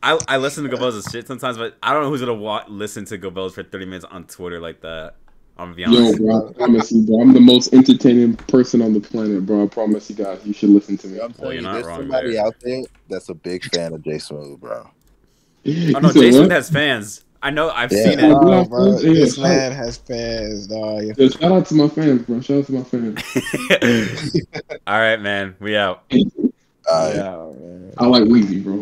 I, I listen to Gobels' shit sometimes, but I don't know who's gonna wa- listen to Gobels for 30 minutes on Twitter like that. I'm gonna be Yo, honest. bro, I promise you, bro. I'm the most entertaining person on the planet, bro. I promise you guys. You should listen to me. I'm Well, you're you, not there's wrong somebody there. out there that's a big fan of J Smooth, bro. (laughs) You Oh no, said Jason what? has fans. I know. I've Yeah. seen it. Oh, bro, Yeah, this shout- man has fans, dog. Yeah, shout out to my fans, bro. Shout out to my fans. (laughs) (laughs) All right, man. We out. Uh, Yeah, man. I like Weezy, bro.